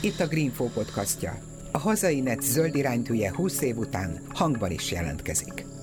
Itt a Greenfo podcastja. A hazai net zöld iránytűje 20 év után hangban is jelentkezik.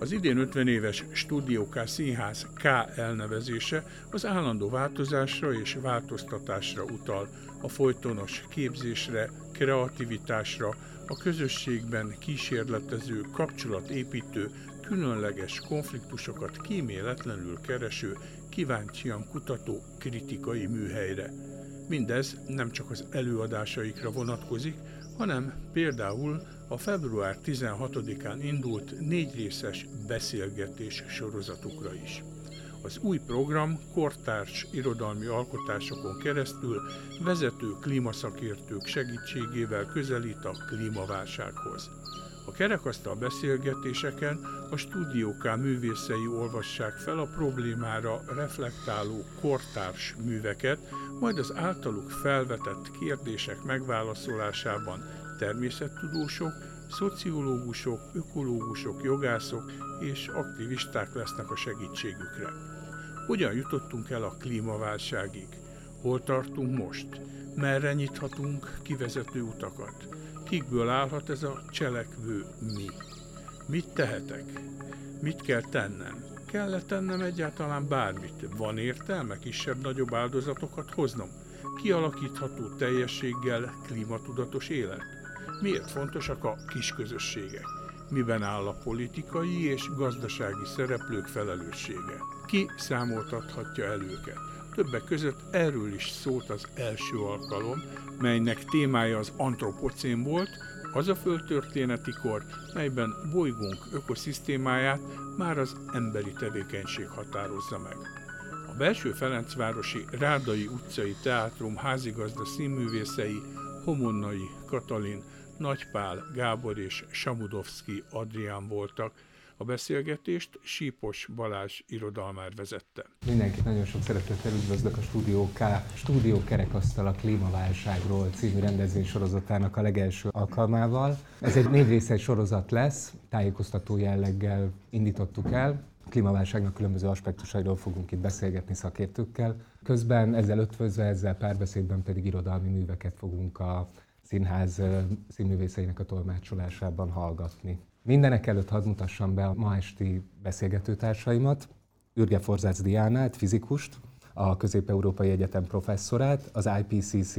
Az idén 50 éves Studio K Színház K elnevezése az állandó változásra és változtatásra utal, a folytonos képzésre, kreativitásra, a közösségben kísérletező, kapcsolatépítő, különleges konfliktusokat kíméletlenül kereső, kíváncsian kutató kritikai műhelyre. Mindez nem csak az előadásaikra vonatkozik, hanem például a február 16-án indult négy részes beszélgetés sorozatukra is. Az új program kortárs irodalmi alkotásokon keresztül vezető klímaszakértők segítségével közelít a klímaválsághoz. A kerekasztal beszélgetéseken a stúdióká művészei olvassák fel a problémára reflektáló kortárs műveket, majd az általuk felvetett kérdések megválaszolásában természettudósok, szociológusok, ökológusok, jogászok és aktivisták lesznek a segítségükre. Hogyan jutottunk el a klímaválságig? Hol tartunk most? Merre nyithatunk kivezető utakat? Kikből állhat ez a cselekvő mi? Mit tehetek? Mit kell tennem? kell -e tennem egyáltalán bármit? Van értelme kisebb-nagyobb áldozatokat hoznom? Kialakítható teljességgel klímatudatos élet? Miért fontosak a kisközösségek? Miben áll a politikai és gazdasági szereplők felelőssége? Ki számoltathatja el őket? Többek között erről is szólt az első alkalom, melynek témája az antropocén volt, az a földtörténeti kor, melyben bolygónk ökoszisztémáját már az emberi tevékenység határozza meg. A belső Ferencvárosi Rádai utcai teátrum házigazda színművészei Homonnai Katalin, Nagypál Gábor és Samudovszki Adrián voltak, a beszélgetést Sípos Balázs irodalmár vezette. Mindenkit nagyon sok szeretettel üdvözlök a Stúdió K, Stúdió Kerekasztal a klímaválságról című rendezvény sorozatának a legelső alkalmával. Ez egy négy részes sorozat lesz, tájékoztató jelleggel indítottuk el. A klímaválságnak különböző aspektusairól fogunk itt beszélgetni szakértőkkel. Közben ezzel ötvözve, ezzel párbeszédben pedig irodalmi műveket fogunk a színház színművészeinek a tolmácsolásában hallgatni. Mindenek előtt hadd mutassam be a ma esti beszélgetőtársaimat, Ürge Forzács Diánát, fizikust, a Közép-Európai Egyetem professzorát, az IPCC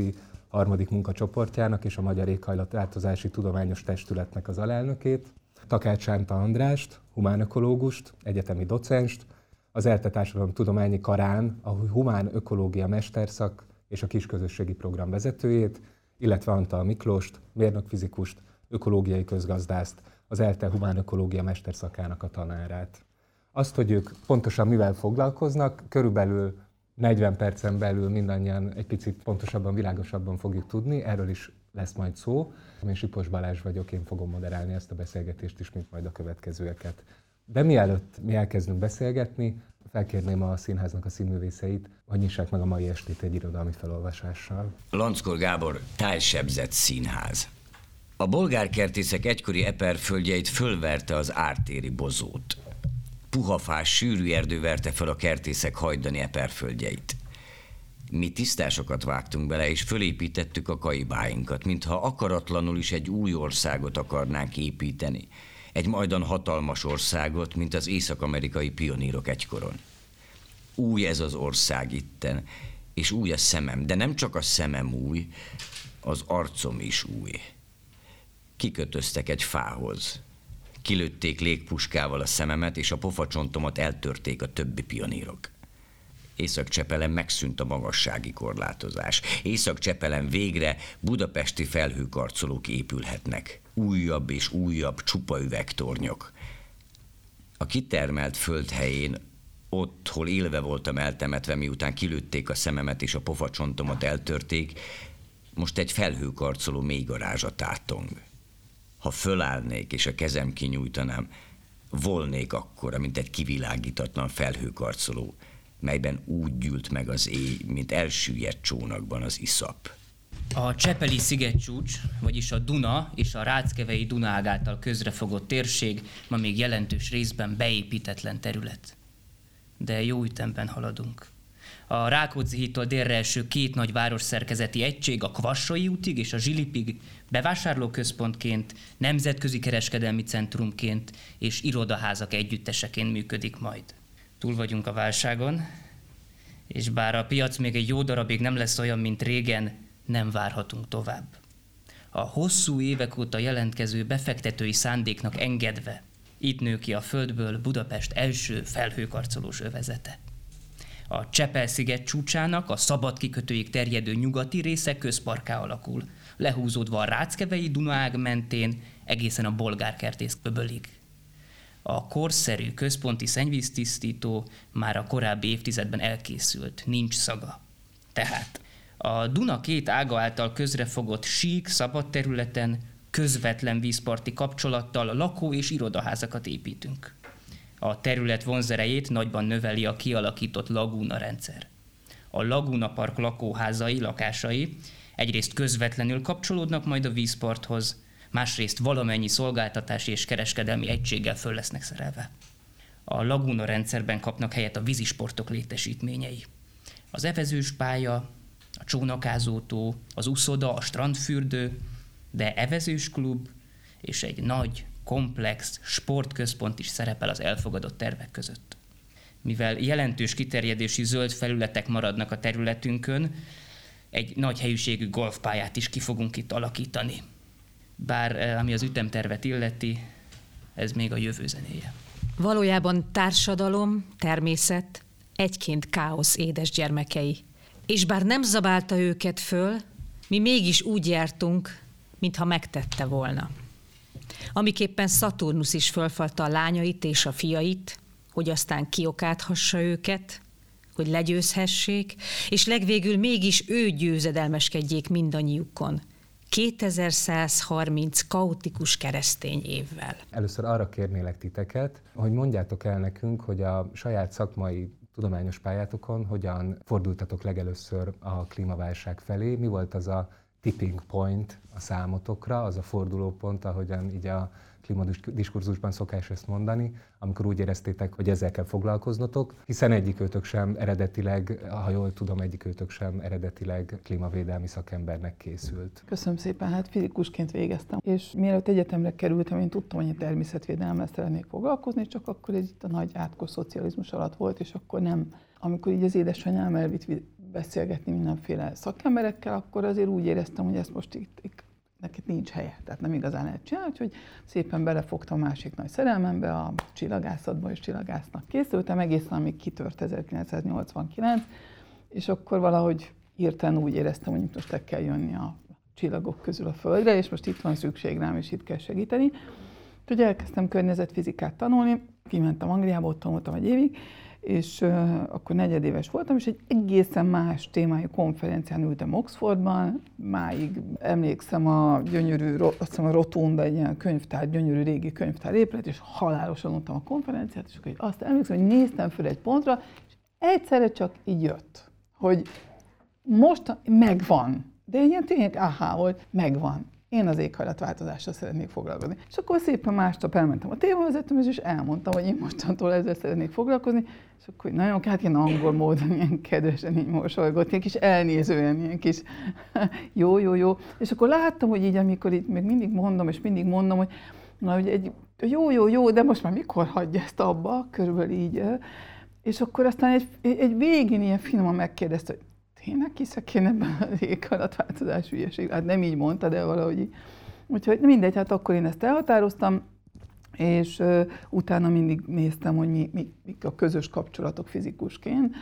harmadik munkacsoportjának és a Magyar Éghajlatváltozási Tudományos Testületnek az alelnökét, Takács Sánta Andrást, humánökológust, egyetemi docenst, az ELTE Tudományi Karán a Humán Ökológia Mesterszak és a Kisközösségi Program vezetőjét, illetve Antal Miklóst, mérnökfizikust, ökológiai közgazdászt, az ELTE Humán Ökológia Mesterszakának a tanárát. Azt, hogy ők pontosan mivel foglalkoznak, körülbelül 40 percen belül mindannyian egy picit pontosabban, világosabban fogjuk tudni, erről is lesz majd szó. Én Sipos Balázs vagyok, én fogom moderálni ezt a beszélgetést is, mint majd a következőeket. De mielőtt mi elkezdünk beszélgetni, felkérném a színháznak a színművészeit, hogy nyissák meg a mai estét egy irodalmi felolvasással. Lanckor Gábor, tájsebzett színház. A bolgárkertészek egykori eperföldjeit fölverte az ártéri bozót. Puhafás, sűrű erdő verte fel a kertészek hajdani eperföldjeit. Mi tisztásokat vágtunk bele, és fölépítettük a kaibáinkat, mintha akaratlanul is egy új országot akarnánk építeni. Egy majdan hatalmas országot, mint az észak-amerikai pionírok egykoron. Új ez az ország itten, és új a szemem, de nem csak a szemem új, az arcom is új kikötöztek egy fához. Kilőtték légpuskával a szememet, és a pofacsontomat eltörték a többi pionírok. Észak-Csepelen megszűnt a magassági korlátozás. Észak-Csepelen végre budapesti felhőkarcolók épülhetnek. Újabb és újabb csupa üvegtornyok. A kitermelt föld helyén, ott, hol élve voltam eltemetve, miután kilőtték a szememet és a pofacsontomat eltörték, most egy felhőkarcoló mélygarázsa tátong. Ha fölállnék és a kezem kinyújtanám, volnék akkora, mint egy kivilágítatlan felhőkarcoló, melyben úgy gyűlt meg az éj, mint elsüllyedt csónakban az iszap. A Csepeli szigetcsúcs, vagyis a Duna és a Ráckevei Dunág által közrefogott térség ma még jelentős részben beépítetlen terület. De jó ütemben haladunk. A Rákóczi hídtól délre első két nagy városszerkezeti egység a Kvassai útig és a Zsilipig bevásárlóközpontként, nemzetközi kereskedelmi centrumként és irodaházak együtteseként működik majd. Túl vagyunk a válságon, és bár a piac még egy jó darabig nem lesz olyan, mint régen, nem várhatunk tovább. A hosszú évek óta jelentkező befektetői szándéknak engedve, itt nő ki a földből Budapest első felhőkarcolós övezete. A Csepel-sziget csúcsának a szabad kikötőig terjedő nyugati része közparká alakul, lehúzódva a Ráckevei Dunaág mentén egészen a bolgárkertész köbölig. A korszerű központi szennyvíztisztító már a korábbi évtizedben elkészült, nincs szaga. Tehát a Duna két ága által közrefogott sík szabad területen közvetlen vízparti kapcsolattal lakó- és irodaházakat építünk. A terület vonzerejét nagyban növeli a kialakított lagúna rendszer. A Laguna Park lakóházai, lakásai egyrészt közvetlenül kapcsolódnak majd a vízparthoz, másrészt valamennyi szolgáltatási és kereskedelmi egységgel föl lesznek szerelve. A Laguna rendszerben kapnak helyet a vízisportok létesítményei. Az evezős pálya, a csónakázótó, az uszoda, a strandfürdő, de evezős klub és egy nagy, komplex sportközpont is szerepel az elfogadott tervek között. Mivel jelentős kiterjedési zöld felületek maradnak a területünkön, egy nagy helyűségű golfpályát is ki fogunk itt alakítani. Bár eh, ami az ütemtervet illeti, ez még a jövő zenéje. Valójában társadalom, természet, egyként káosz édes gyermekei. És bár nem zabálta őket föl, mi mégis úgy jártunk, mintha megtette volna. Amiképpen Szaturnusz is fölfalta a lányait és a fiait, hogy aztán kiokáthassa őket, hogy legyőzhessék, és legvégül mégis ő győzedelmeskedjék mindannyiukon. 2130 kaotikus keresztény évvel. Először arra kérnélek titeket, hogy mondjátok el nekünk, hogy a saját szakmai tudományos pályátokon hogyan fordultatok legelőször a klímaválság felé, mi volt az a tipping point a számotokra, az a fordulópont, ahogyan így a klímadiskurzusban szokás ezt mondani, amikor úgy éreztétek, hogy ezzel kell foglalkoznotok, hiszen egyikőtök sem eredetileg, ha jól tudom, egyikőtök sem eredetileg klímavédelmi szakembernek készült. Köszönöm szépen, hát fizikusként végeztem, és mielőtt egyetemre kerültem, én tudtam, hogy természetvédelemmel szeretnék foglalkozni, csak akkor itt a nagy átkos szocializmus alatt volt, és akkor nem amikor így az édesanyám elvitt beszélgetni mindenféle szakemberekkel, akkor azért úgy éreztem, hogy ezt most itt, itt neked nincs helye, tehát nem igazán lehet csinálni, úgyhogy szépen belefogtam a másik nagy szerelmembe, a csillagászatba, és csillagásznak készültem, egészen amíg kitört 1989, és akkor valahogy írtan úgy éreztem, hogy most el kell jönni a csillagok közül a Földre, és most itt van szükség rám, és itt kell segíteni. Úgyhogy elkezdtem környezetfizikát tanulni, kimentem Angliába, ott tanultam egy évig, és uh, akkor negyedéves voltam, és egy egészen más témájú konferencián ültem Oxfordban, máig emlékszem a gyönyörű, azt hiszem a Rotunda, egy ilyen könyvtár, gyönyörű régi könyvtár épület, és halálosan untam a konferenciát, és akkor azt emlékszem, hogy néztem föl egy pontra, és egyszerre csak így jött, hogy most megvan, de ilyen tényleg aha volt, megvan én az éghajlatváltozással szeretnék foglalkozni. És akkor szépen másnap elmentem a témavezetőmhez, és elmondtam, hogy én mostantól ezzel szeretnék foglalkozni, és akkor nagyon, hát ilyen angol módon, ilyen kedvesen így mosolygott, ilyen kis elnézően, ilyen kis jó, jó, jó. És akkor láttam, hogy így, amikor így még mindig mondom, és mindig mondom, hogy na, hogy egy jó, jó, jó, de most már mikor hagyja ezt abba, körülbelül így. És akkor aztán egy, egy végén ilyen finoman megkérdezte, hogy tényleg hiszek én ebben az éghajlatváltozás hülyeség? Hát nem így mondta, de valahogy így. Úgyhogy mindegy, hát akkor én ezt elhatároztam, és uh, utána mindig néztem, hogy mi, mi, mik a közös kapcsolatok fizikusként,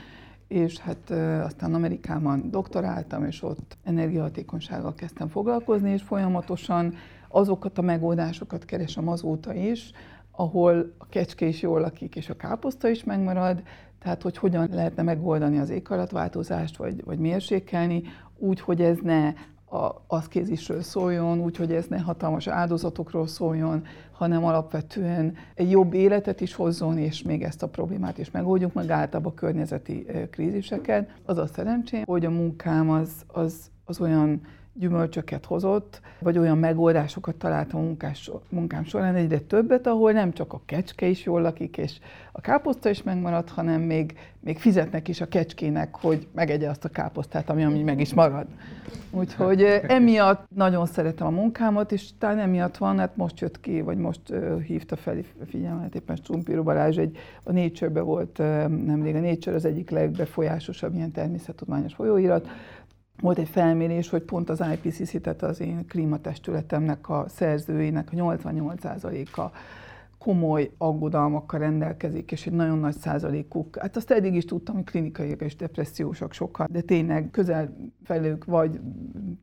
és hát uh, aztán Amerikában doktoráltam, és ott energiahatékonysággal kezdtem foglalkozni, és folyamatosan azokat a megoldásokat keresem azóta is, ahol a kecske is jól lakik, és a káposzta is megmarad, tehát hogy hogyan lehetne megoldani az éghajlatváltozást, vagy, vagy mérsékelni, úgy, hogy ez ne a aszkézisről szóljon, úgy, hogy ez ne hatalmas áldozatokról szóljon, hanem alapvetően egy jobb életet is hozzon, és még ezt a problémát is megoldjuk, meg általában a környezeti kríziseket. Az a szerencsém, hogy a munkám az, az, az olyan gyümölcsöket hozott, vagy olyan megoldásokat talált a munkás, munkám során. Egyre többet, ahol nem csak a kecske is jól lakik, és a káposzta is megmarad, hanem még, még fizetnek is a kecskének, hogy megegye azt a káposztát, ami, ami meg is marad. Úgyhogy emiatt nagyon szeretem a munkámat, és talán emiatt van, hát most jött ki, vagy most uh, hívta fel figyelmet éppen Strumpiro Balázs, egy, a nature volt uh, nemrég, a Nature az egyik legbefolyásosabb ilyen természettudományos folyóirat, volt egy felmérés, hogy pont az IPCC, tehát az én klímatestületemnek a szerzőinek a 88%-a komoly aggodalmakkal rendelkezik, és egy nagyon nagy százalékuk, hát azt eddig is tudtam, hogy klinikai és depressziósak sokkal, de tényleg közel felők vagy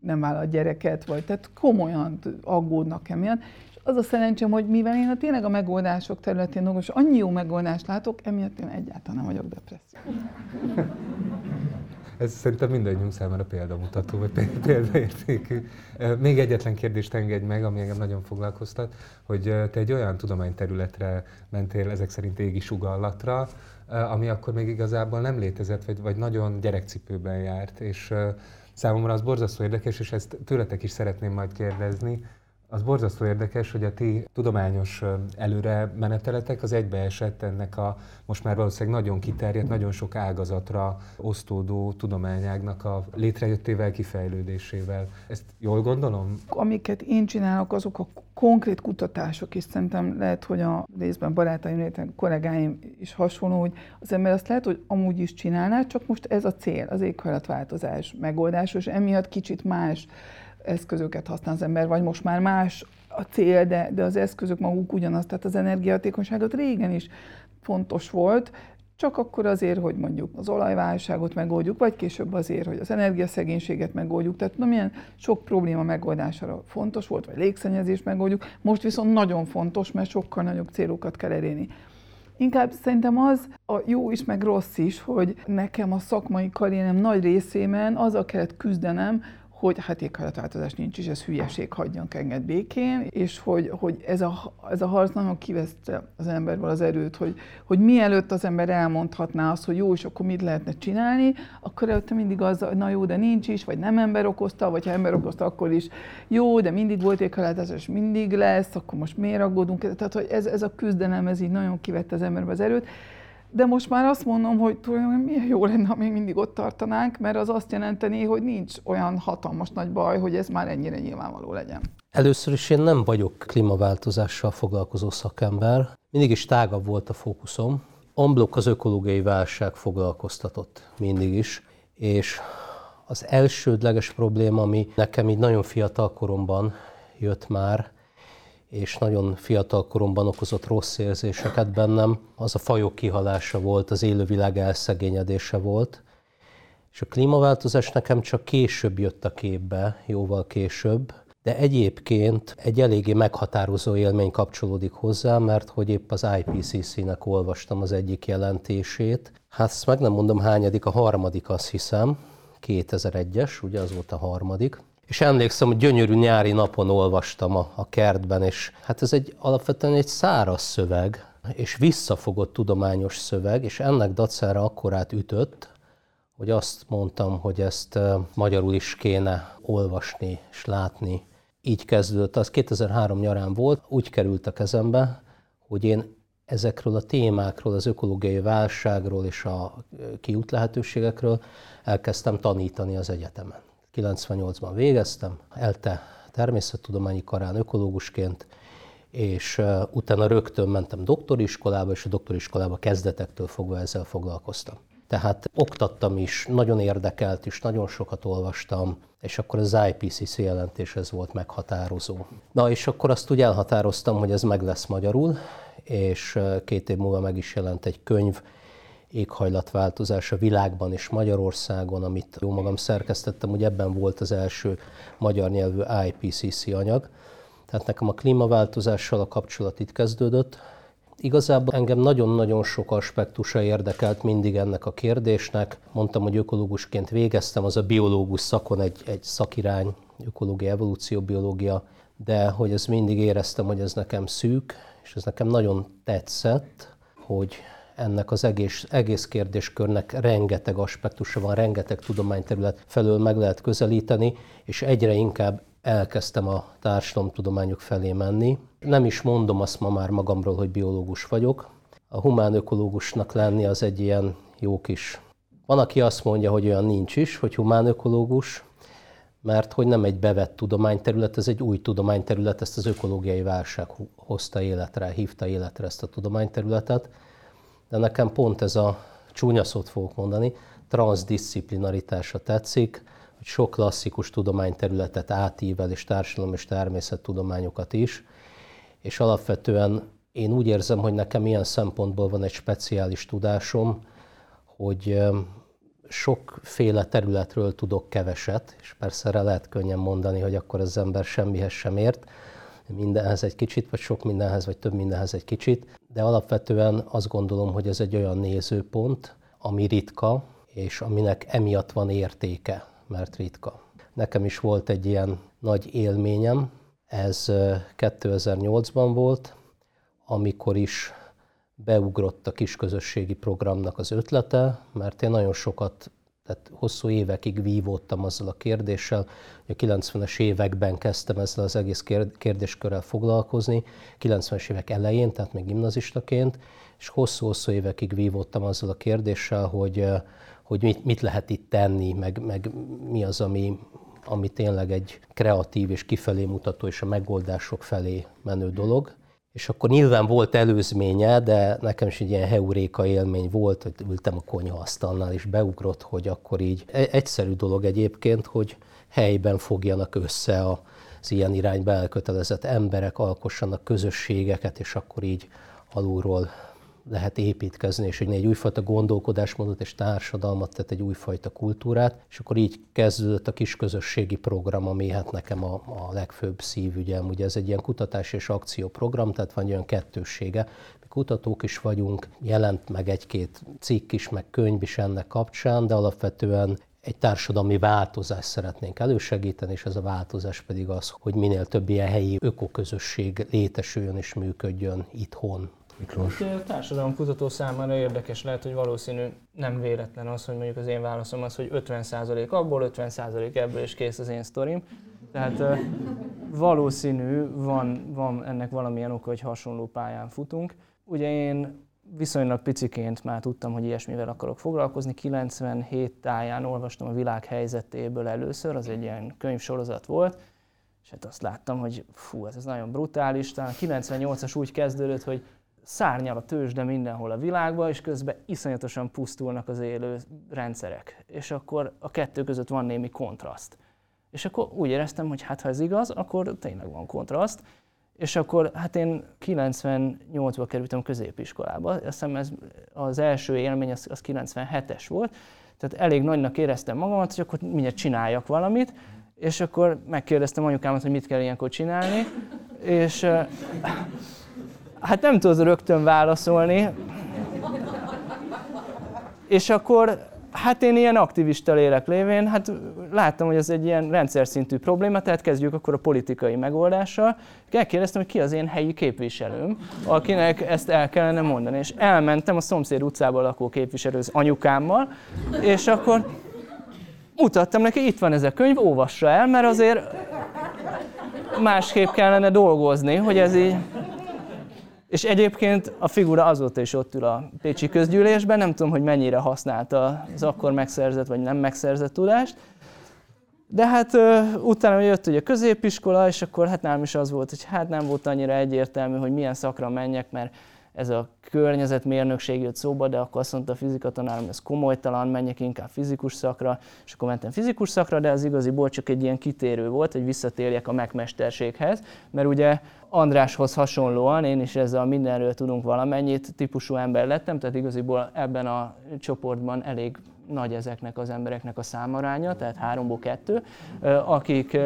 nem vállalt gyereket, vagy tehát komolyan aggódnak emiatt. És az a szerencsém, hogy mivel én a tényleg a megoldások területén dolgozom, annyi jó megoldást látok, emiatt én egyáltalán nem vagyok depresszió. Ez szerintem mindannyiunk számára példamutató, vagy példaértékű. Még egyetlen kérdést engedj meg, ami engem nagyon foglalkoztat, hogy te egy olyan tudományterületre mentél ezek szerint égi sugallatra, ami akkor még igazából nem létezett, vagy, vagy nagyon gyerekcipőben járt, és számomra az borzasztó érdekes, és ezt tőletek is szeretném majd kérdezni, az borzasztó érdekes, hogy a ti tudományos előre meneteletek az egybeesett ennek a most már valószínűleg nagyon kiterjedt, nagyon sok ágazatra osztódó tudományágnak a létrejöttével, kifejlődésével. Ezt jól gondolom? Amiket én csinálok, azok a konkrét kutatások, és szerintem lehet, hogy a részben barátaim, illetve kollégáim is hasonló, hogy az ember azt lehet, hogy amúgy is csinálná, csak most ez a cél, az éghajlatváltozás megoldása, és emiatt kicsit más eszközöket használ az ember, vagy most már más a cél, de, de az eszközök maguk ugyanaz, tehát az energiahatékonyságot régen is fontos volt, csak akkor azért, hogy mondjuk az olajválságot megoldjuk, vagy később azért, hogy az energiaszegénységet megoldjuk. Tehát tudom, milyen sok probléma megoldására fontos volt, vagy légszennyezés megoldjuk. Most viszont nagyon fontos, mert sokkal nagyobb célokat kell elérni. Inkább szerintem az a jó is, meg rossz is, hogy nekem a szakmai karrierem nagy részében azzal kellett küzdenem, hogy hát éghajlatváltozás nincs is, ez hülyeség, hagyjanak enged békén, és hogy, hogy ez, a, ez a harc nagyon kiveszte az emberből az erőt, hogy, hogy mielőtt az ember elmondhatná azt, hogy jó, és akkor mit lehetne csinálni, akkor előtte mindig az, hogy na jó, de nincs is, vagy nem ember okozta, vagy ha ember okozta, akkor is jó, de mindig volt éghajlatváltozás, mindig lesz, akkor most miért aggódunk? Tehát, hogy ez, ez a küzdelem, ez így nagyon kivette az emberbe az erőt, de most már azt mondom, hogy tulajdonképpen milyen jó lenne, ha még mindig ott tartanánk, mert az azt jelenteni, hogy nincs olyan hatalmas nagy baj, hogy ez már ennyire nyilvánvaló legyen. Először is én nem vagyok klímaváltozással foglalkozó szakember, mindig is tágabb volt a fókuszom. Amblok az ökológiai válság foglalkoztatott mindig is, és az elsődleges probléma, ami nekem így nagyon fiatal koromban jött már, és nagyon fiatal koromban okozott rossz érzéseket bennem. Az a fajok kihalása volt, az élővilág elszegényedése volt. És a klímaváltozás nekem csak később jött a képbe, jóval később, de egyébként egy eléggé meghatározó élmény kapcsolódik hozzá, mert hogy épp az IPCC-nek olvastam az egyik jelentését. Hát ezt meg nem mondom hányadik, a harmadik azt hiszem, 2001-es, ugye az volt a harmadik, és emlékszem, hogy gyönyörű nyári napon olvastam a, a kertben, és hát ez egy alapvetően egy száraz szöveg, és visszafogott tudományos szöveg, és ennek dacára akkorát ütött, hogy azt mondtam, hogy ezt magyarul is kéne olvasni és látni. Így kezdődött, az 2003 nyarán volt, úgy került a kezembe, hogy én ezekről a témákról, az ökológiai válságról és a kiút lehetőségekről elkezdtem tanítani az egyetemen. 98-ban végeztem, ELTE természettudományi karán ökológusként, és utána rögtön mentem doktoriskolába, és a doktoriskolába kezdetektől fogva ezzel foglalkoztam. Tehát oktattam is, nagyon érdekelt is, nagyon sokat olvastam, és akkor az IPCC jelentés ez volt meghatározó. Na és akkor azt úgy elhatároztam, hogy ez meg lesz magyarul, és két év múlva meg is jelent egy könyv, éghajlatváltozás a világban és Magyarországon, amit jó magam szerkesztettem, hogy ebben volt az első magyar nyelvű IPCC anyag. Tehát nekem a klímaváltozással a kapcsolat itt kezdődött. Igazából engem nagyon-nagyon sok aspektusa érdekelt mindig ennek a kérdésnek. Mondtam, hogy ökológusként végeztem, az a biológus szakon egy, egy szakirány, ökológia, evolúcióbiológia, de hogy ez mindig éreztem, hogy ez nekem szűk, és ez nekem nagyon tetszett, hogy ennek az egész, egész kérdéskörnek rengeteg aspektusa van, rengeteg tudományterület felől meg lehet közelíteni, és egyre inkább elkezdtem a társadalomtudományok felé menni. Nem is mondom azt ma már magamról, hogy biológus vagyok. A humán ökológusnak lenni az egy ilyen jó kis... Van, aki azt mondja, hogy olyan nincs is, hogy humán ökológus, mert hogy nem egy bevett tudományterület, ez egy új tudományterület, ezt az ökológiai válság hozta életre, hívta életre ezt a tudományterületet. De nekem pont ez a csúnya szót fogok mondani, transzdisciplinaritása tetszik, hogy sok klasszikus tudományterületet átível, és társadalom és természettudományokat is, és alapvetően én úgy érzem, hogy nekem ilyen szempontból van egy speciális tudásom, hogy sokféle területről tudok keveset, és persze erre lehet könnyen mondani, hogy akkor az ember semmihez sem ért, mindenhez egy kicsit, vagy sok mindenhez, vagy több mindenhez egy kicsit, de alapvetően azt gondolom, hogy ez egy olyan nézőpont, ami ritka, és aminek emiatt van értéke, mert ritka. Nekem is volt egy ilyen nagy élményem, ez 2008-ban volt, amikor is beugrott a kisközösségi programnak az ötlete, mert én nagyon sokat, tehát hosszú évekig vívódtam azzal a kérdéssel, hogy a 90-es években kezdtem ezzel az egész kérdéskörrel foglalkozni, 90-es évek elején, tehát még gimnazistaként, és hosszú-hosszú évekig vívódtam azzal a kérdéssel, hogy, hogy mit, mit lehet itt tenni, meg, meg mi az, ami, ami tényleg egy kreatív és kifelé mutató és a megoldások felé menő dolog. És akkor nyilván volt előzménye, de nekem is egy ilyen heuréka élmény volt, hogy ültem a konyhaasztalnál, és beugrott, hogy akkor így e- egyszerű dolog egyébként, hogy helyben fogjanak össze az ilyen irányba elkötelezett emberek, alkossanak közösségeket, és akkor így alulról lehet építkezni, és egy újfajta gondolkodásmódot és társadalmat, tehát egy újfajta kultúrát, és akkor így kezdődött a kisközösségi program, ami hát nekem a, a legfőbb szívügyem. Ugye ez egy ilyen kutatás és akcióprogram, tehát van olyan kettőssége. Mi kutatók is vagyunk, jelent meg egy-két cikk is, meg könyv is ennek kapcsán, de alapvetően egy társadalmi változást szeretnénk elősegíteni, és ez a változás pedig az, hogy minél több ilyen helyi ökoközösség létesüljön és működjön itthon. Miklós? A társadalomkutató számára érdekes lehet, hogy valószínű nem véletlen az, hogy mondjuk az én válaszom az, hogy 50% abból, 50% ebből, és kész az én sztorim. Tehát valószínű van, van ennek valamilyen oka, hogy hasonló pályán futunk. Ugye én viszonylag piciként már tudtam, hogy ilyesmivel akarok foglalkozni. 97 táján olvastam a világ helyzetéből először, az egy ilyen könyvsorozat volt, és hát azt láttam, hogy fú, ez, ez nagyon brutális. Talán a 98-as úgy kezdődött, hogy szárnyal a tőzsde mindenhol a világban, és közben iszonyatosan pusztulnak az élő rendszerek. És akkor a kettő között van némi kontraszt. És akkor úgy éreztem, hogy hát ha ez igaz, akkor tényleg van kontraszt. És akkor hát én 98-ban kerültem középiskolába, azt hiszem ez az első élmény az, az 97-es volt, tehát elég nagynak éreztem magamat, hogy akkor mindjárt csináljak valamit, és akkor megkérdeztem anyukámat, hogy mit kell ilyenkor csinálni, és Hát nem tudod rögtön válaszolni. És akkor, hát én ilyen aktivista lélek lévén, hát láttam, hogy ez egy ilyen rendszer szintű probléma, tehát kezdjük akkor a politikai megoldással. Elkérdeztem, hogy ki az én helyi képviselőm, akinek ezt el kellene mondani. És elmentem a szomszéd utcában lakó képviselőz anyukámmal, és akkor mutattam neki, itt van ez a könyv, óvassa el, mert azért másképp kellene dolgozni, hogy ez így és egyébként a figura azóta is ott ül a Pécsi közgyűlésben, nem tudom, hogy mennyire használta az akkor megszerzett vagy nem megszerzett tudást. De hát utána jött ugye középiskola, és akkor hát nálam is az volt, hogy hát nem volt annyira egyértelmű, hogy milyen szakra menjek, mert ez a környezetmérnökség jött szóba, de akkor azt mondta a fizika tanárom, ez komolytalan, menjek inkább fizikus szakra, és akkor mentem fizikus szakra, de az igaziból csak egy ilyen kitérő volt, hogy visszatérjek a megmesterséghez, mert ugye Andráshoz hasonlóan én is ezzel mindenről tudunk valamennyit típusú ember lettem, tehát igaziból ebben a csoportban elég nagy ezeknek az embereknek a számaránya, tehát háromból kettő, akik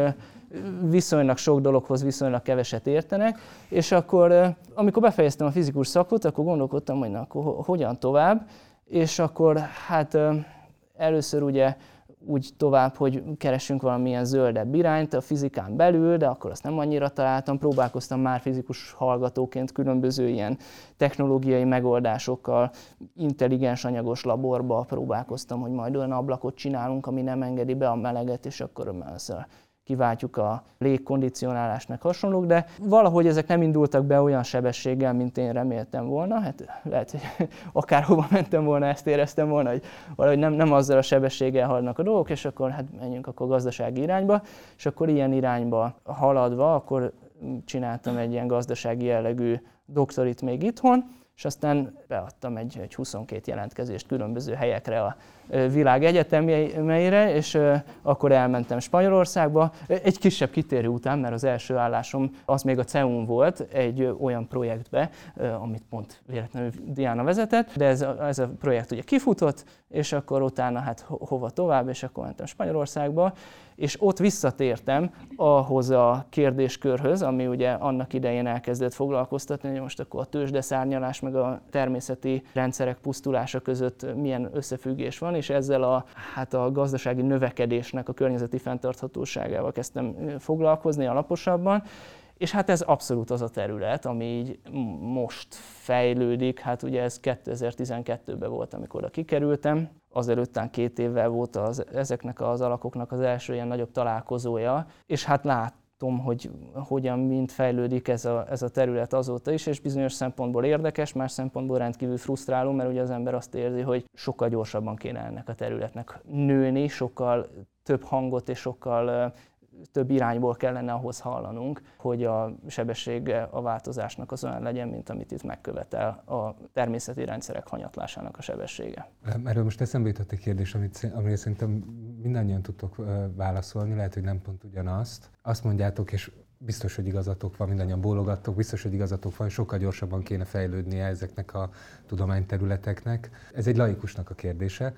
viszonylag sok dologhoz viszonylag keveset értenek, és akkor amikor befejeztem a fizikus szakot, akkor gondolkodtam, hogy na, akkor hogyan tovább, és akkor hát először ugye úgy tovább, hogy keresünk valamilyen zöldebb irányt a fizikán belül, de akkor azt nem annyira találtam. Próbálkoztam már fizikus hallgatóként különböző ilyen technológiai megoldásokkal, intelligens anyagos laborba próbálkoztam, hogy majd olyan ablakot csinálunk, ami nem engedi be a meleget, és akkor ezzel kiváltjuk a légkondicionálásnak hasonlók, de valahogy ezek nem indultak be olyan sebességgel, mint én reméltem volna. Hát lehet, hogy akárhova mentem volna, ezt éreztem volna, hogy valahogy nem, nem azzal a sebességgel haladnak a dolgok, és akkor hát menjünk akkor gazdasági irányba, és akkor ilyen irányba haladva, akkor csináltam egy ilyen gazdasági jellegű doktorit még itthon, és aztán beadtam egy, egy 22 jelentkezést különböző helyekre a világ egyetemeire, és akkor elmentem Spanyolországba. Egy kisebb kitérő után, mert az első állásom az még a CEUN volt, egy olyan projektbe, amit pont véletlenül Diana vezetett, de ez a, ez a projekt ugye kifutott, és akkor utána hát hova tovább, és akkor mentem Spanyolországba, és ott visszatértem ahhoz a kérdéskörhöz, ami ugye annak idején elkezdett foglalkoztatni, hogy most akkor a tőzsdeszárnyalás meg a természeti rendszerek pusztulása között milyen összefüggés van, és ezzel a, hát a gazdasági növekedésnek a környezeti fenntarthatóságával kezdtem foglalkozni alaposabban, és hát ez abszolút az a terület, ami így most fejlődik. Hát ugye ez 2012-ben volt, amikor oda kikerültem. Azelőttán két évvel volt az, ezeknek az alakoknak az első ilyen nagyobb találkozója, és hát lát, látom, hogy hogyan mind fejlődik ez a, ez a terület azóta is, és bizonyos szempontból érdekes, más szempontból rendkívül frusztráló, mert ugye az ember azt érzi, hogy sokkal gyorsabban kéne ennek a területnek nőni, sokkal több hangot és sokkal több irányból kellene ahhoz hallanunk, hogy a sebessége a változásnak az olyan legyen, mint amit itt megkövetel a természeti rendszerek hanyatlásának a sebessége. Erről most eszembe jutott egy kérdés, amit, amire szerintem mindannyian tudtok válaszolni, lehet, hogy nem pont ugyanazt. Azt mondjátok, és biztos, hogy igazatok van, mindannyian bólogattok, biztos, hogy igazatok van, sokkal gyorsabban kéne fejlődnie ezeknek a tudományterületeknek. Ez egy laikusnak a kérdése.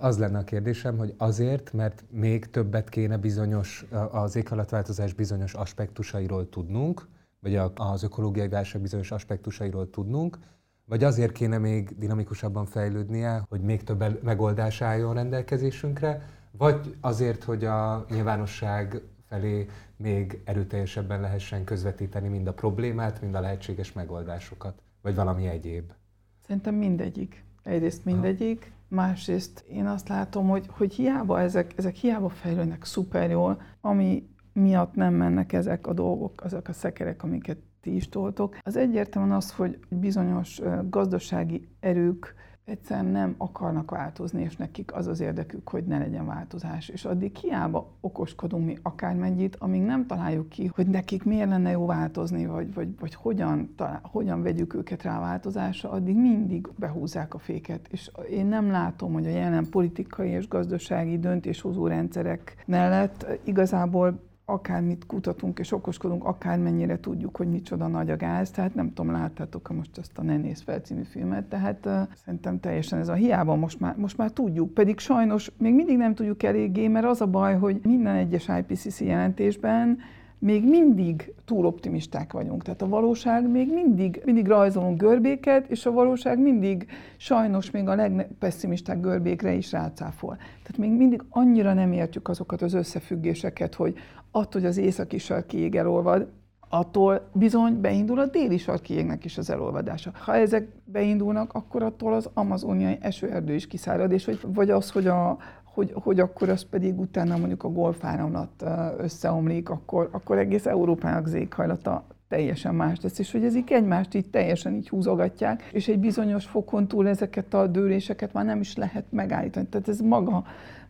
Az lenne a kérdésem, hogy azért, mert még többet kéne bizonyos, az éghajlatváltozás bizonyos aspektusairól tudnunk, vagy az ökológiai válság bizonyos aspektusairól tudnunk, vagy azért kéne még dinamikusabban fejlődnie, hogy még több megoldás álljon rendelkezésünkre, vagy azért, hogy a nyilvánosság felé még erőteljesebben lehessen közvetíteni mind a problémát, mind a lehetséges megoldásokat, vagy valami egyéb? Szerintem mindegyik. Egyrészt mindegyik, másrészt én azt látom, hogy, hogy hiába ezek, ezek hiába fejlődnek szuper jól, ami miatt nem mennek ezek a dolgok, azok a szekerek, amiket ti is toltok. Az egyértelműen az, hogy bizonyos gazdasági erők egyszerűen nem akarnak változni, és nekik az az érdekük, hogy ne legyen változás. És addig hiába okoskodunk mi akármennyit, amíg nem találjuk ki, hogy nekik miért lenne jó változni, vagy, vagy, vagy hogyan, talál, hogyan vegyük őket rá a változásra, addig mindig behúzzák a féket. És én nem látom, hogy a jelen politikai és gazdasági döntéshozó rendszerek mellett igazából akármit kutatunk és okoskodunk, akármennyire tudjuk, hogy micsoda nagy a gáz. Tehát nem tudom, láttátok -e most ezt a Ne néz fel című filmet, tehát uh, szerintem teljesen ez a hiába most már, most már tudjuk. Pedig sajnos még mindig nem tudjuk eléggé, mert az a baj, hogy minden egyes IPCC jelentésben még mindig túl optimisták vagyunk. Tehát a valóság még mindig, mindig rajzolunk görbéket, és a valóság mindig sajnos még a legpesszimisták görbékre is rácáfol. Tehát még mindig annyira nem értjük azokat az összefüggéseket, hogy attól, hogy az északi sarki elolvad, attól bizony beindul a déli sarki jégnek is az elolvadása. Ha ezek beindulnak, akkor attól az amazoniai esőerdő is kiszárad, és hogy, vagy az, hogy a, hogy, hogy akkor az pedig utána mondjuk a golfáramlat összeomlik, akkor, akkor egész Európának az teljesen más lesz, és hogy ezek egymást így teljesen így húzogatják, és egy bizonyos fokon túl ezeket a dőléseket már nem is lehet megállítani. Tehát ez maga,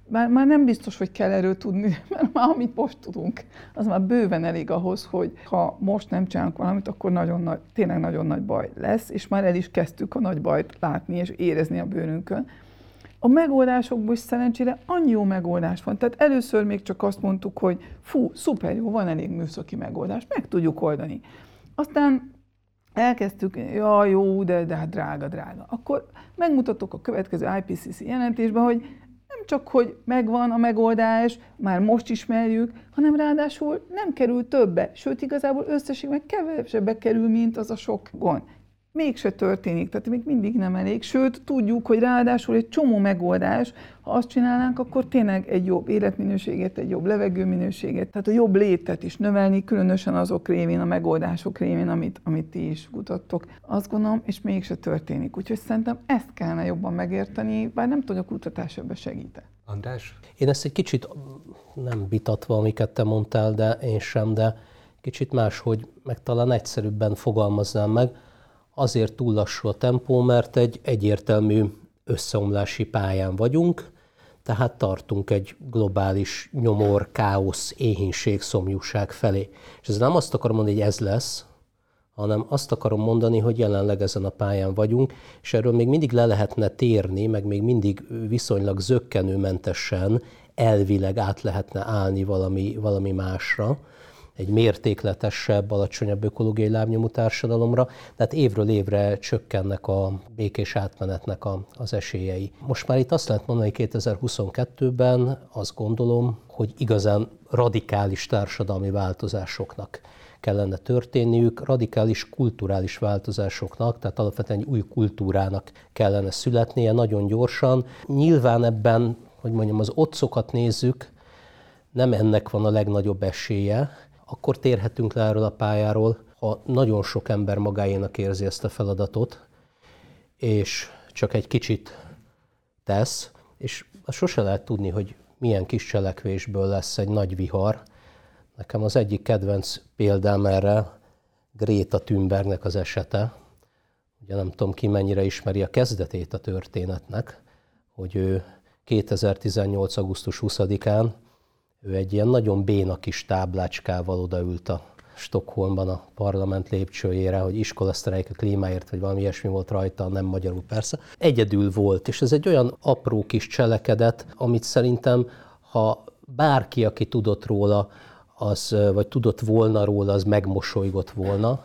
már, már nem biztos, hogy kell erről tudni, mert már amit most tudunk, az már bőven elég ahhoz, hogy ha most nem csinálunk valamit, akkor nagyon nagy, tényleg nagyon nagy baj lesz, és már el is kezdtük a nagy bajt látni és érezni a bőrünkön. A megoldásokból is szerencsére annyi jó megoldás van. Tehát először még csak azt mondtuk, hogy fú, szuper jó, van elég műszaki megoldás, meg tudjuk oldani. Aztán elkezdtük, ja, jó, de, de hát drága, drága. Akkor megmutatok a következő IPCC jelentésben, hogy nem csak, hogy megvan a megoldás, már most ismerjük, hanem ráadásul nem kerül többe, sőt igazából összességben kevesebbe kerül, mint az a sok gond. Mégse történik, tehát még mindig nem elég, sőt tudjuk, hogy ráadásul egy csomó megoldás, ha azt csinálnánk, akkor tényleg egy jobb életminőséget, egy jobb levegőminőséget, tehát a jobb létet is növelni, különösen azok révén, a megoldások révén, amit, amit ti is kutattok. Azt gondolom, és mégse történik. Úgyhogy szerintem ezt kellene jobban megérteni, bár nem tudom, a kutatás ebbe segít. András? Én ezt egy kicsit nem vitatva, amiket te mondtál, de én sem, de kicsit máshogy, meg talán egyszerűbben fogalmaznám meg, azért túl lassú a tempó, mert egy egyértelmű összeomlási pályán vagyunk, tehát tartunk egy globális nyomor, káosz, éhínség, szomjúság felé. És ez nem azt akarom mondani, hogy ez lesz, hanem azt akarom mondani, hogy jelenleg ezen a pályán vagyunk, és erről még mindig le lehetne térni, meg még mindig viszonylag zöggenőmentesen elvileg át lehetne állni valami, valami másra egy mértékletesebb, alacsonyabb ökológiai lábnyomú társadalomra, tehát évről évre csökkennek a békés átmenetnek a, az esélyei. Most már itt azt lehet mondani 2022-ben, azt gondolom, hogy igazán radikális társadalmi változásoknak kellene történniük, radikális kulturális változásoknak, tehát alapvetően egy új kultúrának kellene születnie nagyon gyorsan. Nyilván ebben, hogy mondjam, az otcokat nézzük, nem ennek van a legnagyobb esélye, akkor térhetünk le erről a pályáról, ha nagyon sok ember magáénak érzi ezt a feladatot, és csak egy kicsit tesz, és azt sose lehet tudni, hogy milyen kis cselekvésből lesz egy nagy vihar. Nekem az egyik kedvenc példám erre Greta Thunbergnek az esete. Ugye nem tudom ki mennyire ismeri a kezdetét a történetnek, hogy ő 2018. augusztus 20-án ő egy ilyen nagyon béna kis táblácskával odaült a Stockholmban a parlament lépcsőjére, hogy iskolasztrájk a klímáért, vagy valami ilyesmi volt rajta, nem magyarul persze. Egyedül volt, és ez egy olyan apró kis cselekedet, amit szerintem, ha bárki, aki tudott róla, az, vagy tudott volna róla, az megmosolygott volna,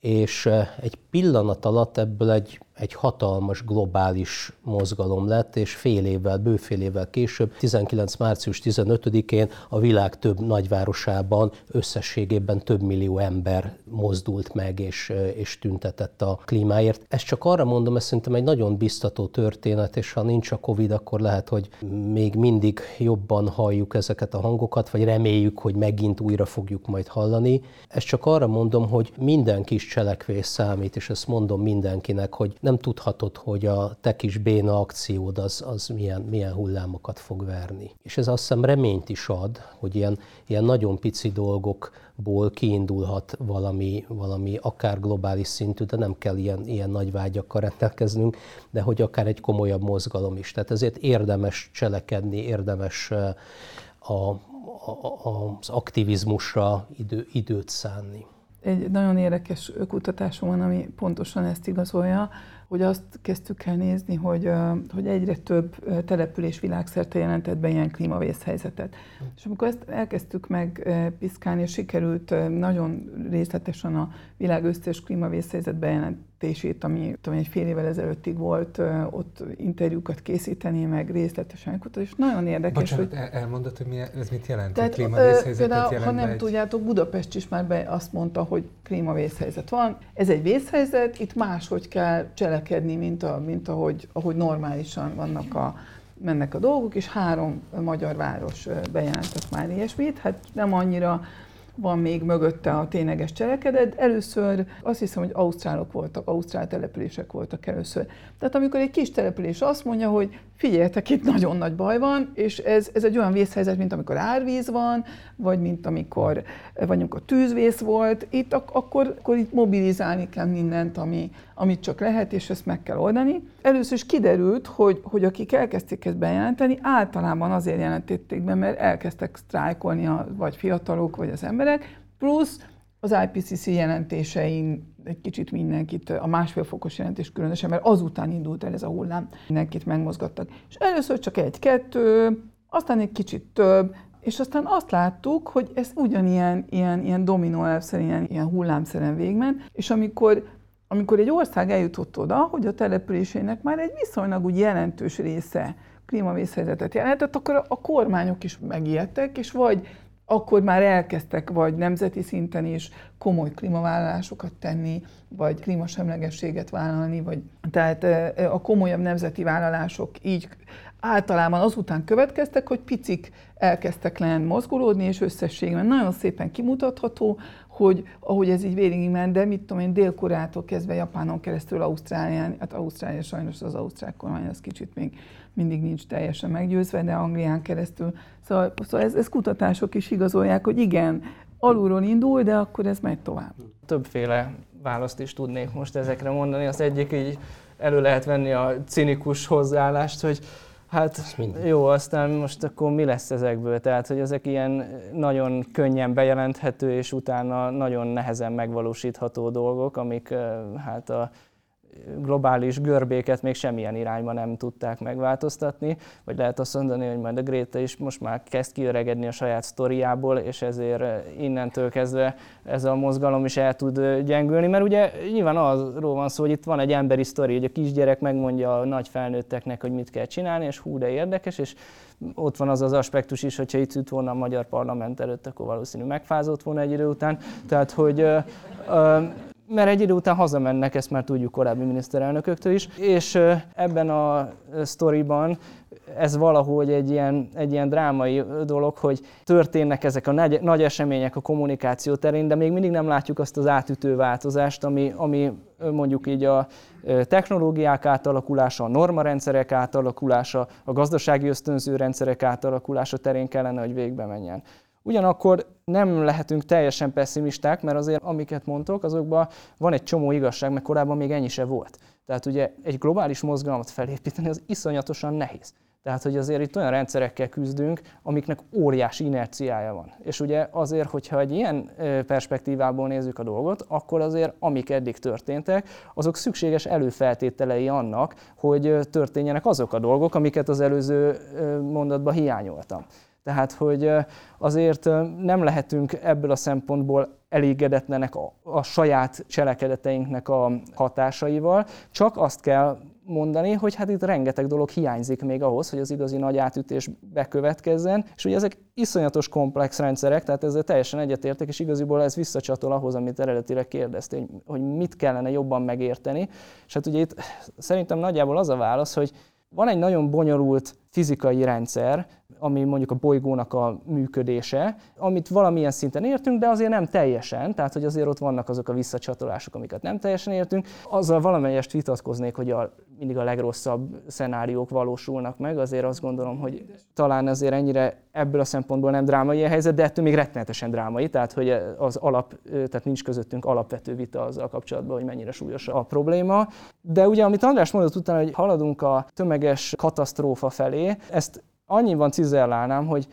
és egy pillanat alatt ebből egy egy hatalmas globális mozgalom lett, és fél évvel, bőfél évvel később, 19. március 15-én a világ több nagyvárosában összességében több millió ember mozdult meg és, és tüntetett a klímáért. Ezt csak arra mondom, ez szerintem egy nagyon biztató történet, és ha nincs a Covid, akkor lehet, hogy még mindig jobban halljuk ezeket a hangokat, vagy reméljük, hogy megint újra fogjuk majd hallani. Ezt csak arra mondom, hogy minden kis cselekvés számít, és ezt mondom mindenkinek, hogy nem tudhatod, hogy a te kis béna akciód az, az milyen, milyen hullámokat fog verni. És ez azt hiszem reményt is ad, hogy ilyen, ilyen nagyon pici dolgokból kiindulhat valami, valami akár globális szintű, de nem kell ilyen, ilyen nagy vágyakkal rendelkeznünk, de hogy akár egy komolyabb mozgalom is. Tehát ezért érdemes cselekedni, érdemes a, a, az aktivizmusra idő, időt szánni. Egy nagyon érdekes kutatásom van, ami pontosan ezt igazolja, hogy azt kezdtük el nézni, hogy, hogy egyre több település világszerte jelentett be ilyen klímavészhelyzetet. És amikor ezt elkezdtük meg piszkálni, és sikerült nagyon részletesen a világ összes klímavészhelyzet bejelentését, ami tudom, egy fél évvel ezelőttig volt, ott interjúkat készíteni, meg részletesen kutatni, és nagyon érdekes, Bocsánat, hogy... elmondod, hogy mi, ez mit jelent? Tehát, klímavészhelyzetet jelent Ha nem egy... tudjátok, Budapest is már be azt mondta, hogy klímavészhelyzet van. Ez egy vészhelyzet, itt máshogy kell cselekedni, mint, a, mint ahogy, ahogy normálisan vannak a, mennek a dolgok, és három magyar város bejelentett már ilyesmit. Hát nem annyira van még mögötte a tényleges cselekedet. Először azt hiszem, hogy ausztrálok voltak, ausztrál települések voltak először. Tehát amikor egy kis település azt mondja, hogy figyeljetek, itt nagyon nagy baj van, és ez, ez egy olyan vészhelyzet, mint amikor árvíz van, vagy mint amikor, vagy amikor tűzvész volt, itt ak- akkor, akkor itt mobilizálni kell mindent, ami, amit csak lehet, és ezt meg kell oldani. Először is kiderült, hogy, hogy akik elkezdték ezt bejelenteni, általában azért jelentették be, mert elkezdtek sztrájkolni a, vagy fiatalok, vagy az emberek, plusz az IPCC jelentésein egy kicsit mindenkit, a másfél fokos jelentés különösen, mert azután indult el ez a hullám, mindenkit megmozgattak. És először csak egy-kettő, aztán egy kicsit több, és aztán azt láttuk, hogy ez ugyanilyen ilyen, ilyen dominó elvszerűen, ilyen, ilyen hullámszerűen végment, és amikor amikor egy ország eljutott oda, hogy a településének már egy viszonylag úgy jelentős része klímavészhelyzetet jelentett, akkor a kormányok is megijedtek, és vagy akkor már elkezdtek vagy nemzeti szinten is komoly klímavállalásokat tenni, vagy klímasemlegességet vállalni, vagy tehát a komolyabb nemzeti vállalások így általában azután következtek, hogy picik elkezdtek lenni mozgolódni, és összességben nagyon szépen kimutatható, hogy ahogy ez így végig ment, de mit tudom én, Dél-Koreától kezdve Japánon keresztül Ausztrálián, hát Ausztrália sajnos az ausztrák kormány az kicsit még mindig nincs teljesen meggyőzve, de Anglián keresztül. Szóval, szóval ez, ez kutatások is igazolják, hogy igen, alulról indul, de akkor ez megy tovább. Többféle választ is tudnék most ezekre mondani. Az egyik így elő lehet venni a cinikus hozzáállást, hogy Hát jó, aztán most akkor mi lesz ezekből? Tehát, hogy ezek ilyen nagyon könnyen bejelenthető, és utána nagyon nehezen megvalósítható dolgok, amik hát a globális görbéket még semmilyen irányba nem tudták megváltoztatni, vagy lehet azt mondani, hogy majd a Gréta is most már kezd kiöregedni a saját sztoriából, és ezért innentől kezdve ez a mozgalom is el tud gyengülni, mert ugye nyilván arról van szó, hogy itt van egy emberi sztori, hogy a kisgyerek megmondja a nagy felnőtteknek, hogy mit kell csinálni, és hú, de érdekes, és ott van az az aspektus is, hogyha itt ült volna a magyar parlament előtt, akkor valószínű megfázott volna egy idő után. Tehát, hogy mert egy idő után hazamennek, ezt már tudjuk korábbi miniszterelnököktől is, és ebben a sztoriban ez valahogy egy ilyen, egy ilyen drámai dolog, hogy történnek ezek a nagy, nagy események a kommunikáció terén, de még mindig nem látjuk azt az átütő változást, ami, ami mondjuk így a technológiák átalakulása, a normarendszerek átalakulása, a gazdasági ösztönző rendszerek átalakulása terén kellene, hogy végbe menjen. Ugyanakkor nem lehetünk teljesen pessimisták, mert azért amiket mondtok, azokban van egy csomó igazság, mert korábban még ennyi se volt. Tehát ugye egy globális mozgalmat felépíteni az iszonyatosan nehéz. Tehát, hogy azért itt olyan rendszerekkel küzdünk, amiknek óriási inerciája van. És ugye azért, hogyha egy ilyen perspektívából nézzük a dolgot, akkor azért, amik eddig történtek, azok szükséges előfeltételei annak, hogy történjenek azok a dolgok, amiket az előző mondatban hiányoltam. Tehát, hogy azért nem lehetünk ebből a szempontból elégedetlenek a, a saját cselekedeteinknek a hatásaival, csak azt kell mondani, hogy hát itt rengeteg dolog hiányzik még ahhoz, hogy az igazi nagy átütés bekövetkezzen, és ugye ezek iszonyatos komplex rendszerek, tehát ezzel teljesen egyetértek, és igaziból ez visszacsatol ahhoz, amit eredetileg kérdeztél, hogy, mit kellene jobban megérteni. És hát ugye itt szerintem nagyjából az a válasz, hogy van egy nagyon bonyolult fizikai rendszer, ami mondjuk a bolygónak a működése, amit valamilyen szinten értünk, de azért nem teljesen, tehát hogy azért ott vannak azok a visszacsatolások, amiket nem teljesen értünk. Azzal valamelyest vitatkoznék, hogy a, mindig a legrosszabb szenáriók valósulnak meg, azért azt gondolom, hogy talán azért ennyire ebből a szempontból nem drámai a helyzet, de ettől még rettenetesen drámai, tehát hogy az alap, tehát nincs közöttünk alapvető vita azzal kapcsolatban, hogy mennyire súlyos a probléma. De ugye, amit András mondott utána, hogy haladunk a tömeges katasztrófa felé, ezt annyiban cizellálnám, hogy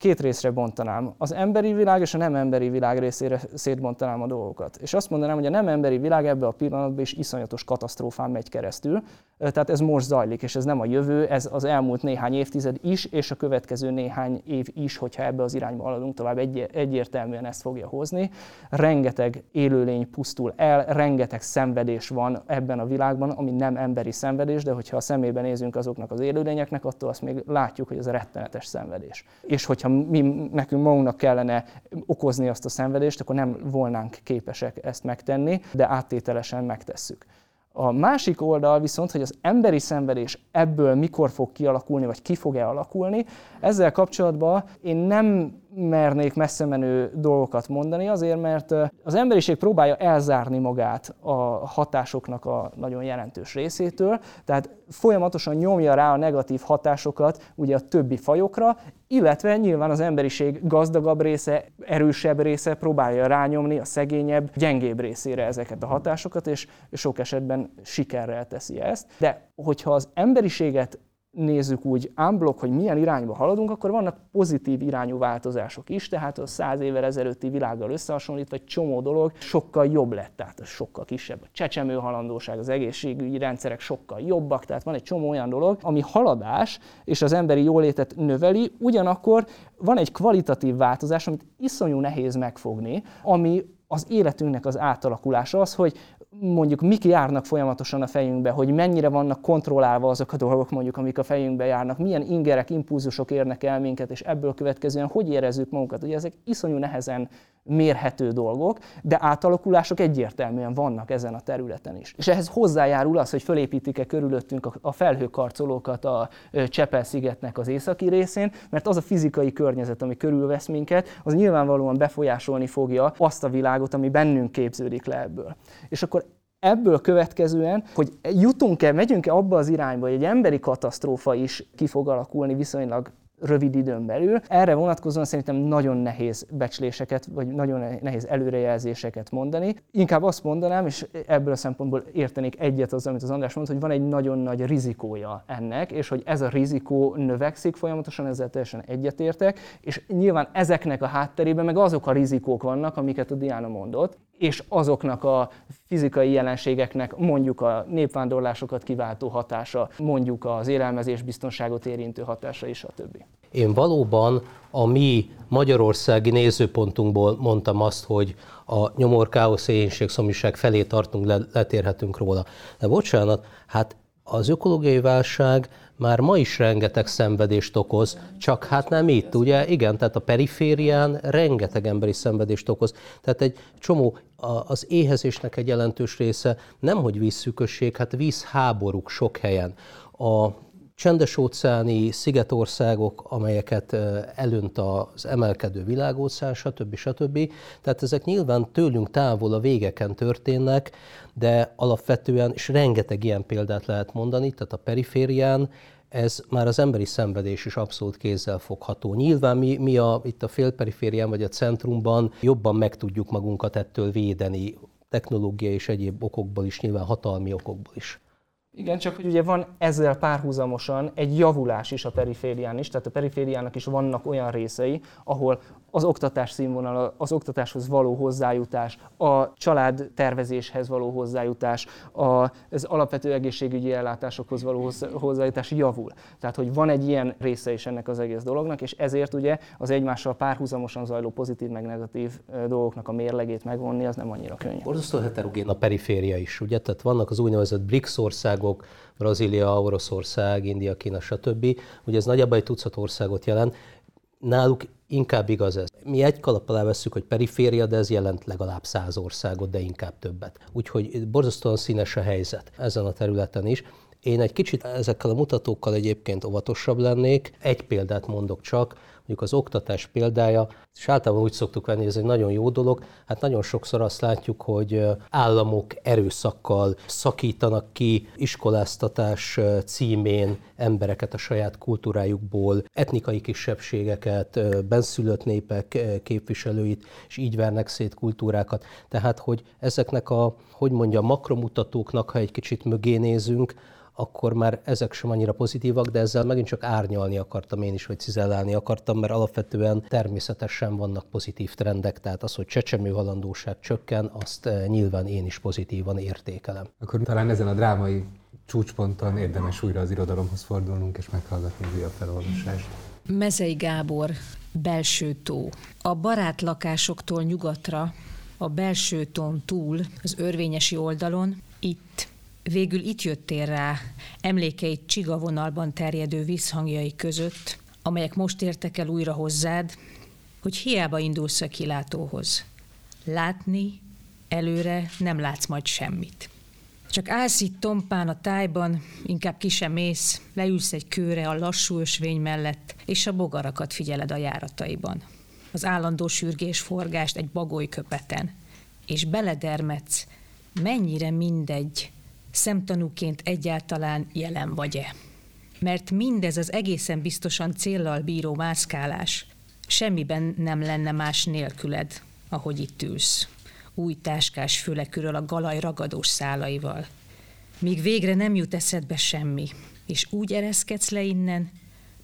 két részre bontanám. Az emberi világ és a nem emberi világ részére szétbontanám a dolgokat. És azt mondanám, hogy a nem emberi világ ebbe a pillanatban is iszonyatos katasztrófán megy keresztül. Tehát ez most zajlik, és ez nem a jövő, ez az elmúlt néhány évtized is, és a következő néhány év is, hogyha ebbe az irányba haladunk tovább, egy, egyértelműen ezt fogja hozni. Rengeteg élőlény pusztul el, rengeteg szenvedés van ebben a világban, ami nem emberi szenvedés, de hogyha a szemébe nézünk azoknak az élőlényeknek, attól azt még látjuk, hogy ez a rettenetes szenvedés. És hogyha mi, nekünk magunknak kellene okozni azt a szenvedést, akkor nem volnánk képesek ezt megtenni, de áttételesen megtesszük. A másik oldal viszont, hogy az emberi szenvedés ebből mikor fog kialakulni, vagy ki fog-e alakulni, ezzel kapcsolatban én nem mernék messze menő dolgokat mondani, azért mert az emberiség próbálja elzárni magát a hatásoknak a nagyon jelentős részétől, tehát folyamatosan nyomja rá a negatív hatásokat ugye a többi fajokra, illetve nyilván az emberiség gazdagabb része, erősebb része próbálja rányomni a szegényebb, gyengébb részére ezeket a hatásokat, és sok esetben sikerrel teszi ezt. De hogyha az emberiséget nézzük úgy unblock, hogy milyen irányba haladunk, akkor vannak pozitív irányú változások is, tehát a száz évvel ezelőtti világgal összehasonlítva egy csomó dolog sokkal jobb lett, tehát sokkal kisebb. A csecsemő halandóság, az egészségügyi rendszerek sokkal jobbak, tehát van egy csomó olyan dolog, ami haladás és az emberi jólétet növeli, ugyanakkor van egy kvalitatív változás, amit iszonyú nehéz megfogni, ami az életünknek az átalakulása az, hogy mondjuk mik járnak folyamatosan a fejünkbe, hogy mennyire vannak kontrollálva azok a dolgok, mondjuk, amik a fejünkbe járnak, milyen ingerek, impulzusok érnek el minket, és ebből következően hogy érezzük magunkat. Ugye ezek iszonyú nehezen mérhető dolgok, de átalakulások egyértelműen vannak ezen a területen is. És ehhez hozzájárul az, hogy fölépítik-e körülöttünk a felhőkarcolókat a Csepel-szigetnek az északi részén, mert az a fizikai környezet, ami körülvesz minket, az nyilvánvalóan befolyásolni fogja azt a világot, ami bennünk képződik le ebből. És akkor ebből következően, hogy jutunk-e, megyünk-e abba az irányba, hogy egy emberi katasztrófa is ki fog alakulni viszonylag rövid időn belül. Erre vonatkozóan szerintem nagyon nehéz becsléseket, vagy nagyon nehéz előrejelzéseket mondani. Inkább azt mondanám, és ebből a szempontból értenék egyet az, amit az András mondta, hogy van egy nagyon nagy rizikója ennek, és hogy ez a rizikó növekszik folyamatosan, ezzel teljesen egyetértek, és nyilván ezeknek a hátterében meg azok a rizikók vannak, amiket a Diana mondott, és azoknak a fizikai jelenségeknek mondjuk a népvándorlásokat kiváltó hatása, mondjuk az élelmezés biztonságot érintő hatása és a többi. Én valóban a mi magyarországi nézőpontunkból mondtam azt, hogy a nyomor, káosz, éhénység, szomjúság felé tartunk, letérhetünk róla. De bocsánat, hát az ökológiai válság már ma is rengeteg szenvedést okoz, csak hát nem itt, ugye? Igen, tehát a periférián rengeteg emberi szenvedést okoz. Tehát egy csomó, az éhezésnek egy jelentős része nem, hogy vízszűkösség, hát vízháborúk sok helyen. A csendes óceáni szigetországok, amelyeket elönt az emelkedő világóceán, stb. stb. Tehát ezek nyilván tőlünk távol a végeken történnek, de alapvetően, és rengeteg ilyen példát lehet mondani, tehát a periférián ez már az emberi szenvedés is abszolút kézzel fogható. Nyilván mi, mi a, itt a félperiférián vagy a centrumban jobban meg tudjuk magunkat ettől védeni, technológiai és egyéb okokból is, nyilván hatalmi okokból is. Igen, csak hogy ugye van ezzel párhuzamosan egy javulás is a periférián is, tehát a perifériának is vannak olyan részei, ahol az oktatás színvonala, az oktatáshoz való hozzájutás, a család tervezéshez való hozzájutás, az alapvető egészségügyi ellátásokhoz való hozzájutás javul. Tehát, hogy van egy ilyen része is ennek az egész dolognak, és ezért ugye az egymással párhuzamosan zajló pozitív meg negatív dolgoknak a mérlegét megvonni, az nem annyira könnyű. Borzasztó heterogén a periféria is, ugye? Tehát vannak az úgynevezett BRICS országok, Brazília, Oroszország, India, Kína, stb. Ugye ez nagyjából egy tucat országot jelent. Náluk inkább igaz ez. Mi egy kalap alá veszük, hogy periféria, de ez jelent legalább száz országot, de inkább többet. Úgyhogy borzasztóan színes a helyzet ezen a területen is. Én egy kicsit ezekkel a mutatókkal egyébként óvatosabb lennék. Egy példát mondok csak, mondjuk az oktatás példája, és általában úgy szoktuk venni, hogy ez egy nagyon jó dolog, hát nagyon sokszor azt látjuk, hogy államok erőszakkal szakítanak ki iskoláztatás címén embereket a saját kultúrájukból, etnikai kisebbségeket, benszülött népek képviselőit, és így vernek szét kultúrákat. Tehát, hogy ezeknek a, hogy mondja, makromutatóknak, ha egy kicsit mögé nézünk, akkor már ezek sem annyira pozitívak, de ezzel megint csak árnyalni akartam én is, vagy cizellálni akartam, mert alapvetően természetesen vannak pozitív trendek, tehát az, hogy csecsemő halandóság csökken, azt eh, nyilván én is pozitívan értékelem. Akkor talán ezen a drámai csúcsponton érdemes újra az irodalomhoz fordulnunk és meghallgatni az újabb felolvasást. Mezei Gábor, Belső tó. A barát lakásoktól nyugatra, a belső tón túl, az örvényesi oldalon, itt Végül itt jöttél rá emlékeit csigavonalban terjedő visszhangjai között, amelyek most értek el újra hozzád, hogy hiába indulsz a kilátóhoz. Látni előre nem látsz majd semmit. Csak állsz itt tompán a tájban, inkább ki sem mész, leülsz egy kőre a lassú ösvény mellett, és a bogarakat figyeled a járataiban. Az állandó sürgés forgást egy bagoly köpeten, és beledermetsz, mennyire mindegy, szemtanúként egyáltalán jelen vagy-e. Mert mindez az egészen biztosan céllal bíró mászkálás semmiben nem lenne más nélküled, ahogy itt ülsz. Új táskás fülekről a galaj ragadós szálaival. Míg végre nem jut eszedbe semmi, és úgy ereszkedsz le innen,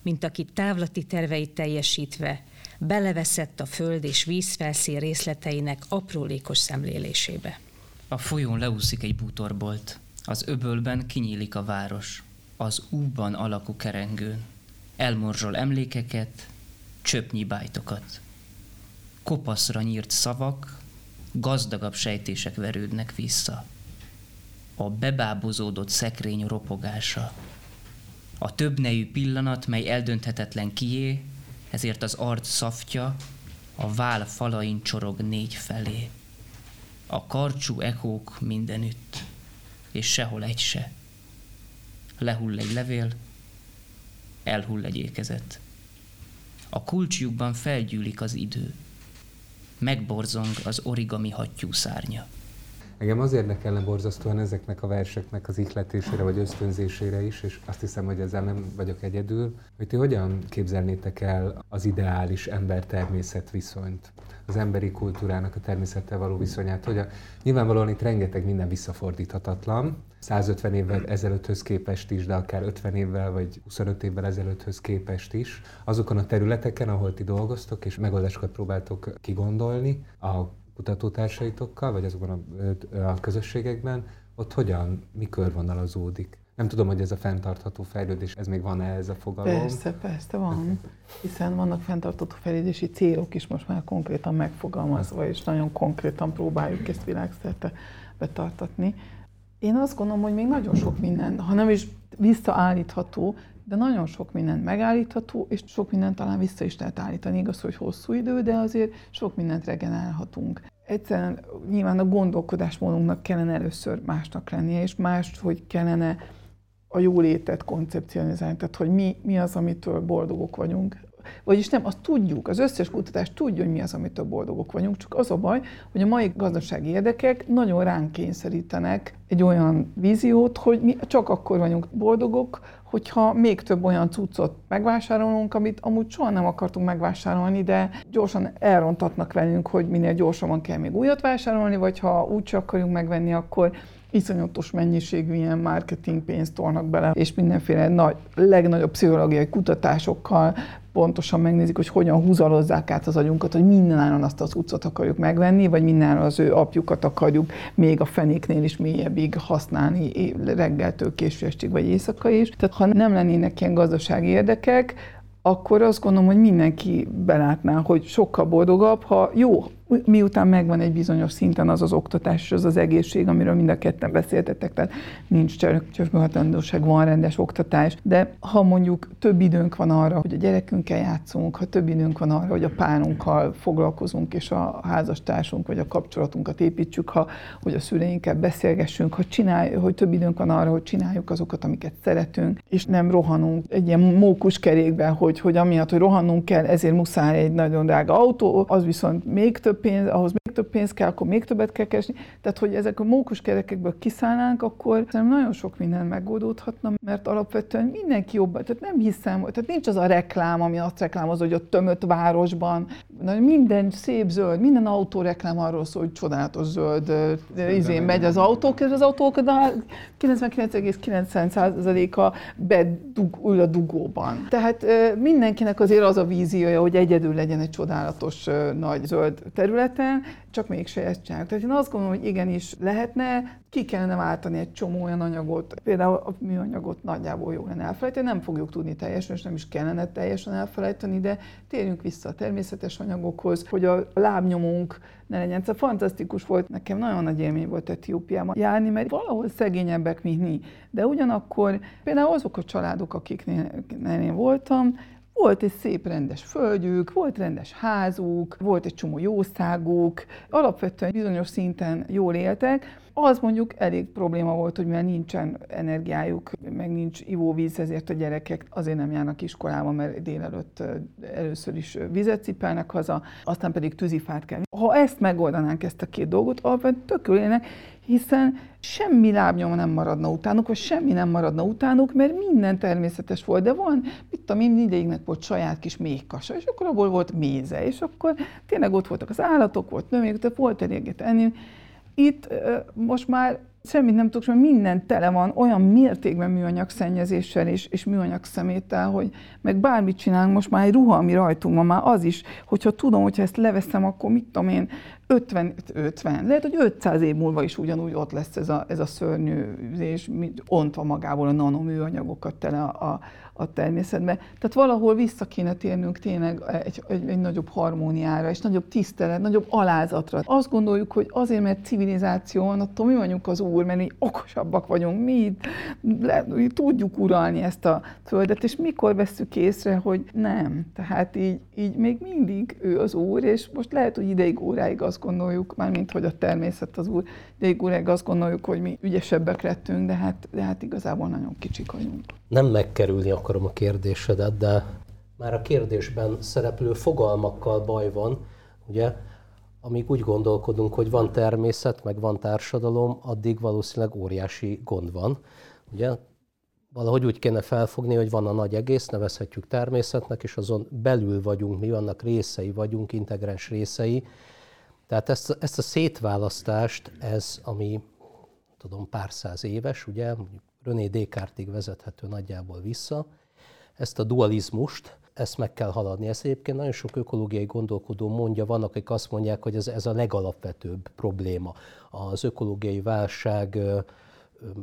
mint aki távlati terveit teljesítve beleveszett a föld és vízfelszín részleteinek aprólékos szemlélésébe. A folyón leúszik egy bútorbolt. Az öbölben kinyílik a város, az úban alakú kerengőn. Elmorzsol emlékeket, csöpnyi bájtokat. Kopaszra nyírt szavak, gazdagabb sejtések verődnek vissza. a bebábozódott szekrény ropogása. A több nejű pillanat, mely eldönthetetlen kié, ezért az arc szaftja a vál falain csorog négy felé. A karcsú ekók mindenütt, és sehol egy se. Lehull egy levél, elhull egy ékezet. A kulcsjukban felgyűlik az idő. Megborzong az origami hattyú szárnya. Engem az érdekelne borzasztóan ezeknek a verseknek az ihletésére vagy ösztönzésére is, és azt hiszem, hogy ezzel nem vagyok egyedül, hogy ti hogyan képzelnétek el az ideális ember-természet viszonyt, az emberi kultúrának a természettel való viszonyát, hogy a, nyilvánvalóan itt rengeteg minden visszafordíthatatlan, 150 évvel ezelőtthöz képest is, de akár 50 évvel vagy 25 évvel ezelőtthöz képest is, azokon a területeken, ahol ti dolgoztok és megoldásokat próbáltok kigondolni, a kutatótársaitokkal, vagy azokban a, a közösségekben, ott hogyan, mi körvonalazódik? Nem tudom, hogy ez a fenntartható fejlődés, ez még van-e ez a fogalom? Persze, persze van. Hiszen vannak fenntartható fejlődési célok is most már konkrétan megfogalmazva, és nagyon konkrétan próbáljuk ezt világszerte betartatni. Én azt gondolom, hogy még nagyon sok minden, ha nem is visszaállítható, de nagyon sok minden megállítható, és sok mindent talán vissza is lehet állítani. Igaz, hogy hosszú idő, de azért sok mindent regenerálhatunk. Egyszerűen nyilván a gondolkodásmódunknak kellene először másnak lennie, és más, hogy kellene a jólétet koncepcionalizálni, tehát hogy mi, mi az, amitől boldogok vagyunk. Vagyis nem, azt tudjuk, az összes kutatás tudja, hogy mi az, amitől boldogok vagyunk, csak az a baj, hogy a mai gazdasági érdekek nagyon ránk kényszerítenek egy olyan víziót, hogy mi csak akkor vagyunk boldogok, hogyha még több olyan cuccot megvásárolunk, amit amúgy soha nem akartunk megvásárolni, de gyorsan elrontatnak velünk, hogy minél gyorsabban kell még újat vásárolni, vagy ha úgy akarjuk megvenni, akkor iszonyatos mennyiségű ilyen marketing pénzt tolnak bele, és mindenféle nagy, legnagyobb pszichológiai kutatásokkal pontosan megnézik, hogy hogyan húzalozzák át az agyunkat, hogy mindenáron azt az utcot akarjuk megvenni, vagy mindenáron az ő apjukat akarjuk még a fenéknél is mélyebbig használni reggeltől késő estig, vagy éjszaka is. Tehát ha nem lennének ilyen gazdasági érdekek, akkor azt gondolom, hogy mindenki belátná, hogy sokkal boldogabb, ha jó, miután megvan egy bizonyos szinten az az oktatás és az az egészség, amiről mind a ketten beszéltetek, tehát nincs csörgőhatandóság, van rendes oktatás, de ha mondjuk több időnk van arra, hogy a gyerekünkkel játszunk, ha több időnk van arra, hogy a párunkkal foglalkozunk, és a házastársunk vagy a kapcsolatunkat építsük, ha, hogy a szüleinkkel beszélgessünk, ha csinálj, hogy több időnk van arra, hogy csináljuk azokat, amiket szeretünk, és nem rohanunk egy ilyen mókus kerékben, hogy, hogy amiatt, hogy rohannunk kell, ezért muszáj egy nagyon drága autó, az viszont még több több pénz, ahhoz még több pénz kell, akkor még többet kell keresni. Tehát, hogy ezek a mókus kerekekből kiszállnánk, akkor szerintem nagyon sok minden megoldódhatna, mert alapvetően mindenki jobban, tehát nem hiszem, tehát nincs az a reklám, ami azt reklámoz, hogy a tömött városban, minden szép zöld, minden autóreklám arról szól, hogy csodálatos zöld izén megy az autók, és az autók, de 99,9%-a bedug, ül a dugóban. Tehát mindenkinek azért az a víziója, hogy egyedül legyen egy csodálatos nagy zöld területen, csak mégse ezt csináljuk. Tehát én azt gondolom, hogy igenis lehetne, ki kellene váltani egy csomó olyan anyagot, például a műanyagot nagyjából jó lenne elfelejteni, nem fogjuk tudni teljesen, és nem is kellene teljesen elfelejteni, de térjünk vissza a természetes anyagokhoz, hogy a lábnyomunk ne legyen. Szóval fantasztikus volt, nekem nagyon nagy élmény volt Etiópiában járni, mert valahol szegényebbek, mint mi. De ugyanakkor például azok a családok, akiknél én voltam, volt egy szép rendes földjük, volt rendes házuk, volt egy csomó jószáguk, alapvetően bizonyos szinten jól éltek, az mondjuk elég probléma volt, hogy mivel nincsen energiájuk, meg nincs ivóvíz, ezért a gyerekek azért nem járnak iskolába, mert délelőtt először is vizet cipelnek haza, aztán pedig tűzifát kell. Ha ezt megoldanánk, ezt a két dolgot, alapvetően tökülnének, hiszen semmi lábnyoma nem maradna utánuk, vagy semmi nem maradna utánuk, mert minden természetes volt, de van, mit tudom én, mindegyiknek volt saját kis méhkasa, és akkor abból volt méze, és akkor tényleg ott voltak az állatok, volt növények, tehát volt eléget enni, itt most már semmit nem tudok, mert minden tele van olyan mértékben műanyag szennyezéssel és, és műanyag szeméttel, hogy meg bármit csinálunk, most már egy ruha, ami rajtunk van, már az is, hogyha tudom, hogyha ezt leveszem, akkor mit tudom én, 50, 50, lehet, hogy 500 év múlva is ugyanúgy ott lesz ez a, ez a szörnyű, és ontva magából a nanoműanyagokat tele a, a, a természetbe. Tehát valahol vissza kéne térnünk tényleg egy, egy, egy nagyobb harmóniára, és nagyobb tisztelet, nagyobb alázatra. Azt gondoljuk, hogy azért, mert civilizáció van, attól mi vagyunk az úr, mert mi okosabbak vagyunk, mi, le, tudjuk uralni ezt a földet, és mikor vesszük észre, hogy nem. Tehát így, így még mindig ő az úr, és most lehet, hogy ideig óráig azt gondoljuk, mármint, hogy a természet az úr, ideig óráig azt gondoljuk, hogy mi ügyesebbek lettünk, de hát, de hát igazából nagyon kicsik vagyunk. Nem megkerülni akarom a kérdésedet, de már a kérdésben szereplő fogalmakkal baj van, ugye? Amíg úgy gondolkodunk, hogy van természet, meg van társadalom, addig valószínűleg óriási gond van. Ugye? Valahogy úgy kéne felfogni, hogy van a nagy egész, nevezhetjük természetnek, és azon belül vagyunk, mi vannak részei vagyunk, integráns részei. Tehát ezt, ezt a szétválasztást, ez, ami tudom, pár száz éves, ugye, René Descartes-ig vezethető nagyjából vissza, ezt a dualizmust, ezt meg kell haladni. Ezt egyébként nagyon sok ökológiai gondolkodó mondja, vannak, akik azt mondják, hogy ez, ez a legalapvetőbb probléma. Az ökológiai válság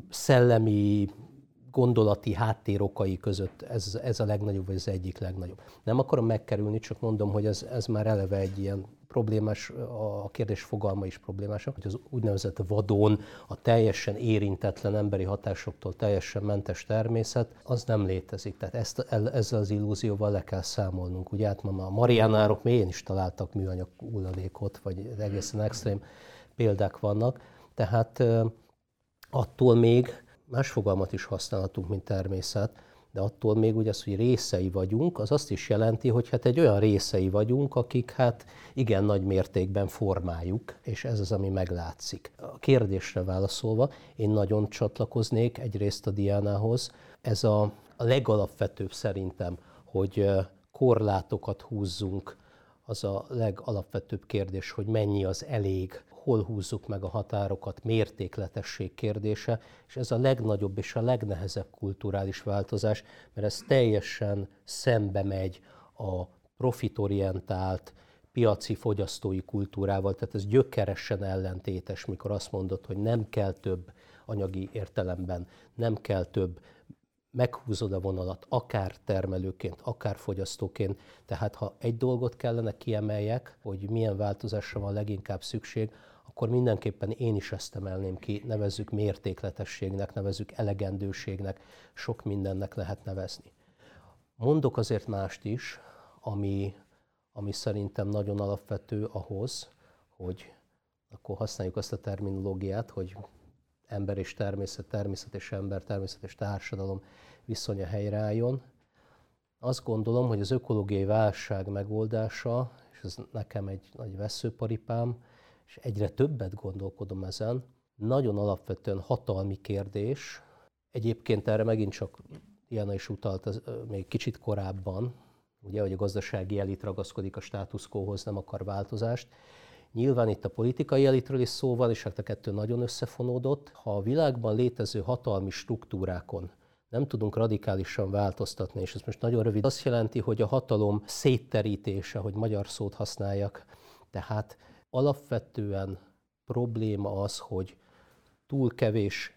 szellemi, gondolati háttérokai között ez, ez a legnagyobb, vagy az egyik legnagyobb. Nem akarom megkerülni, csak mondom, hogy ez, ez már eleve egy ilyen problémás, a kérdés fogalma is problémás, hogy az úgynevezett vadon, a teljesen érintetlen emberi hatásoktól teljesen mentes természet, az nem létezik. Tehát ezt, ezzel az illúzióval le kell számolnunk. Ugye hát ma a Marianárok mélyén is találtak műanyag hulladékot, vagy egészen extrém példák vannak. Tehát attól még más fogalmat is használhatunk, mint természet, de attól még ugye az, hogy részei vagyunk, az azt is jelenti, hogy hát egy olyan részei vagyunk, akik hát igen nagy mértékben formáljuk, és ez az, ami meglátszik. A kérdésre válaszolva, én nagyon csatlakoznék egyrészt a Diánához. Ez a, a legalapvetőbb szerintem, hogy korlátokat húzzunk, az a legalapvetőbb kérdés, hogy mennyi az elég, hol húzzuk meg a határokat, mértékletesség kérdése, és ez a legnagyobb és a legnehezebb kulturális változás, mert ez teljesen szembe megy a profitorientált, piaci fogyasztói kultúrával, tehát ez gyökeresen ellentétes, mikor azt mondod, hogy nem kell több anyagi értelemben, nem kell több meghúzod a vonalat, akár termelőként, akár fogyasztóként. Tehát ha egy dolgot kellene kiemeljek, hogy milyen változásra van leginkább szükség, akkor mindenképpen én is ezt emelném ki, nevezzük mértékletességnek, nevezzük elegendőségnek, sok mindennek lehet nevezni. Mondok azért mást is, ami, ami szerintem nagyon alapvető ahhoz, hogy akkor használjuk azt a terminológiát, hogy ember és természet, természet és ember, természet és társadalom viszonya helyreálljon. Azt gondolom, hogy az ökológiai válság megoldása, és ez nekem egy nagy veszőparipám, és egyre többet gondolkodom ezen, nagyon alapvetően hatalmi kérdés. Egyébként erre megint csak Diana is utalt az, még kicsit korábban, ugye, hogy a gazdasági elit ragaszkodik a státuszkóhoz, nem akar változást. Nyilván itt a politikai elitről is szó van, és hát a kettő nagyon összefonódott. Ha a világban létező hatalmi struktúrákon nem tudunk radikálisan változtatni, és ez most nagyon rövid, azt jelenti, hogy a hatalom szétterítése, hogy magyar szót használjak, tehát alapvetően probléma az, hogy túl kevés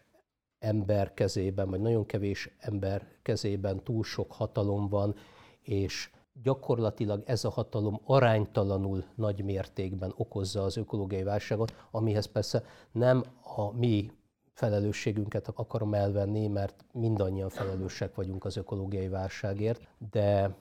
ember kezében, vagy nagyon kevés ember kezében túl sok hatalom van, és gyakorlatilag ez a hatalom aránytalanul nagy mértékben okozza az ökológiai válságot, amihez persze nem a mi felelősségünket akarom elvenni, mert mindannyian felelősek vagyunk az ökológiai válságért, de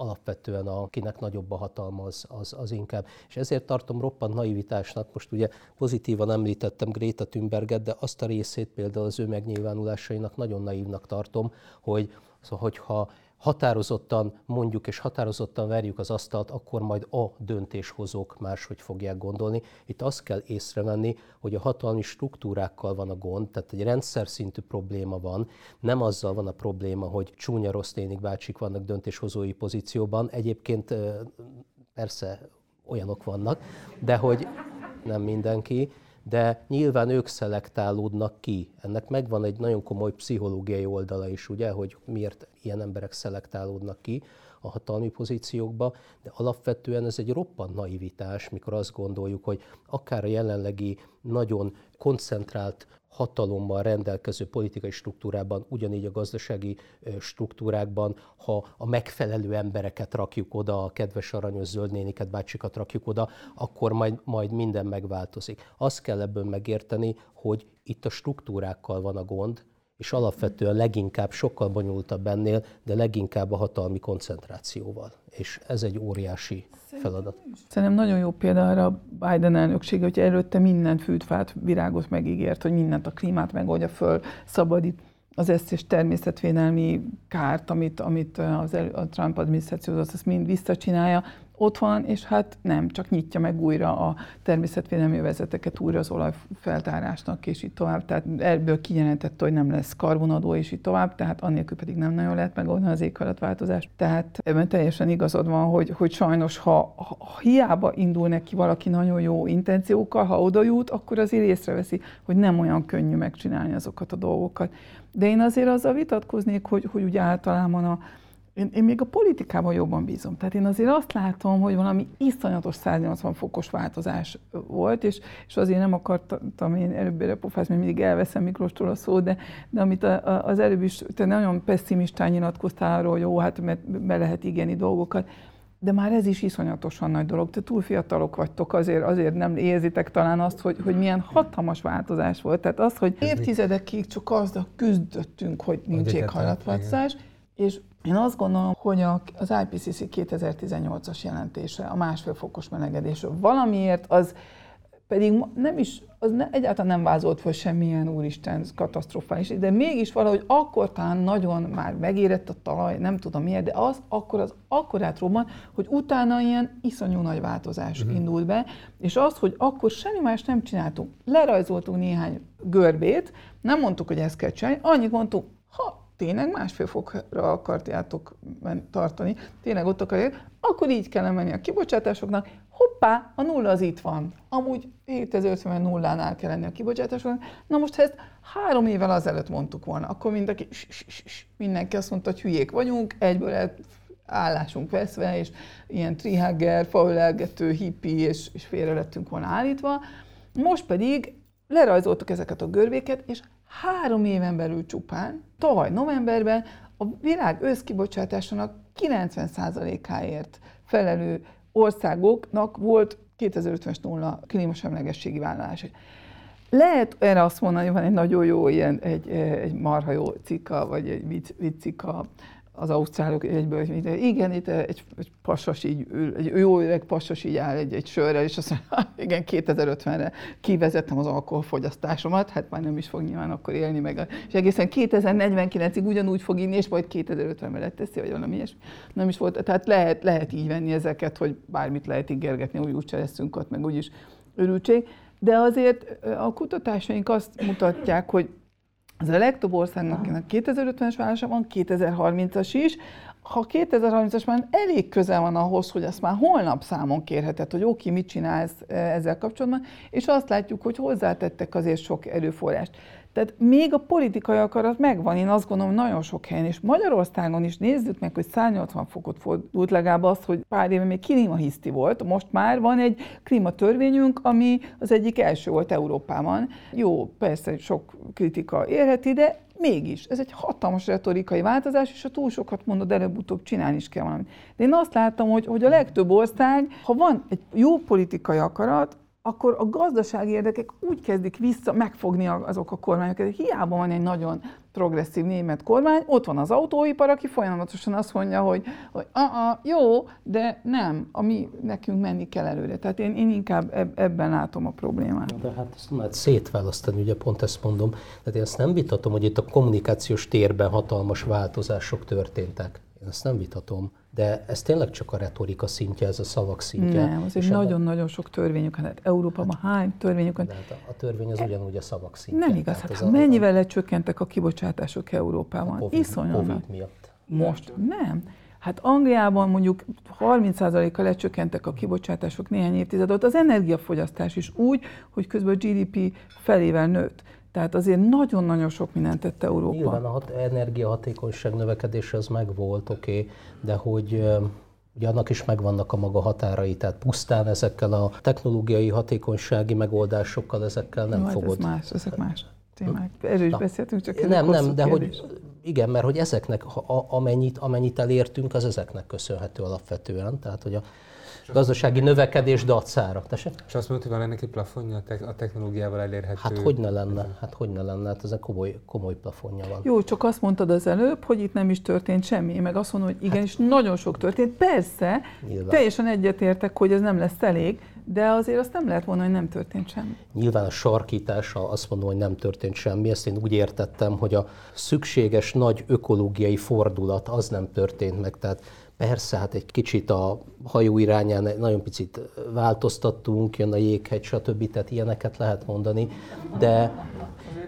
alapvetően akinek nagyobb a hatalma, az, az, az inkább. És ezért tartom roppant naivitásnak, most ugye pozitívan említettem Greta Thunberget, de azt a részét például az ő megnyilvánulásainak nagyon naívnak tartom, hogy szóval, hogyha határozottan mondjuk és határozottan verjük az asztalt, akkor majd a döntéshozók máshogy fogják gondolni. Itt azt kell észrevenni, hogy a hatalmi struktúrákkal van a gond, tehát egy rendszer szintű probléma van, nem azzal van a probléma, hogy csúnya rossz nénik bácsik vannak döntéshozói pozícióban. Egyébként persze olyanok vannak, de hogy nem mindenki, de nyilván ők szelektálódnak ki. Ennek megvan egy nagyon komoly pszichológiai oldala is, ugye, hogy miért ilyen emberek szelektálódnak ki a hatalmi pozíciókba, de alapvetően ez egy roppant naivitás, mikor azt gondoljuk, hogy akár a jelenlegi nagyon koncentrált hatalommal rendelkező politikai struktúrában, ugyanígy a gazdasági struktúrákban, ha a megfelelő embereket rakjuk oda, a kedves aranyos zöld néniket, bácsikat rakjuk oda, akkor majd, majd minden megváltozik. Azt kell ebből megérteni, hogy itt a struktúrákkal van a gond, és alapvetően leginkább sokkal bonyolultabb ennél, de leginkább a hatalmi koncentrációval. És ez egy óriási feladat. Szerintem nagyon jó példa arra a Biden elnökség, hogy előtte minden fűtfát, virágot megígért, hogy mindent a klímát megoldja föl, szabadít az és természetvédelmi kárt, amit, amit az el, a Trump adminisztráció az azt mind visszacsinálja, ott van, és hát nem, csak nyitja meg újra a természetvédelmi vezeteket újra az olajfeltárásnak, és így tovább. Tehát ebből kijelentette, hogy nem lesz karbonadó, és így tovább, tehát annélkül pedig nem nagyon lehet megoldani az éghajlatváltozást. Tehát ebben teljesen igazad van, hogy, hogy sajnos, ha, ha hiába indul neki valaki nagyon jó intenciókkal, ha oda jut, akkor azért észreveszi, hogy nem olyan könnyű megcsinálni azokat a dolgokat. De én azért azzal vitatkoznék, hogy, hogy ugye általában a, én, én még a politikában jobban bízom. Tehát én azért azt látom, hogy valami iszonyatos 180 fokos változás volt, és, és azért nem akartam én előbb pofázni, mert mindig elveszem Miklóstól a szót, de, de amit a, a, az előbb is, te nagyon pessimistán nyilatkoztál arról, hogy jó, hát mert be lehet igeni dolgokat, de már ez is iszonyatosan nagy dolog. Te túl fiatalok vagytok, azért, azért nem érzitek talán azt, hogy, hogy milyen hatalmas változás volt. Tehát az, hogy évtizedekig csak azzal küzdöttünk, hogy nincs éghajlatváltozás, és én azt gondolom, hogy az IPCC 2018-as jelentése a másfél fokos melegedésről valamiért az pedig nem is, az ne, egyáltalán nem vázolt föl semmilyen úristen katasztrofális, de mégis valahogy akkor talán nagyon már megérett a talaj, nem tudom miért, de az akkor az akkor átrobban, hogy utána ilyen iszonyú nagy változás uh-huh. indult be, és az, hogy akkor semmi más nem csináltunk, lerajzoltunk néhány görbét, nem mondtuk, hogy ezt kell csinálni, annyit mondtuk, ha tényleg másfél fokra akarjátok tartani, tényleg ott akarják, akkor így kell menni a kibocsátásoknak, hoppá, a nulla az itt van. Amúgy 2050 nullánál kell lenni a kibocsátásoknak. Na most ha ezt három évvel azelőtt mondtuk volna, akkor mindenki, mindenki azt mondta, hogy hülyék vagyunk, egyből lett állásunk veszve, és ilyen trihagger, faölelgető, hippi, és, és félre lettünk volna állítva. Most pedig lerajzoltuk ezeket a görvéket, és három éven belül csupán, tavaly novemberben a világ összkibocsátásának 90%-áért felelő országoknak volt 2050-es nulla klímasemlegességi vállalása. Lehet erre azt mondani, hogy van egy nagyon jó ilyen, egy, egy marha jó cika, vagy egy vicc, viccika az ausztrálok egyből, hogy igen, itt egy, egy pasas így ül, egy jó öreg pasas így áll egy, egy sörrel, és azt mondja, igen, 2050-re kivezettem az alkoholfogyasztásomat, hát már nem is fog nyilván akkor élni meg, és egészen 2049-ig ugyanúgy fog inni, és majd 2050-re leteszi, vagy valami ilyesmi. Nem is volt, tehát lehet, lehet így venni ezeket, hogy bármit lehet ígérgetni, úgy úgyse leszünk ott, meg úgyis örültség. De azért a kutatásaink azt mutatják, hogy az a legtöbb országnak 2050-es városa van, 2030-as is. Ha 2030-as már elég közel van ahhoz, hogy ezt már holnap számon kérheted, hogy oké, mit csinálsz eh, ezzel kapcsolatban, és azt látjuk, hogy hozzátettek azért sok erőforrást. Tehát még a politikai akarat megvan, én azt gondolom nagyon sok helyen, és Magyarországon is nézzük meg, hogy 180 fokot fordult legalább az, hogy pár éve még klímahiszti volt, most már van egy klímatörvényünk, ami az egyik első volt Európában. Jó, persze sok kritika érheti, de mégis, ez egy hatalmas retorikai változás, és ha túl sokat mondod, előbb-utóbb csinálni is kell valamit. De én azt látom, hogy, hogy a legtöbb ország, ha van egy jó politikai akarat, akkor a gazdasági érdekek úgy kezdik vissza megfogni azok a kormányok. Hiába van egy nagyon progresszív német kormány, ott van az autóipar, aki folyamatosan azt mondja, hogy, hogy a jó, de nem, ami nekünk menni kell előre. Tehát én, én inkább ebben látom a problémát. De hát ezt lehet szétválasztani, ugye pont ezt mondom. Tehát én ezt nem vitatom, hogy itt a kommunikációs térben hatalmas változások történtek. Én ezt nem vitatom, de ez tényleg csak a retorika szintje, ez a szavak szintje. Nem, azért nagyon-nagyon sok törvényük, hát Európában hát, hány törvényük van. Hát a, törvény az ugyanúgy a szavak szintje. Nem igaz, hát a, mennyivel lecsökkentek a kibocsátások Európában? A COVID, COVID miatt. Most nem. Hát Angliában mondjuk 30%-kal lecsökkentek a kibocsátások néhány évtized alatt, az energiafogyasztás is úgy, hogy közben a GDP felével nőtt. Tehát azért nagyon-nagyon sok mindent tett Európa. Nyilván a hat, energiahatékonyság növekedése az megvolt, oké, okay, de hogy ugye annak is megvannak a maga határai, tehát pusztán ezekkel a technológiai hatékonysági megoldásokkal ezekkel nem Jó, hát fogod. Ez más, ezek más. témák. Erről is beszéltünk, csak ez Nem, nem, de kérdés. hogy igen, mert hogy ezeknek, a, amennyit, amennyit elértünk, az ezeknek köszönhető alapvetően. Tehát, hogy a gazdasági növekedés dacára. Tessék? És azt mondta, hogy van ennek egy plafonja a technológiával elérhető? Hát hogy ne lenne, hát hogy ne lenne, hát ez egy komoly, komoly plafonja van. Jó, csak azt mondtad az előbb, hogy itt nem is történt semmi, meg azt mondom, hogy igenis hát, nagyon sok történt. Persze, nyilván. teljesen egyetértek, hogy ez nem lesz elég, de azért azt nem lehet volna, hogy nem történt semmi. Nyilván a sarkítása azt mondom, hogy nem történt semmi. Ezt én úgy értettem, hogy a szükséges nagy ökológiai fordulat az nem történt meg. Tehát Persze, hát egy kicsit a hajó irányán nagyon picit változtattunk, jön a jéghegy, stb. Tehát ilyeneket lehet mondani, de,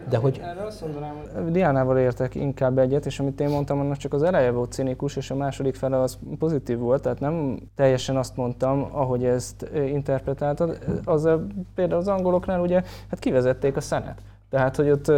de hogy... Erre azt mondanám, Diánával értek inkább egyet, és amit én mondtam, annak csak az eleje volt cinikus, és a második fele az pozitív volt, tehát nem teljesen azt mondtam, ahogy ezt interpretáltad. Az például az angoloknál ugye, hát kivezették a szenet. Tehát, hogy ott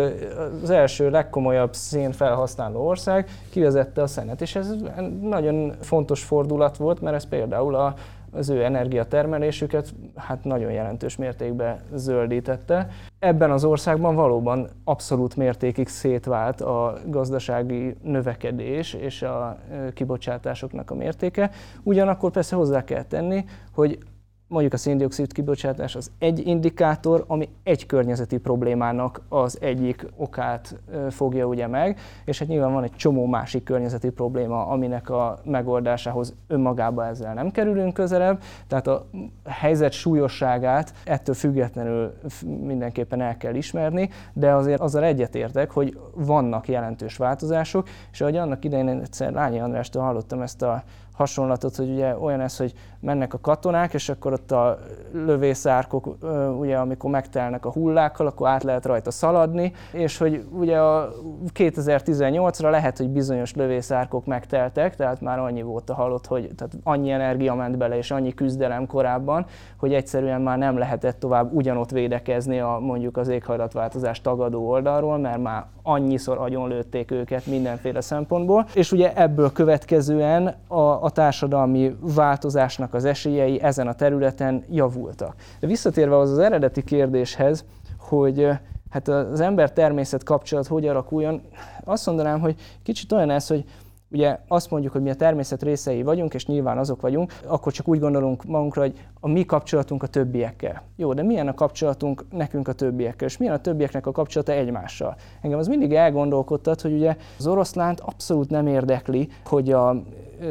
az első legkomolyabb szén felhasználó ország kivezette a szenet, és ez nagyon fontos fordulat volt, mert ez például a, az ő energiatermelésüket hát nagyon jelentős mértékben zöldítette. Ebben az országban valóban abszolút mértékig szétvált a gazdasági növekedés és a kibocsátásoknak a mértéke. Ugyanakkor persze hozzá kell tenni, hogy mondjuk a széndiokszid kibocsátás az egy indikátor, ami egy környezeti problémának az egyik okát fogja ugye meg, és hát nyilván van egy csomó másik környezeti probléma, aminek a megoldásához önmagában ezzel nem kerülünk közelebb, tehát a helyzet súlyosságát ettől függetlenül mindenképpen el kell ismerni, de azért azzal egyetértek, hogy vannak jelentős változások, és ahogy annak idején egyszer Lányi Andrástól hallottam ezt a hasonlatot, hogy ugye olyan ez, hogy mennek a katonák, és akkor ott a lövészárkok, ugye amikor megtelnek a hullákkal, akkor át lehet rajta szaladni, és hogy ugye a 2018-ra lehet, hogy bizonyos lövészárkok megteltek, tehát már annyi volt a halott, hogy tehát annyi energia ment bele, és annyi küzdelem korábban, hogy egyszerűen már nem lehetett tovább ugyanott védekezni a mondjuk az éghajlatváltozás tagadó oldalról, mert már annyiszor agyonlőtték őket mindenféle szempontból, és ugye ebből következően a, a társadalmi változásnak az esélyei ezen a területen javultak. De visszatérve az az eredeti kérdéshez, hogy hát az ember-természet kapcsolat hogy alakuljon, azt mondanám, hogy kicsit olyan ez, hogy ugye azt mondjuk, hogy mi a természet részei vagyunk, és nyilván azok vagyunk, akkor csak úgy gondolunk magunkra, hogy a mi kapcsolatunk a többiekkel. Jó, de milyen a kapcsolatunk nekünk a többiekkel, és milyen a többieknek a kapcsolata egymással? Engem az mindig elgondolkodtat, hogy ugye az oroszlánt abszolút nem érdekli, hogy a,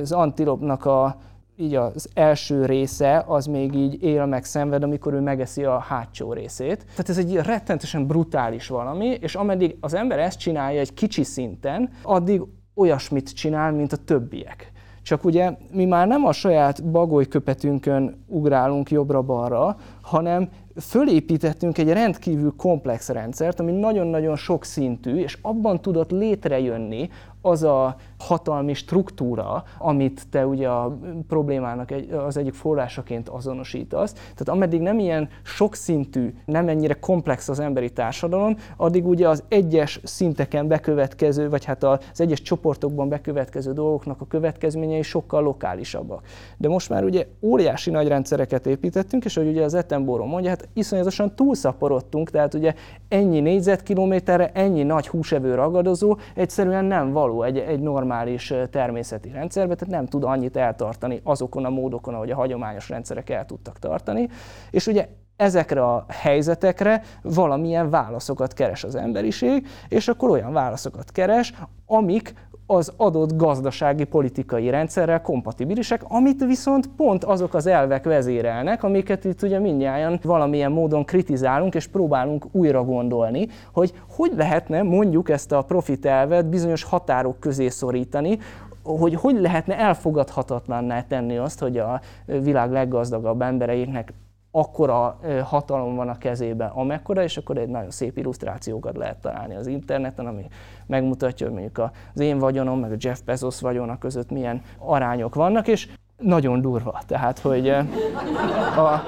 az antilopnak a így az első része az még így él meg szenved, amikor ő megeszi a hátsó részét. Tehát ez egy rettentesen brutális valami, és ameddig az ember ezt csinálja egy kicsi szinten, addig olyasmit csinál, mint a többiek. Csak ugye mi már nem a saját bagolyköpetünkön ugrálunk jobbra-balra, hanem fölépítettünk egy rendkívül komplex rendszert, ami nagyon-nagyon sok szintű, és abban tudott létrejönni az a hatalmi struktúra, amit te ugye a problémának egy, az egyik forrásaként azonosítasz. Tehát ameddig nem ilyen sokszintű, nem ennyire komplex az emberi társadalom, addig ugye az egyes szinteken bekövetkező, vagy hát az egyes csoportokban bekövetkező dolgoknak a következményei sokkal lokálisabbak. De most már ugye óriási nagy rendszereket építettünk, és hogy ugye az Etenboron mondja, hát iszonyatosan túlszaporodtunk, tehát ugye ennyi négyzetkilométerre, ennyi nagy húsevő ragadozó egyszerűen nem való egy, egy normális természeti rendszerbe, tehát nem tud annyit eltartani azokon a módokon, ahogy a hagyományos rendszerek el tudtak tartani. És ugye ezekre a helyzetekre valamilyen válaszokat keres az emberiség, és akkor olyan válaszokat keres, amik az adott gazdasági politikai rendszerrel kompatibilisek, amit viszont pont azok az elvek vezérelnek, amiket itt ugye mindjárt valamilyen módon kritizálunk és próbálunk újra gondolni, hogy hogy lehetne mondjuk ezt a profit elvet bizonyos határok közé szorítani, hogy hogy lehetne elfogadhatatlanná tenni azt, hogy a világ leggazdagabb embereinek akkora hatalom van a kezében, amekkora, és akkor egy nagyon szép illusztrációkat lehet találni az interneten, ami megmutatja, hogy mondjuk az én vagyonom, meg a Jeff Bezos vagyona között milyen arányok vannak, és nagyon durva. Tehát, hogy a,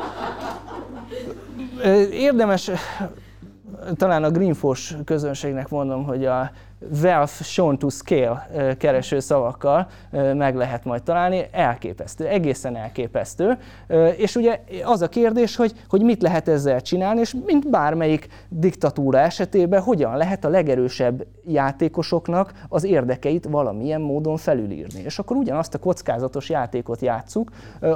érdemes talán a Greenforce közönségnek mondom, hogy a wealth shown to scale kereső szavakkal meg lehet majd találni, elképesztő, egészen elképesztő. És ugye az a kérdés, hogy, hogy mit lehet ezzel csinálni, és mint bármelyik diktatúra esetében, hogyan lehet a legerősebb játékosoknak az érdekeit valamilyen módon felülírni. És akkor ugyanazt a kockázatos játékot játszuk,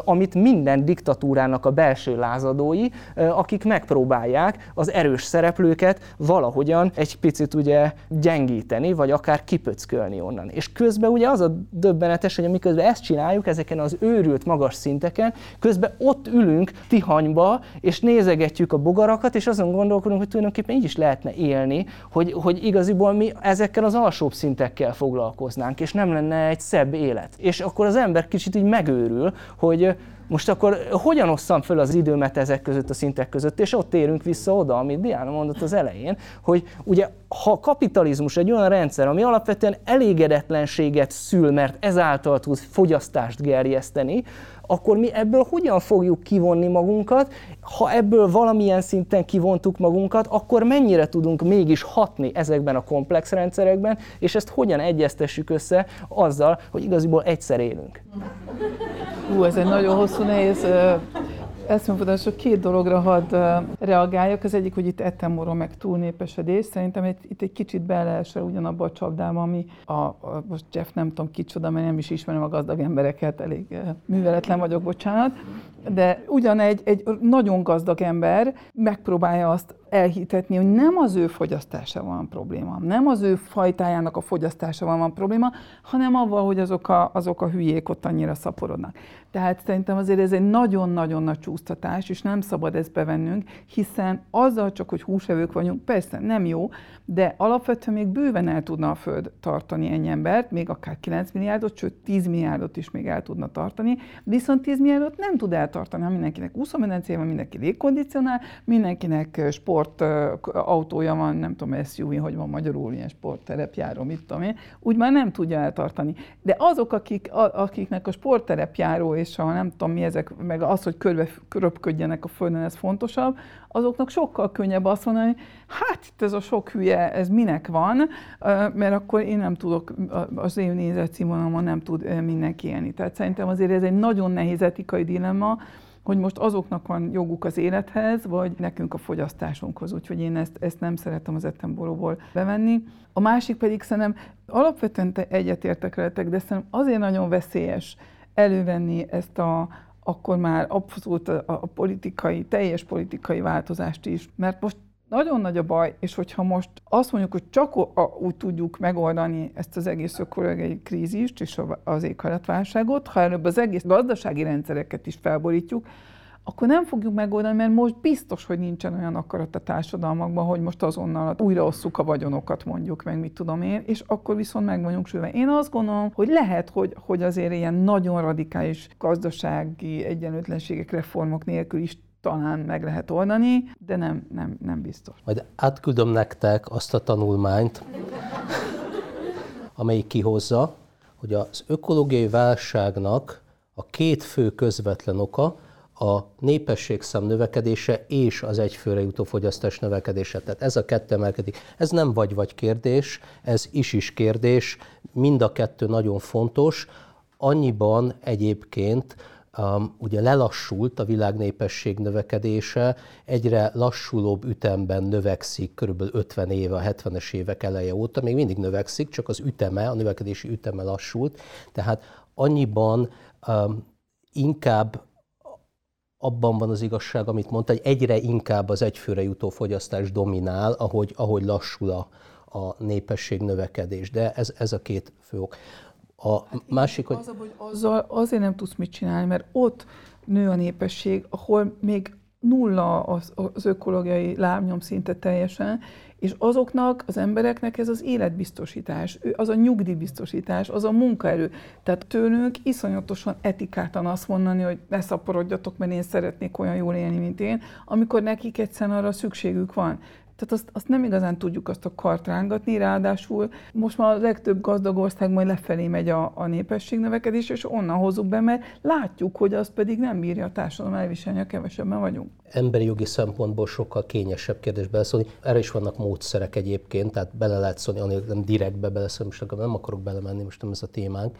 amit minden diktatúrának a belső lázadói, akik megpróbálják az erős szereplőket valahogyan egy picit ugye gyengíteni, vagy akár kipöckölni onnan. És közben ugye az a döbbenetes, hogy amiközben ezt csináljuk ezeken az őrült magas szinteken, közben ott ülünk Tihanyba, és nézegetjük a bogarakat, és azon gondolkodunk, hogy tulajdonképpen így is lehetne élni, hogy, hogy igaziból mi ezekkel az alsóbb szintekkel foglalkoznánk, és nem lenne egy szebb élet. És akkor az ember kicsit így megőrül, hogy most akkor hogyan osszam föl az időmet ezek között a szintek között, és ott érünk vissza oda, amit Diana mondott az elején, hogy ugye ha a kapitalizmus egy olyan rendszer, ami alapvetően elégedetlenséget szül, mert ezáltal tud fogyasztást gerjeszteni, akkor mi ebből hogyan fogjuk kivonni magunkat? Ha ebből valamilyen szinten kivontuk magunkat, akkor mennyire tudunk mégis hatni ezekben a komplex rendszerekben, és ezt hogyan egyeztessük össze azzal, hogy igaziból egyszer élünk? Hú, ez egy nagyon hosszú, nehéz eszmefutások két dologra hadd reagáljak. Az egyik, hogy itt ettemoró meg túlnépesedés. Szerintem itt, itt egy kicsit beleesel ugyanabba a csapdába, ami a, a, most Jeff nem tudom kicsoda, mert nem is ismerem a gazdag embereket, elég műveletlen vagyok, bocsánat. De ugyan egy, egy nagyon gazdag ember megpróbálja azt elhitetni, hogy nem az ő fogyasztása van probléma, nem az ő fajtájának a fogyasztása van, van probléma, hanem avval, hogy azok a, azok a hülyék ott annyira szaporodnak. Tehát szerintem azért ez egy nagyon-nagyon nagy csúsztatás, és nem szabad ezt bevennünk, hiszen azzal csak, hogy húsevők vagyunk, persze nem jó, de alapvetően még bőven el tudna a Föld tartani ennyi embert, még akár 9 milliárdot, sőt 10 milliárdot is még el tudna tartani, viszont 10 milliárdot nem tud eltartani, ha mindenkinek úszómedencéje van, mindenki légkondicionál, mindenkinek sport autója van, nem tudom, SUV, hogy van magyarul, ilyen sportterepjáró, mit tudom én, úgy már nem tudja eltartani. De azok, akik, akiknek a sportterepjáró és a nem tudom mi ezek, meg az, hogy körbe röpködjenek a földön, ez fontosabb, azoknak sokkal könnyebb azt mondani, hogy hát itt ez a sok hülye, ez minek van, mert akkor én nem tudok, az én nézetszínvonalon nem tud mindenki élni. Tehát szerintem azért ez egy nagyon nehéz etikai dilemma, hogy most azoknak van joguk az élethez, vagy nekünk a fogyasztásunkhoz. Úgyhogy én ezt, ezt nem szeretem az ettemboróból bevenni. A másik pedig szerintem alapvetően egyetértek veletek, de szerintem azért nagyon veszélyes elővenni ezt a, akkor már abszolút a, a politikai, teljes politikai változást is. Mert most nagyon nagy a baj, és hogyha most azt mondjuk, hogy csak úgy tudjuk megoldani ezt az egész ökológiai krízist és az éghajlatválságot, ha előbb az egész gazdasági rendszereket is felborítjuk, akkor nem fogjuk megoldani, mert most biztos, hogy nincsen olyan akarat a társadalmakban, hogy most azonnal újraosszuk a vagyonokat, mondjuk meg, mit tudom én, és akkor viszont meg vagyunk sülve. Én azt gondolom, hogy lehet, hogy, hogy azért ilyen nagyon radikális gazdasági egyenlőtlenségek, reformok nélkül is talán meg lehet oldani, de nem, nem, nem biztos. Majd átküldöm nektek azt a tanulmányt, amelyik kihozza, hogy az ökológiai válságnak a két fő közvetlen oka a népességszám növekedése és az egyfőre jutó fogyasztás növekedése. Tehát ez a kettő emelkedik. Ez nem vagy-vagy kérdés, ez is-is kérdés, mind a kettő nagyon fontos. Annyiban egyébként, um, ugye lelassult a világ népesség növekedése, egyre lassulóbb ütemben növekszik, körülbelül 50 éve, a 70-es évek eleje óta, még mindig növekszik, csak az üteme, a növekedési üteme lassult, tehát annyiban um, inkább abban van az igazság, amit mondta, hogy egyre inkább az egyfőre jutó fogyasztás dominál, ahogy, ahogy lassul a, a népesség növekedés. De ez, ez a két fő ok. A hát másik, hogy... Az, hogy azzal azért nem tudsz mit csinálni, mert ott nő a népesség, ahol még nulla az, az ökológiai lábnyom szinte teljesen, és azoknak az embereknek ez az életbiztosítás, az a nyugdíjbiztosítás, az a munkaerő. Tehát tőlünk iszonyatosan etikáltan azt mondani, hogy ne szaporodjatok, mert én szeretnék olyan jól élni, mint én, amikor nekik egyszerűen arra szükségük van. Tehát azt, azt nem igazán tudjuk azt a kart rángatni, ráadásul most már a legtöbb gazdag országban lefelé megy a, a népességnövekedés, és onnan hozzuk be, mert látjuk, hogy az pedig nem bírja a társadalom elviselni, a kevesebben vagyunk. emberi jogi szempontból sokkal kényesebb kérdés beleszólni. Erre is vannak módszerek egyébként, tehát bele lehet szólni, anélkül nem direktbe beleszólni, most nem akarok belemenni, most nem ez a témánk.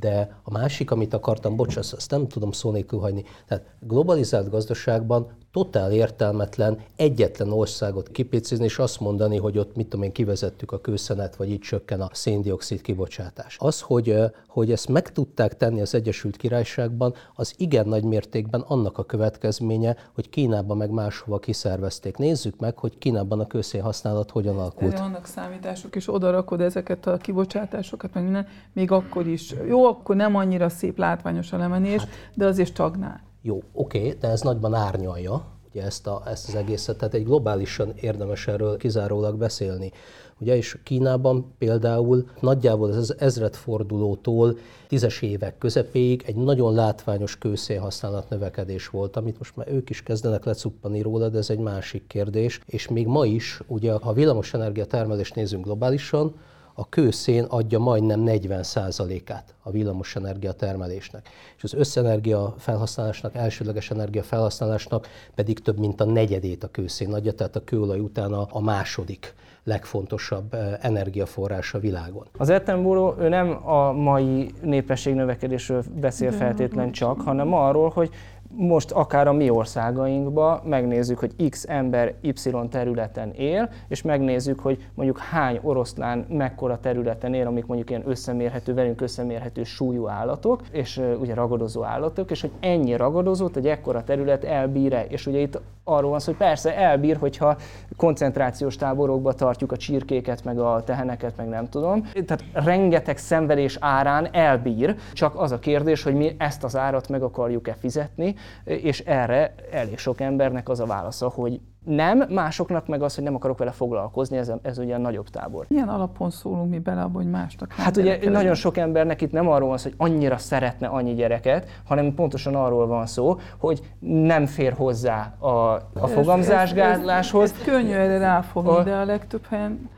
De a másik, amit akartam, bocs, azt nem tudom szó nélkül hagyni. Tehát globalizált gazdaságban totál értelmetlen egyetlen országot kipécézni, és azt mondani, hogy ott mit tudom én, kivezettük a kőszenet, vagy itt csökken a széndiokszid kibocsátás. Az, hogy, hogy ezt meg tudták tenni az Egyesült Királyságban, az igen nagy mértékben annak a következménye, hogy Kínában meg máshova kiszervezték. Nézzük meg, hogy Kínában a kőszén használat hogyan alakult. De vannak számítások, és oda rakod ezeket a kibocsátásokat, meg minden, még akkor is. Jó, akkor nem annyira szép látványos a lemenés, hát, de azért stagnál. Jó, oké, okay, de ez nagyban árnyalja ugye ezt, a, ezt az egészet, tehát egy globálisan érdemes erről kizárólag beszélni. Ugye, és Kínában például nagyjából az ezredfordulótól tízes évek közepéig egy nagyon látványos kőszénhasználat növekedés volt, amit most már ők is kezdenek lecuppani róla, de ez egy másik kérdés. És még ma is, ugye, ha villamosenergia termelést nézünk globálisan, a kőszén adja majdnem 40%-át a villamosenergia termelésnek. És az összenergia felhasználásnak, elsődleges energia felhasználásnak pedig több mint a negyedét a kőszén adja, tehát a kőolaj után a második legfontosabb eh, energiaforrás a világon. Az Attenborough ő nem a mai népesség növekedésről beszél feltétlen csak, hanem arról, hogy most akár a mi országainkba megnézzük, hogy X ember Y területen él, és megnézzük, hogy mondjuk hány oroszlán mekkora területen él, amik mondjuk ilyen összemérhető, velünk összemérhető súlyú állatok, és ugye ragadozó állatok, és hogy ennyi ragadozót egy ekkora terület elbír-e. És ugye itt arról van szó, hogy persze elbír, hogyha koncentrációs táborokba tartjuk a csirkéket, meg a teheneket, meg nem tudom. Tehát rengeteg szenvedés árán elbír, csak az a kérdés, hogy mi ezt az árat meg akarjuk-e fizetni, és erre elég sok embernek az a válasza, hogy nem, másoknak meg az, hogy nem akarok vele foglalkozni, ez, ez ugye a nagyobb tábor. Milyen alapon szólunk mi bele abba, hogy másnak nem Hát ugye nagyon sok embernek itt nem arról van szó, hogy annyira szeretne annyi gyereket, hanem pontosan arról van szó, hogy nem fér hozzá a, a fogamzásgátláshoz. Ez, ez, ez könnyű erre ráfogni, a, de a legtöbb helyen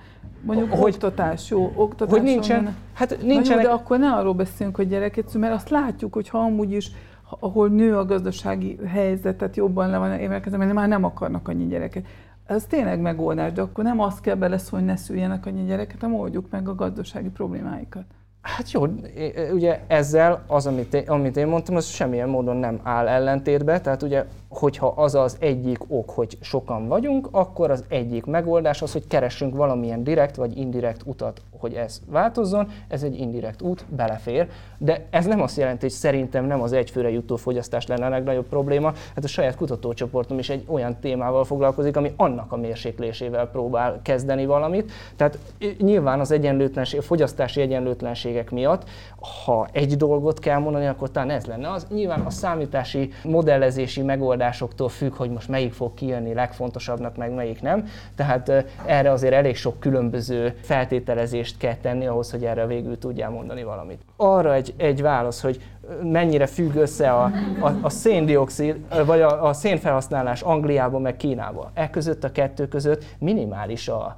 Mondjuk hogy, oktatás, jó, oktatás. Hogy nincsen, hát nincsenek... jó, de akkor ne arról beszélünk, hogy gyereket mert azt látjuk, hogy ha amúgy is ahol nő a gazdasági helyzetet, jobban le van évelkezve, mert már nem akarnak annyi gyereket. Ez tényleg megoldás, de akkor nem azt kell beleszólni, hogy ne szüljenek annyi gyereket, hanem oldjuk meg a gazdasági problémáikat. Hát jó, ugye ezzel az, amit én, amit én mondtam, az semmilyen módon nem áll ellentétbe, tehát ugye hogyha az az egyik ok, hogy sokan vagyunk, akkor az egyik megoldás az, hogy keressünk valamilyen direkt vagy indirekt utat, hogy ez változzon, ez egy indirekt út, belefér, de ez nem azt jelenti, hogy szerintem nem az egyfőre jutó fogyasztás lenne a legnagyobb probléma, hát a saját kutatócsoportom is egy olyan témával foglalkozik, ami annak a mérséklésével próbál kezdeni valamit. Tehát nyilván az egyenlőtlenség, fogyasztási egyenlőtlenségek miatt, ha egy dolgot kell mondani, akkor talán ez lenne az. Nyilván a számítási modellezési megoldás megoldásoktól függ, hogy most melyik fog kijönni legfontosabbnak, meg melyik nem. Tehát erre azért elég sok különböző feltételezést kell tenni ahhoz, hogy erre végül tudjál mondani valamit. Arra egy, egy válasz, hogy mennyire függ össze a, a, a széndiokszid, vagy a, a szénfelhasználás Angliában, meg Kínában. E között a kettő között minimális a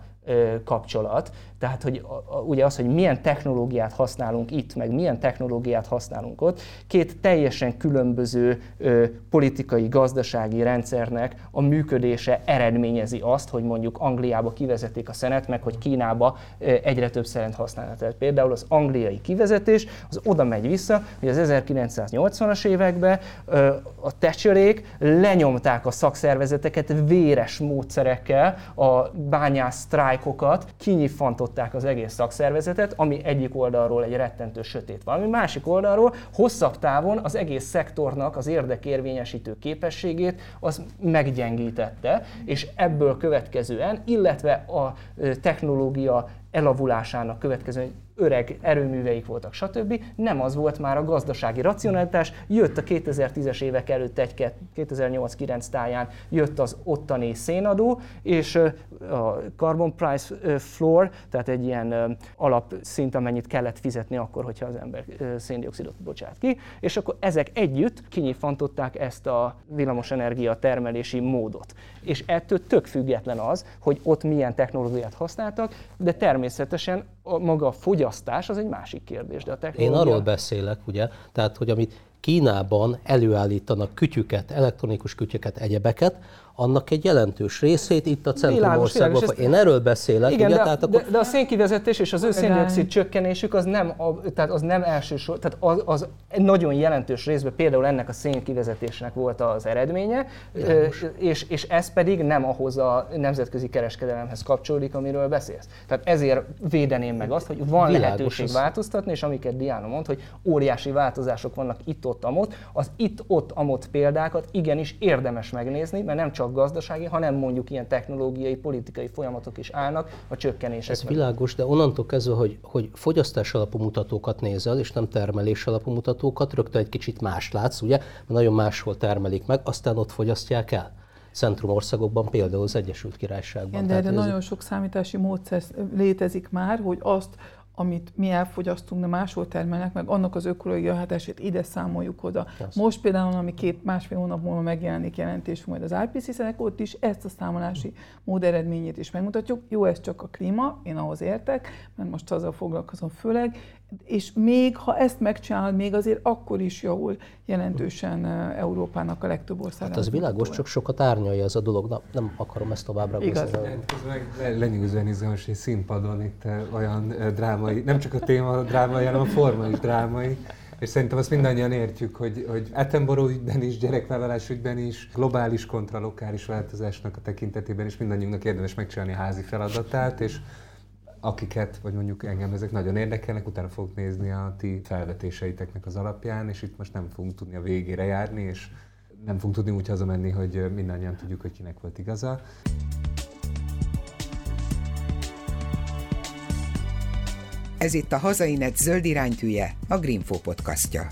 kapcsolat, tehát, hogy ugye az, hogy milyen technológiát használunk itt, meg milyen technológiát használunk ott, két teljesen különböző politikai, gazdasági rendszernek a működése eredményezi azt, hogy mondjuk Angliába kivezetik a szenet, meg hogy Kínába egyre több szent használnak. Tehát például az angliai kivezetés, az oda megy vissza, hogy az 1980-as években a Thatcherék lenyomták a szakszervezeteket véres módszerekkel, a bányász sztrájkokat, kinyifantott megnyitották az egész szakszervezetet, ami egyik oldalról egy rettentő sötét valami, másik oldalról hosszabb távon az egész szektornak az érdekérvényesítő képességét az meggyengítette, és ebből következően, illetve a technológia elavulásának következően öreg erőműveik voltak, stb. Nem az volt már a gazdasági racionalitás. Jött a 2010-es évek előtt egy 2008-9 táján jött az ottani szénadó, és a carbon price floor, tehát egy ilyen alapszint, amennyit kellett fizetni akkor, hogyha az ember széndiokszidot bocsát ki, és akkor ezek együtt kinyifantották ezt a villamosenergia termelési módot. És ettől tök független az, hogy ott milyen technológiát használtak, de természetesen a maga a fogyasztás az egy másik kérdés. De a technológia... Én arról beszélek, ugye, tehát, hogy amit Kínában előállítanak kütyüket, elektronikus kütyüket, egyebeket, annak egy jelentős részét itt a centrum országban. Én erről beszélek. Igen, ugye, de, tehát akkor... de, de a szénkivezetés és az ő széndiokszid csökkenésük az nem, a, tehát az nem elsősor, tehát az, az nagyon jelentős részben például ennek a szénkivezetésnek volt az eredménye, és, és ez pedig nem ahhoz a nemzetközi kereskedelemhez kapcsolódik, amiről beszélsz. Tehát ezért védeném meg azt, hogy van Világos lehetőség az... változtatni, és amiket Diana mond, hogy óriási változások vannak itt-ott, amott, az itt-ott, amott példákat igenis érdemes megnézni, mert nem csak csak gazdasági, hanem mondjuk ilyen technológiai, politikai folyamatok is állnak a csökkenések. Ez világos, de onnantól kezdve, hogy, hogy fogyasztás alapú mutatókat nézel, és nem termelés alapú mutatókat, rögtön egy kicsit más látsz, ugye, mert nagyon máshol termelik meg, aztán ott fogyasztják el centrumországokban, például az Egyesült Királyságban. Igen, de erre nagyon sok számítási módszer létezik már, hogy azt amit mi elfogyasztunk, de máshol termelnek, meg annak az ökológiai hatását ide számoljuk oda. Yes. Most például, ami két másfél hónap múlva megjelenik jelentés majd az IPCC-nek, ott is ezt a számolási mód eredményét is megmutatjuk. Jó, ez csak a klíma, én ahhoz értek, mert most azzal foglalkozom főleg, és még ha ezt megcsinálod, még azért akkor is javul jelentősen Európának a legtöbb ország. Hát az világos, csak sokat árnyalja ez a dolog. Na, nem akarom ezt továbbra Igaz. Lenyűgözően izgalmas, hogy színpadon itt olyan drámai, nem csak a téma drámai, hanem a forma is drámai. És szerintem azt mindannyian értjük, hogy, hogy Attenborough ügyben is, gyerekvállalás ügyben is, globális kontra lokális változásnak a tekintetében is mindannyiunknak érdemes megcsinálni a házi feladatát, és akiket, vagy mondjuk engem ezek nagyon érdekelnek, utána fogok nézni a ti felvetéseiteknek az alapján, és itt most nem fogunk tudni a végére járni, és nem fogunk tudni úgy hazamenni, hogy mindannyian tudjuk, hogy kinek volt igaza. Ez itt a Hazainet zöld iránytűje, a Greenfo podcastja.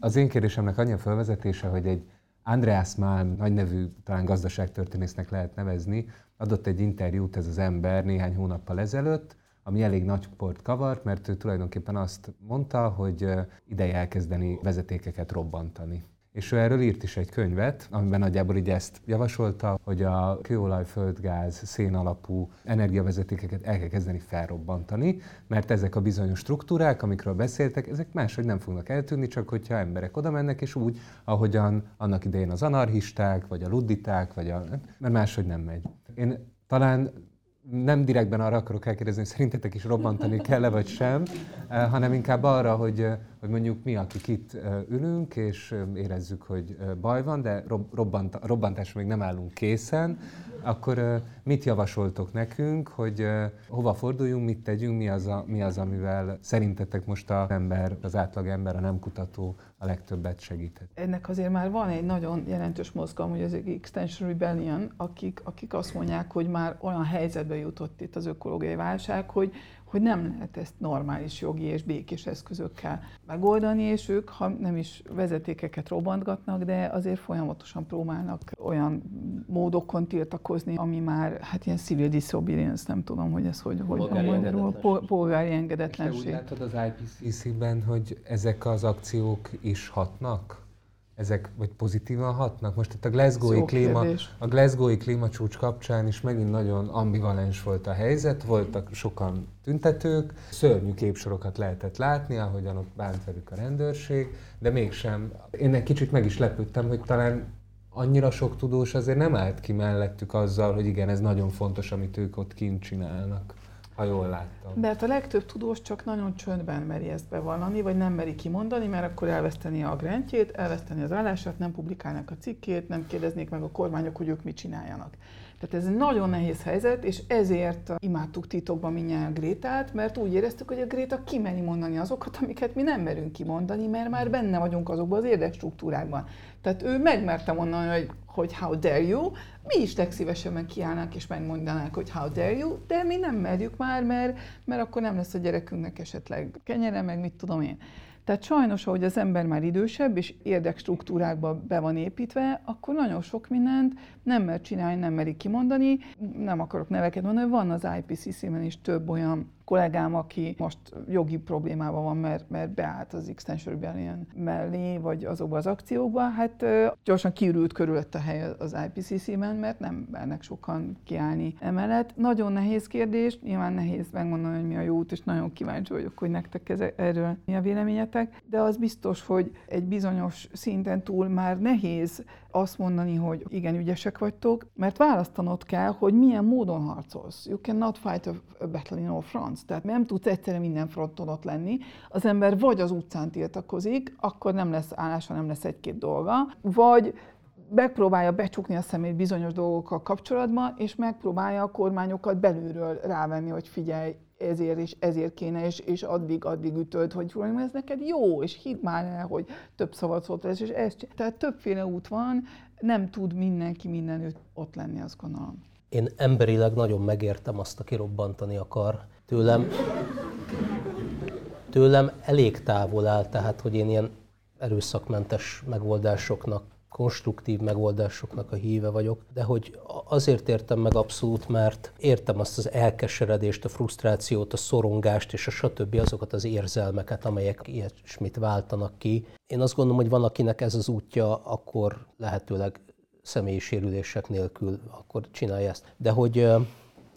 Az én kérdésemnek annyi a felvezetése, hogy egy Andreas Malm, nagy nevű, talán gazdaságtörténésznek lehet nevezni, adott egy interjút ez az ember néhány hónappal ezelőtt, ami elég nagy port kavart, mert ő tulajdonképpen azt mondta, hogy ideje elkezdeni vezetékeket robbantani. És ő erről írt is egy könyvet, amiben nagyjából így ezt javasolta, hogy a kőolaj, földgáz, szén alapú energiavezetékeket el kell kezdeni felrobbantani, mert ezek a bizonyos struktúrák, amikről beszéltek, ezek máshogy nem fognak eltűnni, csak hogyha emberek oda mennek, és úgy, ahogyan annak idején az anarchisták, vagy a ludditák, vagy a... mert máshogy nem megy. Én talán nem direktben arra akarok elkérdezni, hogy szerintetek is robbantani kell-e vagy sem, eh, hanem inkább arra, hogy, eh, hogy mondjuk mi, akik itt ülünk, és érezzük, hogy baj van, de robbant, robbantásra még nem állunk készen, akkor mit javasoltok nekünk, hogy hova forduljunk, mit tegyünk, mi az, a, mi az amivel szerintetek most az ember, az átlag ember, a nem kutató a legtöbbet segíthet? Ennek azért már van egy nagyon jelentős mozgalom, hogy az Extension Rebellion, akik, akik azt mondják, hogy már olyan helyzetbe jutott itt az ökológiai válság, hogy hogy nem lehet ezt normális jogi és békés eszközökkel megoldani, és ők, ha nem is vezetékeket robbantgatnak, de azért folyamatosan próbálnak olyan módokon tiltakozni, ami már, hát ilyen civil disobedience, nem tudom, hogy ez hogy, hogy polgári magyarul, polgári engedetlenség. És te úgy látod az IPCC-ben, hogy ezek az akciók is hatnak? Ezek vagy pozitívan hatnak? Most itt a Glasgow-i, klíma, a Glasgow-i klímacsúcs kapcsán is megint nagyon ambivalens volt a helyzet, voltak sokan tüntetők, szörnyű képsorokat lehetett látni, ahogyan ott bánt velük a rendőrség, de mégsem. Én egy kicsit meg is lepődtem, hogy talán annyira sok tudós azért nem állt ki mellettük azzal, hogy igen, ez nagyon fontos, amit ők ott kint csinálnak ha jól láttam. Mert a legtöbb tudós csak nagyon csöndben meri ezt bevallani, vagy nem meri kimondani, mert akkor elveszteni a grantjét, elveszteni az állását, nem publikálnak a cikkét, nem kérdeznék meg a kormányok, hogy ők mit csináljanak. Tehát ez egy nagyon nehéz helyzet, és ezért imádtuk titokban minnyáján Grétát, mert úgy éreztük, hogy a Gréta kimeri mondani azokat, amiket mi nem merünk kimondani, mert már benne vagyunk azokban az érdekstruktúrákban. Tehát ő megmerte mondani, hogy, hogy how dare you, mi is legszívesebben kiállnánk és megmondanánk, hogy how dare you, de mi nem merjük már, mert, mert akkor nem lesz a gyerekünknek esetleg kenyere, meg mit tudom én. Tehát sajnos, ahogy az ember már idősebb és érdekstruktúrákba be van építve, akkor nagyon sok mindent nem mer csinálni, nem merik kimondani. Nem akarok neveket mondani, van az IPCC-ben is több olyan kollégám, aki most jogi problémában van, mert, mert beállt az Extension Rebellion mellé, vagy azokba az akciókba, hát gyorsan kiürült körülött a hely az IPCC-ben, mert nem mernek sokan kiállni emellett. Nagyon nehéz kérdés, nyilván nehéz megmondani, hogy mi a jó út, és nagyon kíváncsi vagyok, hogy nektek ez, erről mi a véleményetek, de az biztos, hogy egy bizonyos szinten túl már nehéz azt mondani, hogy igen, ügyesek vagytok, mert választanod kell, hogy milyen módon harcolsz. You cannot fight a battle in all fronts. Tehát nem tudsz egyszerre minden fronton ott lenni. Az ember vagy az utcán tiltakozik, akkor nem lesz állása, nem lesz egy-két dolga, vagy megpróbálja becsukni a szemét bizonyos dolgokkal kapcsolatban, és megpróbálja a kormányokat belülről rávenni, hogy figyelj, ezért és ezért kéne, és, és addig, addig ütöd, hogy ez neked jó, és hidd már el, hogy több szabad szót lesz, és ez, tehát többféle út van, nem tud mindenki mindenütt ott lenni, azt gondolom. Én emberileg nagyon megértem azt, aki robbantani akar. Tőlem, tőlem elég távol áll, tehát hogy én ilyen erőszakmentes megoldásoknak konstruktív megoldásoknak a híve vagyok, de hogy azért értem meg abszolút, mert értem azt az elkeseredést, a frusztrációt, a szorongást és a stb. azokat az érzelmeket, amelyek ilyesmit váltanak ki. Én azt gondolom, hogy van, akinek ez az útja, akkor lehetőleg személyi sérülések nélkül akkor csinálja ezt. De hogy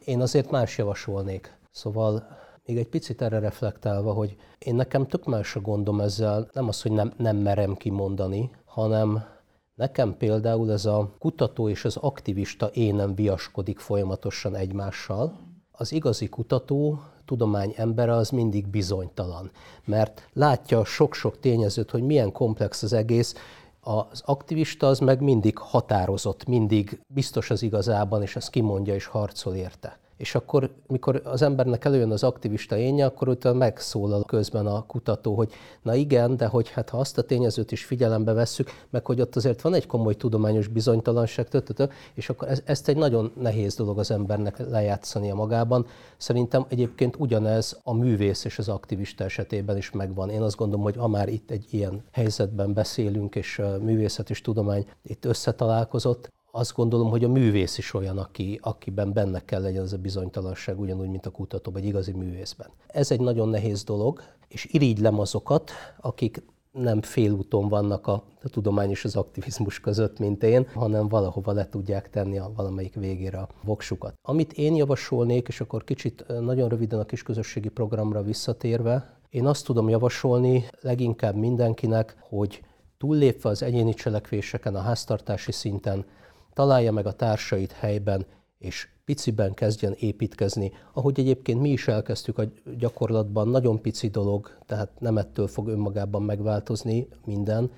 én azért más javasolnék. Szóval még egy picit erre reflektálva, hogy én nekem tök más a gondom ezzel, nem az, hogy nem, nem merem kimondani, hanem Nekem például ez a kutató és az aktivista énem viaskodik folyamatosan egymással. Az igazi kutató, tudomány embere az mindig bizonytalan, mert látja sok-sok tényezőt, hogy milyen komplex az egész, az aktivista az meg mindig határozott, mindig biztos az igazában, és ezt kimondja és harcol érte. És akkor, mikor az embernek előjön az aktivista énje, akkor utána megszólal közben a kutató, hogy na igen, de hogy hát ha azt a tényezőt is figyelembe vesszük, meg hogy ott azért van egy komoly tudományos bizonytalanság, tötötö, és akkor ez, ezt egy nagyon nehéz dolog az embernek a magában. Szerintem egyébként ugyanez a művész és az aktivista esetében is megvan. Én azt gondolom, hogy ha már itt egy ilyen helyzetben beszélünk, és művészet és tudomány itt összetalálkozott, azt gondolom, hogy a művész is olyan, aki, akiben benne kell legyen az a bizonytalanság, ugyanúgy, mint a kutató, vagy igazi művészben. Ez egy nagyon nehéz dolog, és irigylem azokat, akik nem félúton vannak a, a tudomány és az aktivizmus között, mint én, hanem valahova le tudják tenni a valamelyik végére a voksukat. Amit én javasolnék, és akkor kicsit nagyon röviden a kisközösségi programra visszatérve, én azt tudom javasolni leginkább mindenkinek, hogy túllépve az egyéni cselekvéseken, a háztartási szinten, találja meg a társait helyben, és piciben kezdjen építkezni. Ahogy egyébként mi is elkezdtük a gyakorlatban, nagyon pici dolog, tehát nem ettől fog önmagában megváltozni minden,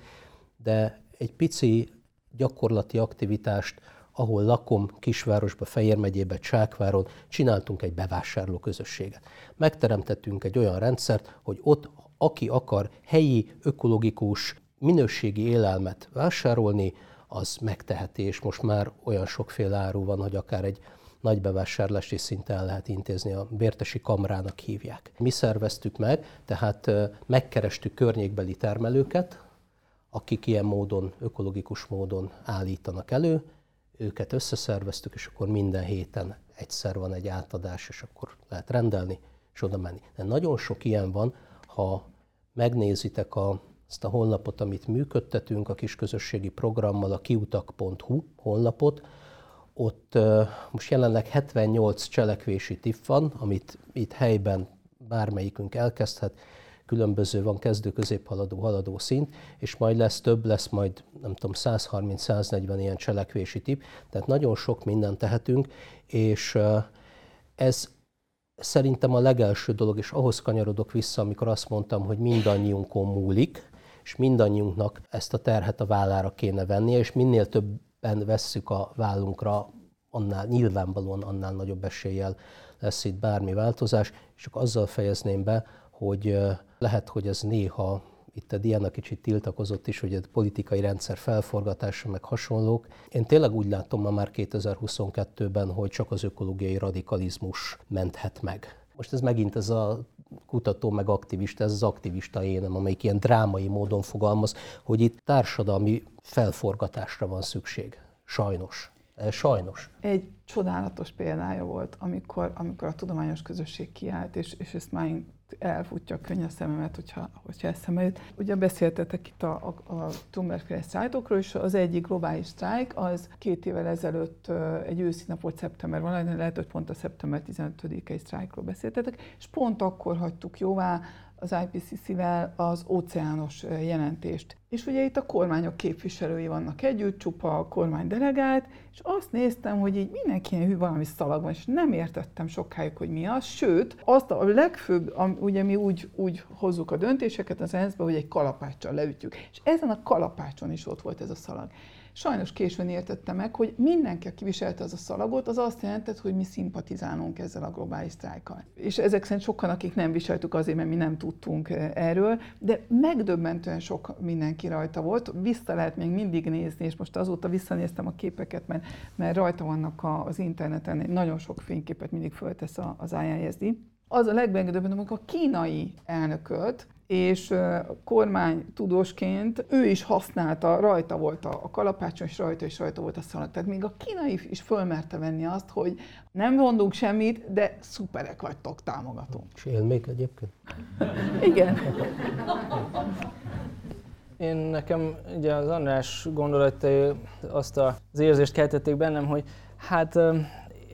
de egy pici gyakorlati aktivitást, ahol lakom, kisvárosba, Fejér megyébe, Csákváron, csináltunk egy bevásárló közösséget. Megteremtettünk egy olyan rendszert, hogy ott, aki akar helyi, ökológikus, minőségi élelmet vásárolni, az megteheti, és most már olyan sokféle áru van, hogy akár egy nagy bevásárlási szinten lehet intézni, a Bértesi Kamrának hívják. Mi szerveztük meg, tehát megkerestük környékbeli termelőket, akik ilyen módon, ökológikus módon állítanak elő, őket összeszerveztük, és akkor minden héten egyszer van egy átadás, és akkor lehet rendelni, és oda menni. De nagyon sok ilyen van, ha megnézitek a ezt a honlapot, amit működtetünk, a kisközösségi programmal, a kiutak.hu honlapot, ott most jelenleg 78 cselekvési tipp van, amit itt helyben bármelyikünk elkezdhet, különböző van kezdő, középhaladó, haladó szint, és majd lesz több, lesz majd nem tudom 130-140 ilyen cselekvési tip, tehát nagyon sok mindent tehetünk, és ez szerintem a legelső dolog, és ahhoz kanyarodok vissza, amikor azt mondtam, hogy mindannyiunkon múlik, és mindannyiunknak ezt a terhet a vállára kéne vennie, és minél többen vesszük a vállunkra, annál nyilvánvalóan annál nagyobb eséllyel lesz itt bármi változás, és csak azzal fejezném be, hogy lehet, hogy ez néha itt a Diana kicsit tiltakozott is, hogy a politikai rendszer felforgatása, meg hasonlók. Én tényleg úgy látom ma már 2022-ben, hogy csak az ökológiai radikalizmus menthet meg. Most ez megint ez a kutató meg aktivista, ez az aktivista énem, amelyik ilyen drámai módon fogalmaz, hogy itt társadalmi felforgatásra van szükség. Sajnos. Sajnos. Egy csodálatos példája volt, amikor, amikor a tudományos közösség kiállt, és, és ezt már elfutja a könny szememet, hogyha, hogyha eszembe jut. Ugye beszéltetek itt a, a, a Thunberg sztrájkokról, és az egyik globális sztrájk az két évvel ezelőtt egy őszi volt szeptember van, lehet, hogy pont a szeptember 15-i sztrájkról beszéltetek, és pont akkor hagytuk jóvá az IPCC-vel az óceános jelentést. És ugye itt a kormányok képviselői vannak együtt, csupa a kormány delegált, és azt néztem, hogy így mindenki hű valami szalag van, és nem értettem sokáig, hogy mi az. Sőt, azt a legfőbb, ugye mi úgy, úgy hozzuk a döntéseket az ENSZ-be, hogy egy kalapáccsal leütjük. És ezen a kalapácson is ott volt ez a szalag. Sajnos későn értette meg, hogy mindenki, aki viselte az a szalagot, az azt jelentett, hogy mi szimpatizálunk ezzel a globális sztrájkkal. És ezek szerint sokan, akik nem viseltük azért, mert mi nem tudtunk eh, erről, de megdöbbentően sok mindenki rajta volt. Vissza lehet még mindig nézni, és most azóta visszanéztem a képeket, mert, mert rajta vannak az interneten, nagyon sok fényképet mindig föltesz az IISD. Az a legmegdöbbentőbb, amikor a kínai elnököt és kormány tudósként ő is használta, rajta volt a kalapácson, és rajta is rajta volt a szalag. Tehát még a kínai is fölmerte venni azt, hogy nem mondunk semmit, de szuperek vagytok, támogatunk. És él még egyébként? Igen. Én nekem ugye az András gondolatai azt az érzést keltették bennem, hogy hát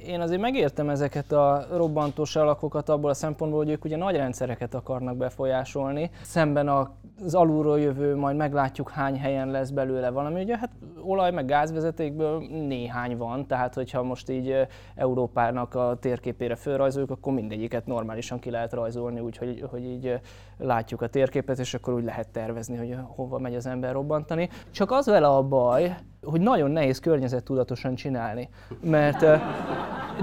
én azért megértem ezeket a robbantós alakokat abból a szempontból, hogy ők ugye nagy rendszereket akarnak befolyásolni, szemben az alulról jövő, majd meglátjuk hány helyen lesz belőle valami. Ugye hát olaj meg gázvezetékből néhány van, tehát hogyha most így Európának a térképére fölrajzoljuk, akkor mindegyiket normálisan ki lehet rajzolni, úgyhogy hogy így látjuk a térképet, és akkor úgy lehet tervezni, hogy hova megy az ember robbantani. Csak az vele a baj, hogy nagyon nehéz környezettudatosan csinálni. Mert,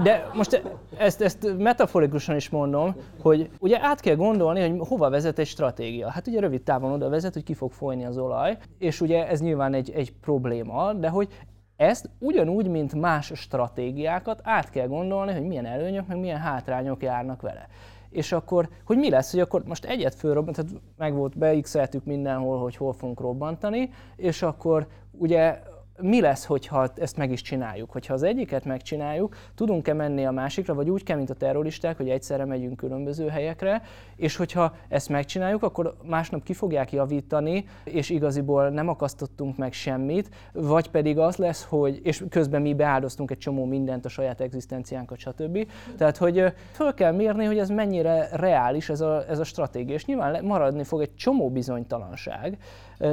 de most ezt, ezt metaforikusan is mondom, hogy ugye át kell gondolni, hogy hova vezet egy stratégia. Hát ugye rövid távon oda vezet, hogy ki fog folyni az olaj, és ugye ez nyilván egy, egy probléma, de hogy ezt ugyanúgy, mint más stratégiákat át kell gondolni, hogy milyen előnyök, meg milyen hátrányok járnak vele és akkor, hogy mi lesz, hogy akkor most egyet fölrobbant, tehát meg volt, beixeltük mindenhol, hogy hol fogunk robbantani, és akkor ugye mi lesz, hogyha ezt meg is csináljuk? Hogyha az egyiket megcsináljuk, tudunk-e menni a másikra, vagy úgy kell, mint a terroristák, hogy egyszerre megyünk különböző helyekre, és hogyha ezt megcsináljuk, akkor másnap ki fogják javítani, és igaziból nem akasztottunk meg semmit, vagy pedig az lesz, hogy, és közben mi beáldoztunk egy csomó mindent, a saját egzisztenciánkat, stb. Tehát, hogy föl kell mérni, hogy ez mennyire reális ez a, ez a stratégia, és nyilván maradni fog egy csomó bizonytalanság,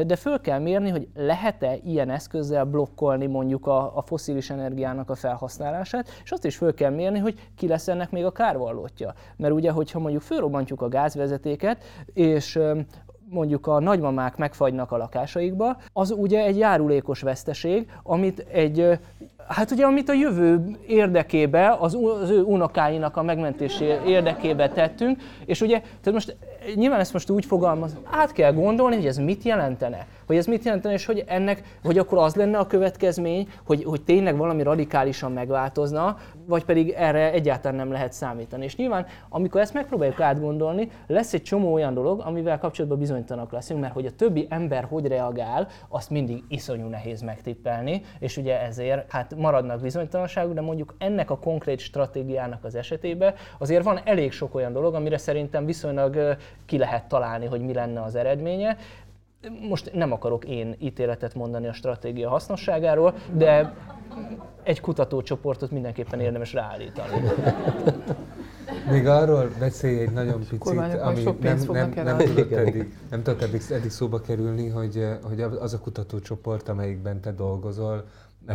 de föl kell mérni, hogy lehet-e ilyen eszközzel blokkolni mondjuk a, a foszilis energiának a felhasználását, és azt is föl kell mérni, hogy ki lesz ennek még a kárvallótja. Mert ugye, hogyha mondjuk fölrobbantjuk a gázvezetéket, és mondjuk a nagymamák megfagynak a lakásaikba, az ugye egy járulékos veszteség, amit egy Hát ugye, amit a jövő érdekébe, az, az ő unokáinak a megmentésé érdekébe tettünk, és ugye, tehát most nyilván ezt most úgy fogalmaz, át kell gondolni, hogy ez mit jelentene hogy ez mit jelentene, és hogy ennek, hogy akkor az lenne a következmény, hogy, hogy tényleg valami radikálisan megváltozna, vagy pedig erre egyáltalán nem lehet számítani. És nyilván, amikor ezt megpróbáljuk átgondolni, lesz egy csomó olyan dolog, amivel kapcsolatban bizonytalanok leszünk, mert hogy a többi ember hogy reagál, azt mindig iszonyú nehéz megtippelni, és ugye ezért hát maradnak bizonytalanságok, de mondjuk ennek a konkrét stratégiának az esetében azért van elég sok olyan dolog, amire szerintem viszonylag ki lehet találni, hogy mi lenne az eredménye. Most nem akarok én ítéletet mondani a stratégia hasznosságáról, de egy kutatócsoportot mindenképpen érdemes ráállítani. Még arról beszélj egy nagyon picit, ami nem, nem, nem, tudott eddig, nem tudott eddig, eddig szóba kerülni, hogy, hogy az a kutatócsoport, amelyikben te dolgozol,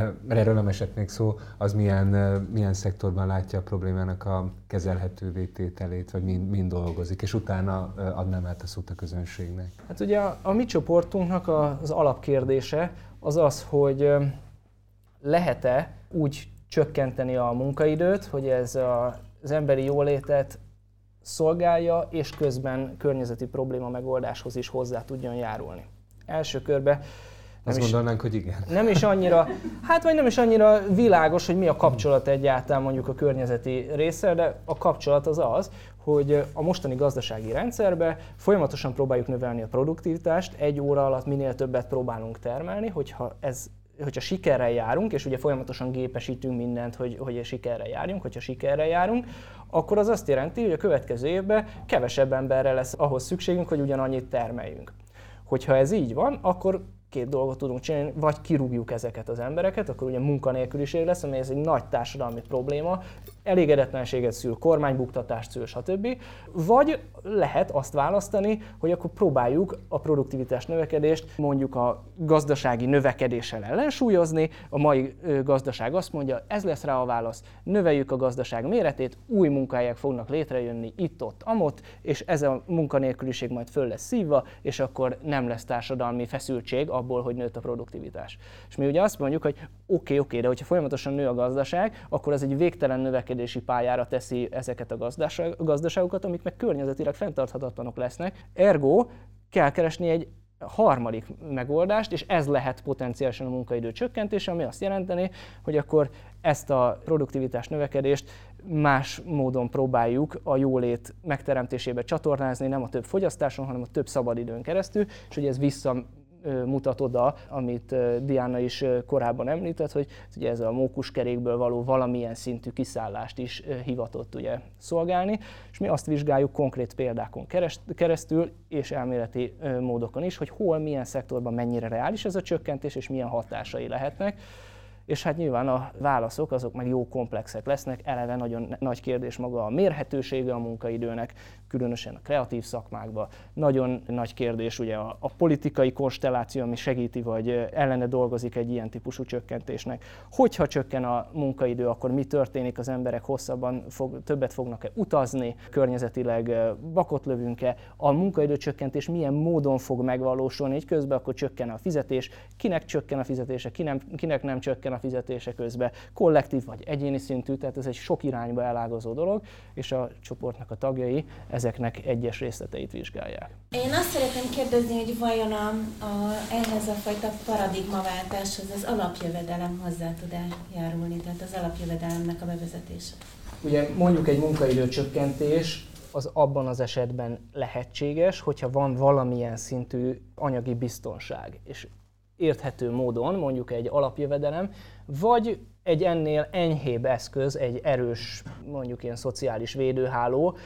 mert erről nem esett még szó, az milyen, milyen szektorban látja a problémának a kezelhetővé tételét, vagy mind, mind dolgozik, és utána adnám át a szót a közönségnek. Hát ugye a, a mi csoportunknak az alapkérdése az az, hogy lehet-e úgy csökkenteni a munkaidőt, hogy ez a, az emberi jólétet szolgálja, és közben környezeti probléma megoldáshoz is hozzá tudjon járulni. Első körben azt is, gondolnánk, hogy igen. Nem is annyira, hát vagy nem is annyira világos, hogy mi a kapcsolat egyáltalán mondjuk a környezeti része, de a kapcsolat az az, hogy a mostani gazdasági rendszerbe folyamatosan próbáljuk növelni a produktivitást, egy óra alatt minél többet próbálunk termelni, hogyha ez hogyha sikerrel járunk, és ugye folyamatosan gépesítünk mindent, hogy, hogy sikerrel járjunk, hogyha sikerrel járunk, akkor az azt jelenti, hogy a következő évben kevesebb emberre lesz ahhoz szükségünk, hogy ugyanannyit termeljünk. Hogyha ez így van, akkor két dolgot tudunk csinálni, vagy kirúgjuk ezeket az embereket, akkor ugye munkanélküliség lesz, ami ez egy nagy társadalmi probléma, elégedetlenséget szül, kormánybuktatást szül, stb. Vagy lehet azt választani, hogy akkor próbáljuk a produktivitás növekedést mondjuk a gazdasági növekedéssel ellensúlyozni. A mai gazdaság azt mondja, ez lesz rá a válasz, növeljük a gazdaság méretét, új munkahelyek fognak létrejönni itt-ott, amott, és ez a munkanélküliség majd föl lesz szívva, és akkor nem lesz társadalmi feszültség abból, hogy nőtt a produktivitás. És mi ugye azt mondjuk, hogy oké, okay, oké, okay, de hogyha folyamatosan nő a gazdaság, akkor az egy végtelen növekedési pályára teszi ezeket a gazdaságokat, amik meg környezetileg fenntarthatatlanok lesznek. Ergo kell keresni egy harmadik megoldást, és ez lehet potenciálisan a munkaidő csökkentése, ami azt jelenteni, hogy akkor ezt a produktivitás növekedést más módon próbáljuk a jólét megteremtésébe csatornázni, nem a több fogyasztáson, hanem a több szabadidőn keresztül, és hogy ez vissza mutat oda, amit Diana is korábban említett, hogy ugye ez a mókuskerékből való valamilyen szintű kiszállást is hivatott ugye szolgálni, és mi azt vizsgáljuk konkrét példákon keresztül, és elméleti módokon is, hogy hol, milyen szektorban mennyire reális ez a csökkentés, és milyen hatásai lehetnek. És hát nyilván a válaszok azok meg jó komplexek lesznek, eleve nagyon nagy kérdés maga a mérhetősége a munkaidőnek, különösen a kreatív szakmákban. Nagyon nagy kérdés ugye a, a politikai konstelláció, ami segíti vagy ellene dolgozik egy ilyen típusú csökkentésnek. Hogyha csökken a munkaidő, akkor mi történik, az emberek hosszabban fog, többet fognak-e utazni, környezetileg bakot lövünk-e, a munkaidő csökkentés milyen módon fog megvalósulni, így közben akkor csökken a fizetés, kinek csökken a fizetése, kinek nem csökken a fizetése közben, kollektív vagy egyéni szintű, tehát ez egy sok irányba elágazó dolog, és a csoportnak a tagjai ezeknek egyes részleteit vizsgálják. Én azt szeretném kérdezni, hogy vajon a, a, ehhez a fajta paradigmaváltáshoz az alapjövedelem hozzá tud-e járulni, tehát az alapjövedelemnek a bevezetése? Ugye mondjuk egy munkaidő csökkentés, az abban az esetben lehetséges, hogyha van valamilyen szintű anyagi biztonság. És érthető módon, mondjuk egy alapjövedelem, vagy egy ennél enyhébb eszköz, egy erős, mondjuk ilyen szociális védőháló,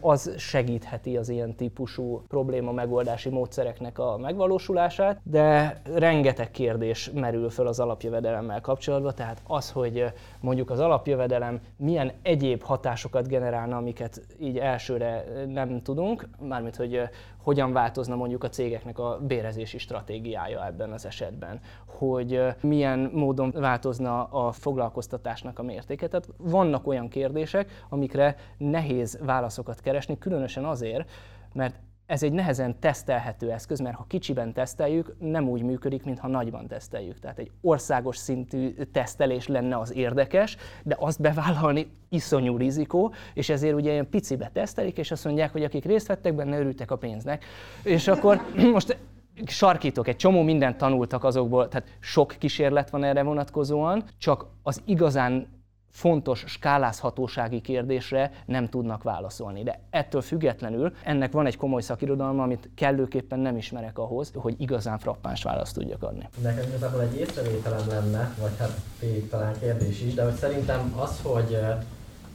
az segítheti az ilyen típusú probléma megoldási módszereknek a megvalósulását, de rengeteg kérdés merül föl az alapjövedelemmel kapcsolatban, tehát az, hogy mondjuk az alapjövedelem milyen egyéb hatásokat generálna, amiket így elsőre nem tudunk, mármint hogy hogyan változna mondjuk a cégeknek a bérezési stratégiája ebben az esetben, hogy milyen módon változna a foglalkoztatásnak a mértéke. Tehát vannak olyan kérdések, amikre nehéz válaszokat keresni, különösen azért, mert ez egy nehezen tesztelhető eszköz, mert ha kicsiben teszteljük, nem úgy működik, mintha nagyban teszteljük. Tehát egy országos szintű tesztelés lenne az érdekes, de azt bevállalni iszonyú rizikó, és ezért ugye ilyen picibe tesztelik, és azt mondják, hogy akik részt vettek benne, örültek a pénznek. És akkor most sarkítok, egy csomó mindent tanultak azokból, tehát sok kísérlet van erre vonatkozóan, csak az igazán fontos skálázhatósági kérdésre nem tudnak válaszolni. De ettől függetlenül ennek van egy komoly szakirodalma, amit kellőképpen nem ismerek ahhoz, hogy igazán frappáns választ tudjak adni. Nekem igazából egy észrevételem lenne, vagy hát talán kérdés is, de hogy szerintem az, hogy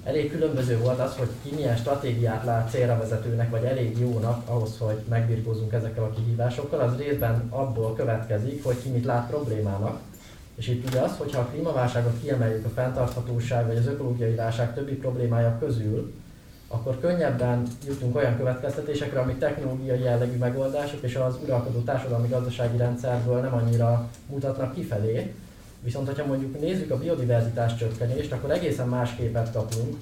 elég különböző volt az, hogy ki milyen stratégiát lát célra vezetőnek, vagy elég jónak ahhoz, hogy megbirkózunk ezekkel a kihívásokkal, az részben abból következik, hogy ki mit lát problémának. És itt ugye az, hogyha a klímaválságot kiemeljük a fenntarthatóság vagy az ökológiai válság többi problémája közül, akkor könnyebben jutunk olyan következtetésekre, amik technológiai jellegű megoldások és az uralkodó társadalmi gazdasági rendszerből nem annyira mutatnak kifelé, Viszont, hogyha mondjuk nézzük a biodiverzitás csökkenést, akkor egészen más képet kapunk,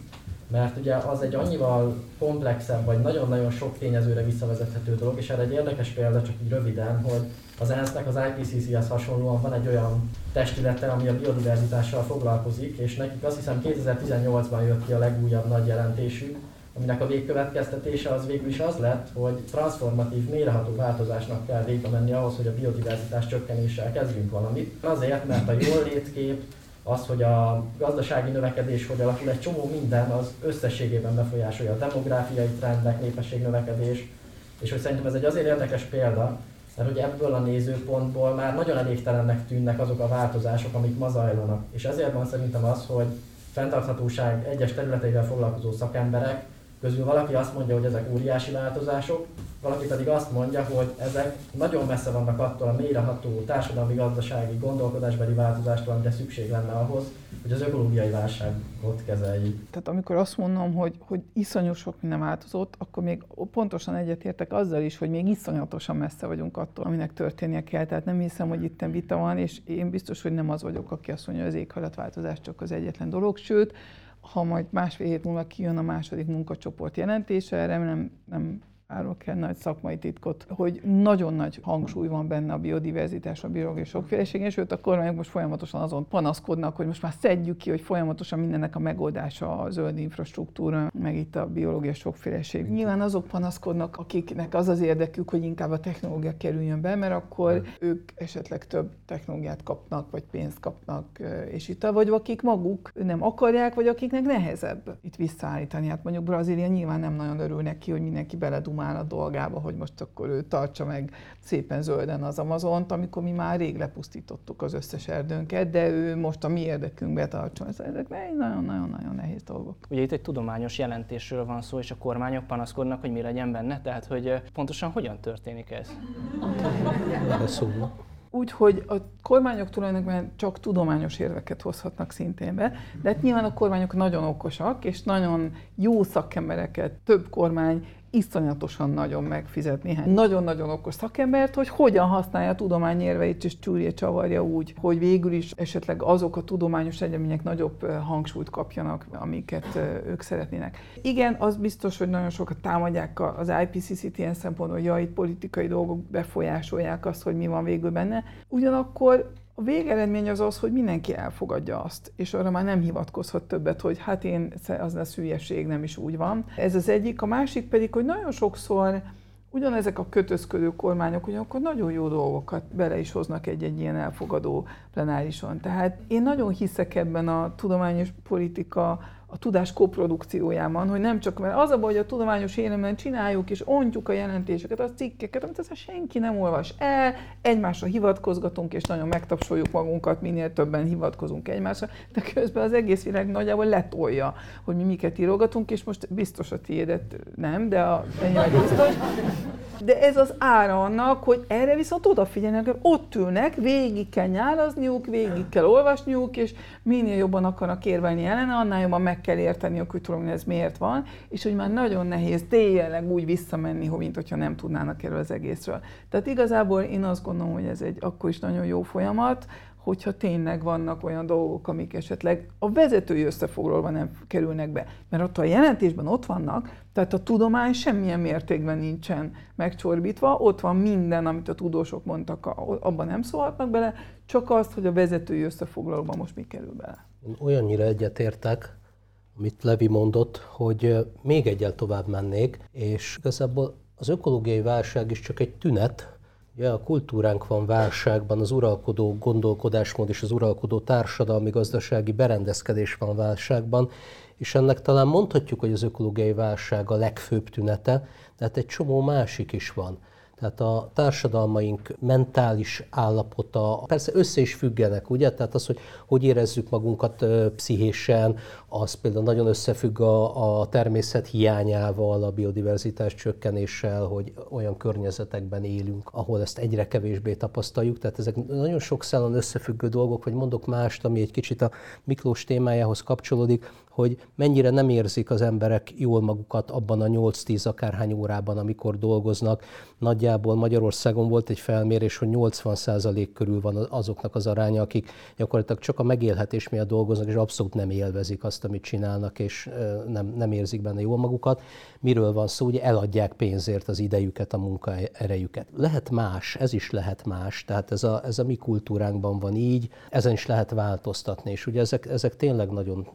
mert ugye az egy annyival komplexebb, vagy nagyon-nagyon sok tényezőre visszavezethető dolog, és erre egy érdekes példa, csak így röviden, hogy az ENSZ-nek az IPCC-hez hasonlóan van egy olyan testülete, ami a biodiverzitással foglalkozik, és nekik azt hiszem 2018-ban jött ki a legújabb nagy jelentésük, aminek a végkövetkeztetése az végül is az lett, hogy transformatív, méreható változásnak kell végbe menni ahhoz, hogy a biodiverzitás csökkenéssel kezdjünk valamit. Azért, mert a jól létkép, az, hogy a gazdasági növekedés hogy alakul, egy csomó minden az összességében befolyásolja a demográfiai trendek, népesség növekedés, és hogy szerintem ez egy azért érdekes példa, Mert hogy ebből a nézőpontból már nagyon elégtelennek tűnnek azok a változások, amik ma zajlanak. És ezért van szerintem az, hogy fenntarthatóság egyes területeivel foglalkozó szakemberek közül valaki azt mondja, hogy ezek óriási változások, valaki pedig azt mondja, hogy ezek nagyon messze vannak attól a mélyreható társadalmi-gazdasági gondolkodásbeli változástól, amire szükség lenne ahhoz, hogy az ökológiai válságot kezeljük. Tehát amikor azt mondom, hogy, hogy iszonyú sok minden változott, akkor még pontosan egyetértek azzal is, hogy még iszonyatosan messze vagyunk attól, aminek történnie kell. Tehát nem hiszem, hogy itt vita van, és én biztos, hogy nem az vagyok, aki azt mondja, hogy az éghajlatváltozás csak az egyetlen dolog, sőt, ha majd másfél hét múlva kijön a második munkacsoport jelentése, erre nem, árulok el nagy szakmai titkot, hogy nagyon nagy hangsúly van benne a biodiverzitás, a biológiai sokféleség, és sőt a kormányok most folyamatosan azon panaszkodnak, hogy most már szedjük ki, hogy folyamatosan mindennek a megoldása a zöld infrastruktúra, meg itt a biológiai sokféleség. Nyilván azok panaszkodnak, akiknek az az érdekük, hogy inkább a technológia kerüljön be, mert akkor ők esetleg több technológiát kapnak, vagy pénzt kapnak, és itt vagy akik maguk nem akarják, vagy akiknek nehezebb itt visszaállítani. Hát mondjuk Brazília nyilván nem nagyon örül neki, hogy mindenki beledum dumál a dolgába, hogy most akkor ő tartsa meg szépen zölden az Amazont, amikor mi már rég lepusztítottuk az összes erdőnket, de ő most a mi érdekünkbe tartsa. Ezek nagyon-nagyon-nagyon nehéz dolgok. Ugye itt egy tudományos jelentésről van szó, és a kormányok panaszkodnak, hogy mi legyen benne, tehát hogy pontosan hogyan történik ez? úgy, hogy a kormányok tulajdonképpen csak tudományos érveket hozhatnak szintén be, de hát nyilván a kormányok nagyon okosak, és nagyon jó szakembereket több kormány iszonyatosan nagyon megfizet néhány nagyon-nagyon okos szakembert, hogy hogyan használja a tudomány érveit és csúrja csavarja úgy, hogy végül is esetleg azok a tudományos egyemények nagyobb hangsúlyt kapjanak, amiket ők szeretnének. Igen, az biztos, hogy nagyon sokat támadják az IPCC-t ilyen szempontból, hogy ja, itt politikai dolgok befolyásolják azt, hogy mi van végül benne. Ugyanakkor a végeredmény az az, hogy mindenki elfogadja azt, és arra már nem hivatkozhat többet, hogy hát én, az lesz hülyeség, nem is úgy van. Ez az egyik. A másik pedig, hogy nagyon sokszor ugyanezek a kötözködő kormányok hogy akkor nagyon jó dolgokat bele is hoznak egy-egy ilyen elfogadó plenárison. Tehát én nagyon hiszek ebben a tudományos politika a tudás koprodukciójában, hogy nem csak, mert az a baj, hogy a tudományos élemben csináljuk és ontjuk a jelentéseket, a cikkeket, amit aztán senki nem olvas el, egymásra hivatkozgatunk, és nagyon megtapsoljuk magunkat, minél többen hivatkozunk egymásra, de közben az egész világ nagyjából letolja, hogy mi miket írogatunk, és most biztos a tiédet nem, de a biztos. De ez az ára annak, hogy erre viszont odafigyelnek, hogy ott ülnek, végig kell nyálazniuk, végig kell olvasniuk, és minél jobban akarnak érvelni ellene, annál jobban meg kell érteni, hogy tudom, ez miért van, és hogy már nagyon nehéz tényleg úgy visszamenni, hogy mint hogyha nem tudnának erről az egészről. Tehát igazából én azt gondolom, hogy ez egy akkor is nagyon jó folyamat, hogyha tényleg vannak olyan dolgok, amik esetleg a vezetői összefoglalóban nem kerülnek be. Mert ott a jelentésben ott vannak, tehát a tudomány semmilyen mértékben nincsen megcsorbítva, ott van minden, amit a tudósok mondtak, abban nem szólhatnak bele, csak azt, hogy a vezetői összefoglalóban most mi kerül bele. Olyannyira egyetértek, amit Levi mondott, hogy még egyel tovább mennék, és igazából az ökológiai válság is csak egy tünet, Ja, a kultúránk van válságban, az uralkodó gondolkodásmód és az uralkodó társadalmi-gazdasági berendezkedés van válságban, és ennek talán mondhatjuk, hogy az ökológiai válság a legfőbb tünete, de hát egy csomó másik is van. Tehát a társadalmaink mentális állapota, persze össze is függenek, ugye? Tehát az, hogy hogy érezzük magunkat pszichésen, az például nagyon összefügg a, a természet hiányával, a biodiverzitás csökkenéssel, hogy olyan környezetekben élünk, ahol ezt egyre kevésbé tapasztaljuk. Tehát ezek nagyon sok szálon összefüggő dolgok, vagy mondok mást, ami egy kicsit a Miklós témájához kapcsolódik, hogy mennyire nem érzik az emberek jól magukat abban a 8-10 akárhány órában, amikor dolgoznak. Nagyjából Magyarországon volt egy felmérés, hogy 80% körül van azoknak az aránya, akik gyakorlatilag csak a megélhetés miatt dolgoznak, és abszolút nem élvezik azt, amit csinálnak, és nem, nem érzik benne jól magukat. Miről van szó? Ugye eladják pénzért az idejüket, a munkaerejüket. Lehet más, ez is lehet más, tehát ez a, ez a mi kultúránkban van így, ezen is lehet változtatni, és ugye ezek, ezek tényleg nagyon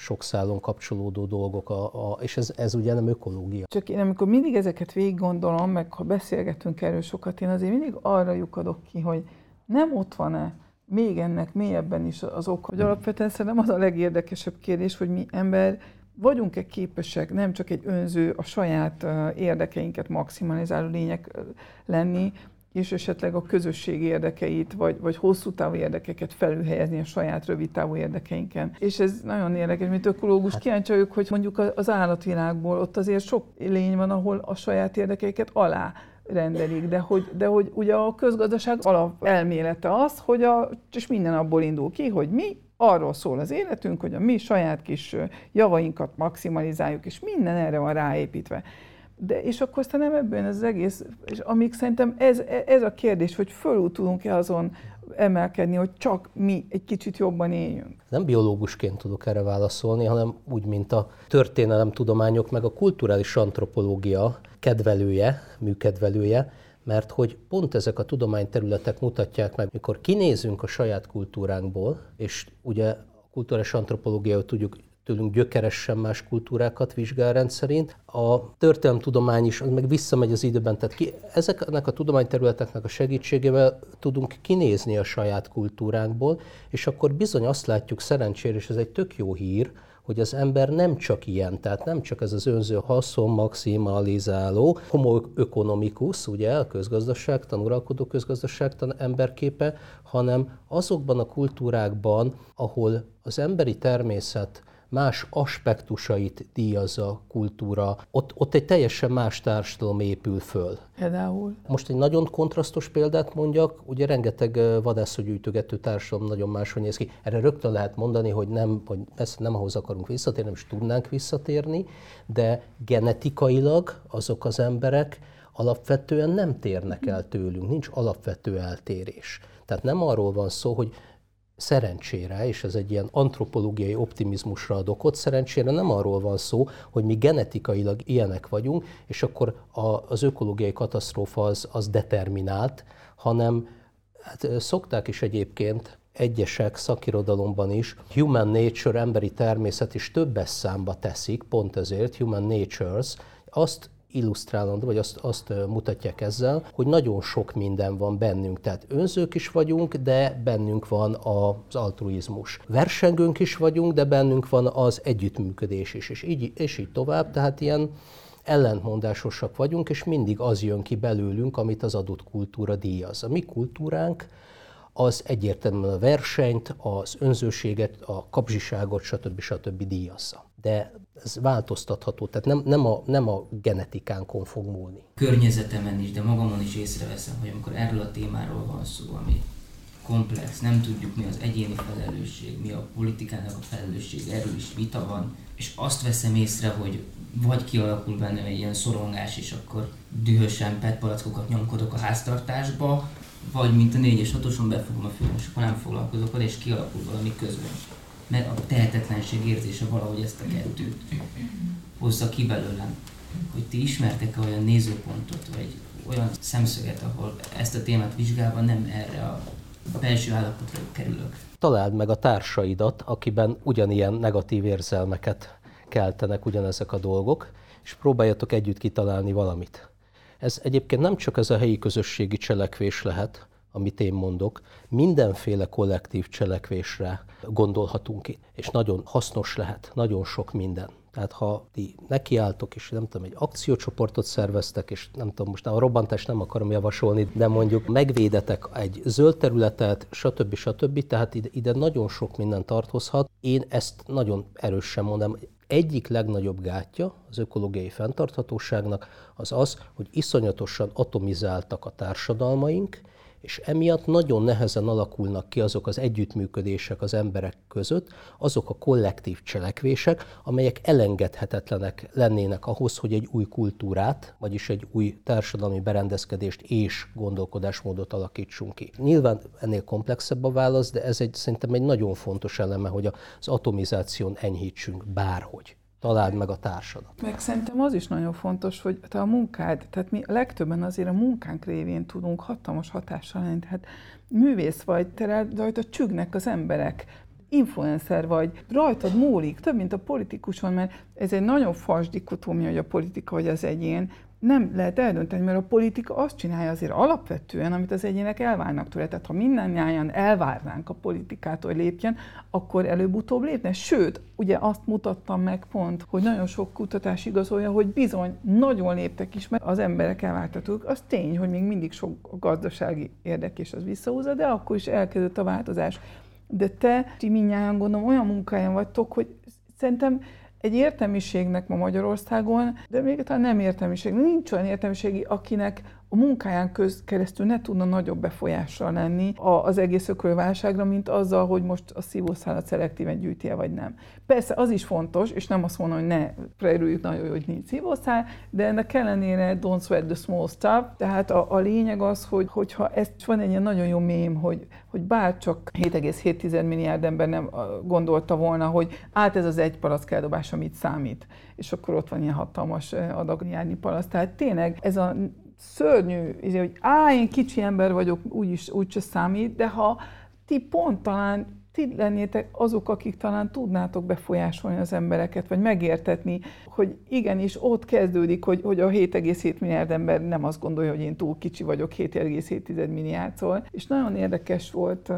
sok szálon kapcsolódó dolgok, a, a, és ez, ez ugye nem ökológia. Csak én amikor mindig ezeket végig gondolom, meg ha beszélgetünk erről sokat, én azért mindig arra lyukadok ki, hogy nem ott van-e még ennek mélyebben is az ok, hogy alapvetően szerintem az a legérdekesebb kérdés, hogy mi ember vagyunk-e képesek nem csak egy önző, a saját érdekeinket maximalizáló lények lenni, és esetleg a közösség érdekeit, vagy, vagy hosszú távú érdekeket felülhelyezni a saját rövid távú érdekeinken. És ez nagyon érdekes, mint ökológus hát. kíváncsi vagyok, hogy mondjuk az állatvilágból ott azért sok lény van, ahol a saját érdekeiket alá rendelik, de hogy, de hogy ugye a közgazdaság alap elmélete az, hogy a, és minden abból indul ki, hogy mi arról szól az életünk, hogy a mi saját kis javainkat maximalizáljuk, és minden erre van ráépítve. De és akkor aztán nem ebből az egész, és amíg szerintem ez, ez a kérdés, hogy fölül tudunk-e azon emelkedni, hogy csak mi egy kicsit jobban éljünk. Nem biológusként tudok erre válaszolni, hanem úgy, mint a történelemtudományok, meg a kulturális antropológia kedvelője, műkedvelője, mert hogy pont ezek a tudományterületek mutatják meg, mikor kinézünk a saját kultúránkból, és ugye a kulturális antropológia, tudjuk, tőlünk gyökeresen más kultúrákat vizsgál rendszerint. A történelemtudomány is az meg visszamegy az időben, tehát ki, ezeknek a tudományterületeknek a segítségével tudunk kinézni a saját kultúránkból, és akkor bizony azt látjuk szerencsére, és ez egy tök jó hír, hogy az ember nem csak ilyen, tehát nem csak ez az önző haszon maximalizáló, homo economicus, ugye, a közgazdaságtan, uralkodó közgazdaságtan emberképe, hanem azokban a kultúrákban, ahol az emberi természet más aspektusait díjazza a kultúra, ott, ott egy teljesen más társadalom épül föl. Például? Most egy nagyon kontrasztos példát mondjak, ugye rengeteg vadászgyűjtögető társadalom nagyon máshogy néz ki. Erre rögtön lehet mondani, hogy nem, hogy ezt nem ahhoz akarunk visszatérni, nem is tudnánk visszatérni, de genetikailag azok az emberek alapvetően nem térnek el tőlünk, nincs alapvető eltérés. Tehát nem arról van szó, hogy szerencsére, és ez egy ilyen antropológiai optimizmusra ad okot, szerencsére nem arról van szó, hogy mi genetikailag ilyenek vagyunk, és akkor a, az ökológiai katasztrófa az, az determinált, hanem hát szokták is egyébként egyesek szakirodalomban is human nature, emberi természet is többes számba teszik, pont ezért human natures, azt illusztrálandó, vagy azt, azt mutatják ezzel, hogy nagyon sok minden van bennünk. Tehát önzők is vagyunk, de bennünk van az altruizmus. Versengőnk is vagyunk, de bennünk van az együttműködés is, és így, és így tovább. Tehát ilyen ellentmondásosak vagyunk, és mindig az jön ki belőlünk, amit az adott kultúra díjaz. A mi kultúránk az egyértelműen a versenyt, az önzőséget, a kapzsiságot, stb. stb. díjazza. De ez változtatható, tehát nem, nem, a, nem a genetikánkon fog múlni. Környezetemen is, de magamon is észreveszem, hogy amikor erről a témáról van szó, ami komplex, nem tudjuk mi az egyéni felelősség, mi a politikának a felelősség, erről is vita van, és azt veszem észre, hogy vagy kialakul bennem egy ilyen szorongás, és akkor dühösen petpalackokat nyomkodok a háztartásba, vagy mint a 4-es 6-oson befogom a fülem, és akkor nem foglalkozok vele, és kialakul valami közben. Mert a tehetetlenség érzése valahogy ezt a kettőt hozza ki belőlem. Hogy ti ismertek-e olyan nézőpontot, vagy olyan szemszöget, ahol ezt a témát vizsgálva nem erre a belső állapotra kerülök. Találd meg a társaidat, akiben ugyanilyen negatív érzelmeket keltenek ugyanezek a dolgok, és próbáljatok együtt kitalálni valamit. Ez egyébként nem csak ez a helyi közösségi cselekvés lehet, amit én mondok, mindenféle kollektív cselekvésre gondolhatunk itt, és nagyon hasznos lehet, nagyon sok minden. Tehát ha ti nekiálltok, és nem tudom, egy akciócsoportot szerveztek, és nem tudom, most a robbantást nem akarom javasolni, de mondjuk megvédetek egy zöld területet, stb. stb. Tehát ide, ide nagyon sok minden tartozhat. Én ezt nagyon erősen mondom, egyik legnagyobb gátja az ökológiai fenntarthatóságnak az az, hogy iszonyatosan atomizáltak a társadalmaink, és emiatt nagyon nehezen alakulnak ki azok az együttműködések az emberek között, azok a kollektív cselekvések, amelyek elengedhetetlenek lennének ahhoz, hogy egy új kultúrát, vagyis egy új társadalmi berendezkedést és gondolkodásmódot alakítsunk ki. Nyilván ennél komplexebb a válasz, de ez egy, szerintem egy nagyon fontos eleme, hogy az atomizáción enyhítsünk bárhogy találd meg a társadat. Meg szerintem az is nagyon fontos, hogy te a munkád, tehát mi legtöbben azért a munkánk révén tudunk hatalmas hatással lenni, tehát művész vagy, te rajta csügnek az emberek, influencer vagy, rajtad múlik, több, mint a politikuson, mert ez egy nagyon fals dikotómia, hogy a politika vagy az egyén, nem lehet eldönteni, mert a politika azt csinálja azért alapvetően, amit az egyének elvárnak tőle. Tehát ha minden nyáján elvárnánk a politikától, hogy lépjen, akkor előbb-utóbb lépne. Sőt, ugye azt mutattam meg pont, hogy nagyon sok kutatás igazolja, hogy bizony nagyon léptek is, mert az emberek elvártatók. Az tény, hogy még mindig sok a gazdasági érdek és az visszahúzza, de akkor is elkezdett a változás. De te, ti mindjárt gondolom olyan munkáján vagytok, hogy szerintem egy értelmiségnek ma Magyarországon, de még talán nem értelmiség, nincs olyan értelmiségi, akinek a munkáján köz keresztül ne tudna nagyobb befolyással lenni az egész ökölválságra, mint azzal, hogy most a szívószálat szelektíven gyűjti -e, vagy nem. Persze az is fontos, és nem azt mondom, hogy ne preerüljük nagyon hogy nincs szívószál, de ennek ellenére don't sweat the small stuff. Tehát a, a lényeg az, hogy hogyha ez van egy ilyen nagyon jó mém, hogy, hogy bár csak 7,7 milliárd ember nem gondolta volna, hogy át ez az egy palack eldobás, amit számít. És akkor ott van ilyen hatalmas adag palasz. Tehát tényleg ez a szörnyű, izé, hogy á, én kicsi ember vagyok, úgyis, úgyse számít, de ha ti pont talán ti lennétek azok, akik talán tudnátok befolyásolni az embereket, vagy megértetni, hogy igenis ott kezdődik, hogy, hogy a 7,7 milliárd ember nem azt gondolja, hogy én túl kicsi vagyok 7,7 milliárdszor. És nagyon érdekes volt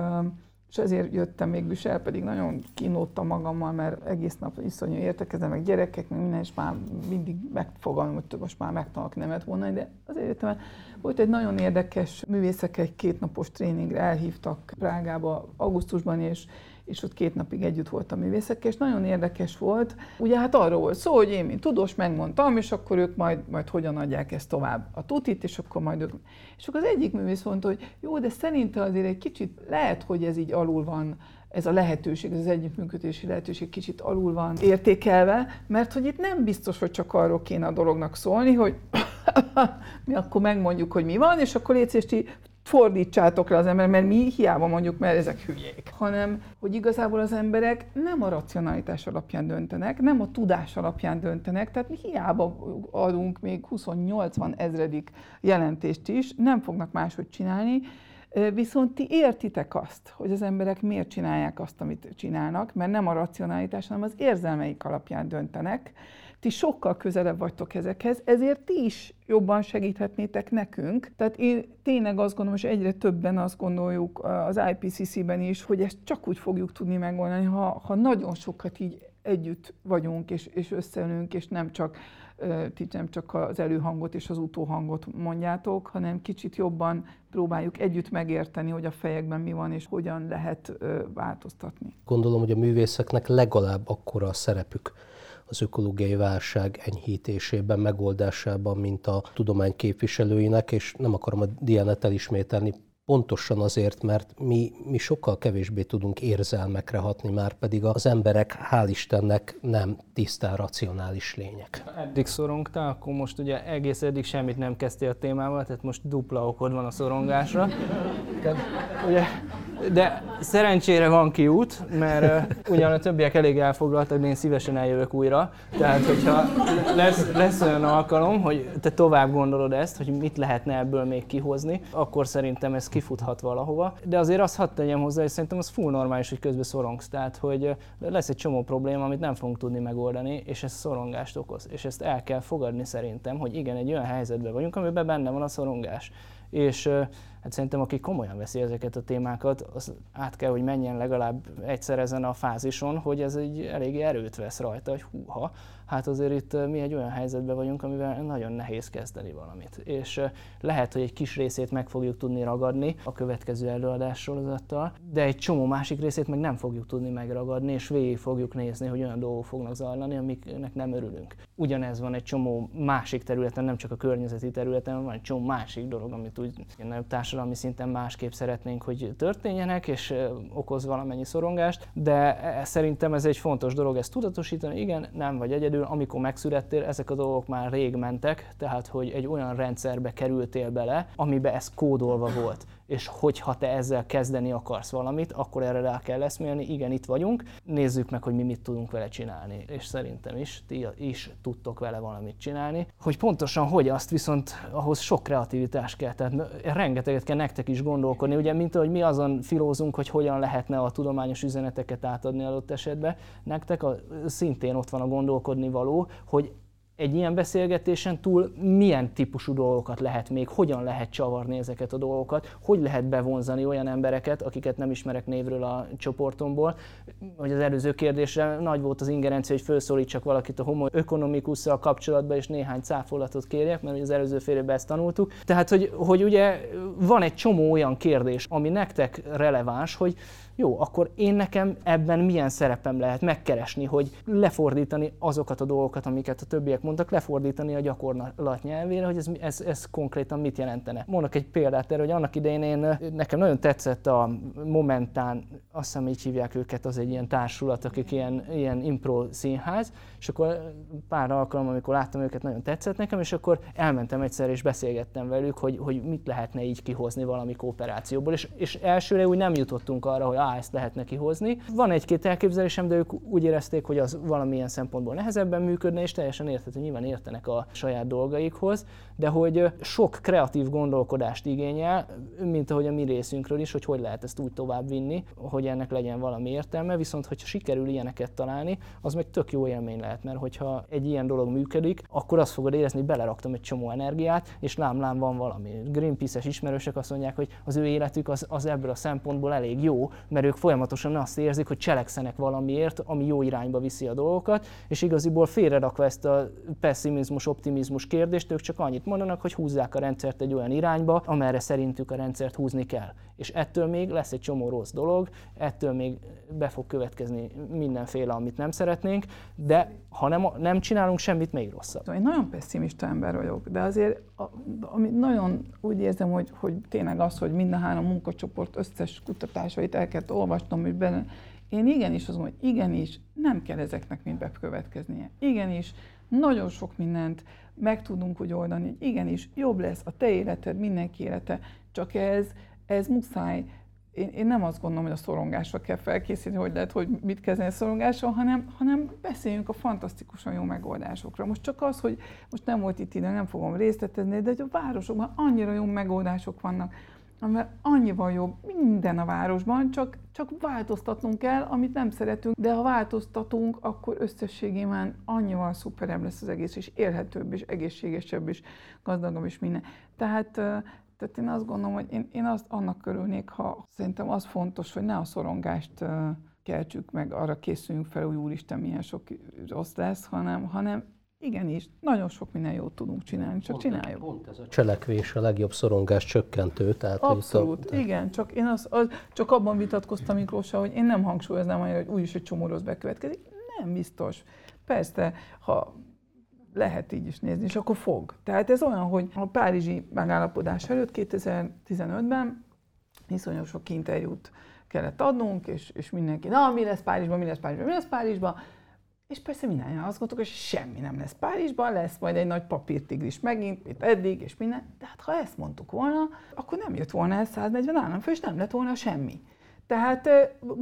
és ezért jöttem mégis el, pedig nagyon kínlódtam magammal, mert egész nap iszonyú értekezem, meg gyerekek, meg minden, és már mindig megfogalmam, hogy most már megtanulok nemet volna, de azért jöttem Volt egy nagyon érdekes művészek, egy kétnapos tréningre elhívtak Prágába augusztusban, és és ott két napig együtt voltam művészekkel, és nagyon érdekes volt. Ugye hát arról volt szó, hogy én, mint tudós, megmondtam, és akkor ők majd, majd hogyan adják ezt tovább a tutit, és akkor majd ők... És akkor az egyik művész mondta, hogy jó, de szerinte azért egy kicsit lehet, hogy ez így alul van ez a lehetőség, ez az együttműködési lehetőség kicsit alul van értékelve, mert hogy itt nem biztos, hogy csak arról kéne a dolognak szólni, hogy mi akkor megmondjuk, hogy mi van, és akkor légy fordítsátok le az ember, mert mi hiába mondjuk, mert ezek hülyék, hanem hogy igazából az emberek nem a racionalitás alapján döntenek, nem a tudás alapján döntenek, tehát mi hiába adunk még 28 ezredik jelentést is, nem fognak máshogy csinálni, Viszont ti értitek azt, hogy az emberek miért csinálják azt, amit csinálnak, mert nem a racionalitás, hanem az érzelmeik alapján döntenek, ti sokkal közelebb vagytok ezekhez, ezért ti is jobban segíthetnétek nekünk. Tehát én tényleg azt gondolom, és egyre többen azt gondoljuk az IPCC-ben is, hogy ezt csak úgy fogjuk tudni megoldani, ha, ha nagyon sokat így együtt vagyunk, és, és összeülünk, és nem csak, ti nem csak az előhangot és az utóhangot mondjátok, hanem kicsit jobban próbáljuk együtt megérteni, hogy a fejekben mi van, és hogyan lehet változtatni. Gondolom, hogy a művészeknek legalább akkora a szerepük, az ökológiai válság enyhítésében, megoldásában, mint a tudomány képviselőinek, és nem akarom a Dianet elismételni, Pontosan azért, mert mi, mi sokkal kevésbé tudunk érzelmekre hatni, már pedig az emberek, hál' Istennek, nem tisztán racionális lények. Eddig szorongtál, akkor most ugye egész eddig semmit nem kezdtél a témával, tehát most dupla okod van a szorongásra. ugye, de szerencsére van kiút, mert uh, ugyan a többiek elég elfoglaltak, de én szívesen eljövök újra. Tehát, hogyha lesz, lesz olyan alkalom, hogy te tovább gondolod ezt, hogy mit lehetne ebből még kihozni, akkor szerintem ez kifuthat valahova. De azért azt hadd tegyem hozzá, hogy szerintem az full normális, hogy közben szorongsz. Tehát, hogy lesz egy csomó probléma, amit nem fogunk tudni megoldani, és ez szorongást okoz. És ezt el kell fogadni szerintem, hogy igen, egy olyan helyzetben vagyunk, amiben benne van a szorongás. És hát szerintem aki komolyan veszi ezeket a témákat, az át kell, hogy menjen legalább egyszer ezen a fázison, hogy ez egy elég erőt vesz rajta, hogy húha, hát azért itt mi egy olyan helyzetben vagyunk, amivel nagyon nehéz kezdeni valamit. És lehet, hogy egy kis részét meg fogjuk tudni ragadni a következő előadás sorozattal, de egy csomó másik részét meg nem fogjuk tudni megragadni, és végig fogjuk nézni, hogy olyan dolgok fognak zajlani, amiknek nem örülünk. Ugyanez van egy csomó másik területen, nem csak a környezeti területen, van egy csomó másik dolog, amit úgy társadalmi szinten másképp szeretnénk, hogy történjenek, és okoz valamennyi szorongást, de e, szerintem ez egy fontos dolog ezt tudatosítani, igen, nem vagy egyedül, amikor megszülettél, ezek a dolgok már rég mentek, tehát hogy egy olyan rendszerbe kerültél bele, amibe ez kódolva volt és hogyha te ezzel kezdeni akarsz valamit, akkor erre rá kell eszmélni, igen, itt vagyunk, nézzük meg, hogy mi mit tudunk vele csinálni, és szerintem is, ti is tudtok vele valamit csinálni. Hogy pontosan hogy, azt viszont ahhoz sok kreativitás kell, tehát rengeteget kell nektek is gondolkodni, ugye, mint hogy mi azon filózunk, hogy hogyan lehetne a tudományos üzeneteket átadni adott esetben, nektek a, szintén ott van a gondolkodni való, hogy egy ilyen beszélgetésen túl milyen típusú dolgokat lehet még, hogyan lehet csavarni ezeket a dolgokat, hogy lehet bevonzani olyan embereket, akiket nem ismerek névről a csoportomból. Hogy az előző kérdésre nagy volt az ingerencia, hogy felszólítsak valakit a homo economicusszal kapcsolatban, és néhány cáfolatot kérjek, mert az előző fél évben ezt tanultuk. Tehát, hogy, hogy ugye van egy csomó olyan kérdés, ami nektek releváns, hogy jó, akkor én nekem ebben milyen szerepem lehet megkeresni, hogy lefordítani azokat a dolgokat, amiket a többiek mondtak, lefordítani a gyakorlat nyelvére, hogy ez, ez, ez konkrétan mit jelentene. Mondok egy példát erre, hogy annak idején én, nekem nagyon tetszett a Momentán, azt hiszem így hívják őket, az egy ilyen társulat, akik ilyen, ilyen impro színház, és akkor pár alkalom, amikor láttam őket, nagyon tetszett nekem, és akkor elmentem egyszer és beszélgettem velük, hogy, hogy mit lehetne így kihozni valami kooperációból, és, és elsőre úgy nem jutottunk arra, hogy á, ezt lehet neki hozni. Van egy-két elképzelésem, de ők úgy érezték, hogy az valamilyen szempontból nehezebben működne, és teljesen érthető, nyilván értenek a saját dolgaikhoz, de hogy sok kreatív gondolkodást igényel, mint ahogy a mi részünkről is, hogy hogy lehet ezt úgy tovább vinni, hogy ennek legyen valami értelme, viszont hogyha sikerül ilyeneket találni, az meg tök jó élmény lehet, mert hogyha egy ilyen dolog működik, akkor azt fogod érezni, hogy beleraktam egy csomó energiát, és lám-lám van valami. Greenpeace-es ismerősök azt mondják, hogy az ő életük az, az ebből a szempontból elég jó, mert ők folyamatosan azt érzik, hogy cselekszenek valamiért, ami jó irányba viszi a dolgokat, és igaziból félrerakva ezt a pessimizmus, optimizmus kérdést, ők csak annyit mondanak, hogy húzzák a rendszert egy olyan irányba, amerre szerintük a rendszert húzni kell. És ettől még lesz egy csomó rossz dolog, ettől még be fog következni mindenféle, amit nem szeretnénk, de ha nem, nem csinálunk semmit, még rosszabb. Én nagyon pessimista ember vagyok, de azért ami nagyon úgy érzem, hogy, hogy tényleg az, hogy mind a három munkacsoport összes kutatásait el kell olvasnom, hogy benne, én igenis azt mondom, hogy igenis nem kell ezeknek mind bekövetkeznie. Igenis, nagyon sok mindent meg tudunk úgy oldani, igenis, jobb lesz a te életed, mindenki élete, csak ez, ez muszáj én, én nem azt gondolom, hogy a szorongásra kell felkészíteni, hogy lehet, hogy mit kezdeni a szorongással, hanem, hanem beszéljünk a fantasztikusan jó megoldásokra. Most csak az, hogy most nem volt itt ide, nem fogom részletezni, de hogy a városokban annyira jó megoldások vannak, amivel annyival jobb minden a városban, csak, csak változtatnunk kell, amit nem szeretünk, de ha változtatunk, akkor összességében annyival szuperebb lesz az egész, és élhetőbb, és egészségesebb, és gazdagabb, és minden. Tehát tehát én azt gondolom, hogy én, én azt annak örülnék, ha szerintem az fontos, hogy ne a szorongást keltsük meg, arra készüljünk fel, hogy úristen, milyen sok rossz lesz, hanem, hanem igenis, nagyon sok minden jót tudunk csinálni, csak pont, csináljuk. Pont ez a cselekvés a legjobb szorongás csökkentő. Tehát Abszolút, a, igen, csak én az, az, csak abban vitatkoztam Miklóssal, hogy én nem hangsúlyoznám hogy úgyis egy csomó rossz bekövetkezik. Nem biztos. Persze, ha lehet így is nézni, és akkor fog. Tehát ez olyan, hogy a Párizsi megállapodás előtt 2015-ben iszonyos sok interjút kellett adnunk, és, és mindenki, na mi lesz Párizsban, mi lesz Párizsban, mi lesz Párizsban, és persze mindannyian azt gondoltuk, hogy semmi nem lesz Párizsban, lesz majd egy nagy papírtigris megint, mint eddig, és minden. De hát ha ezt mondtuk volna, akkor nem jött volna el 140 államfő, és nem lett volna semmi. Tehát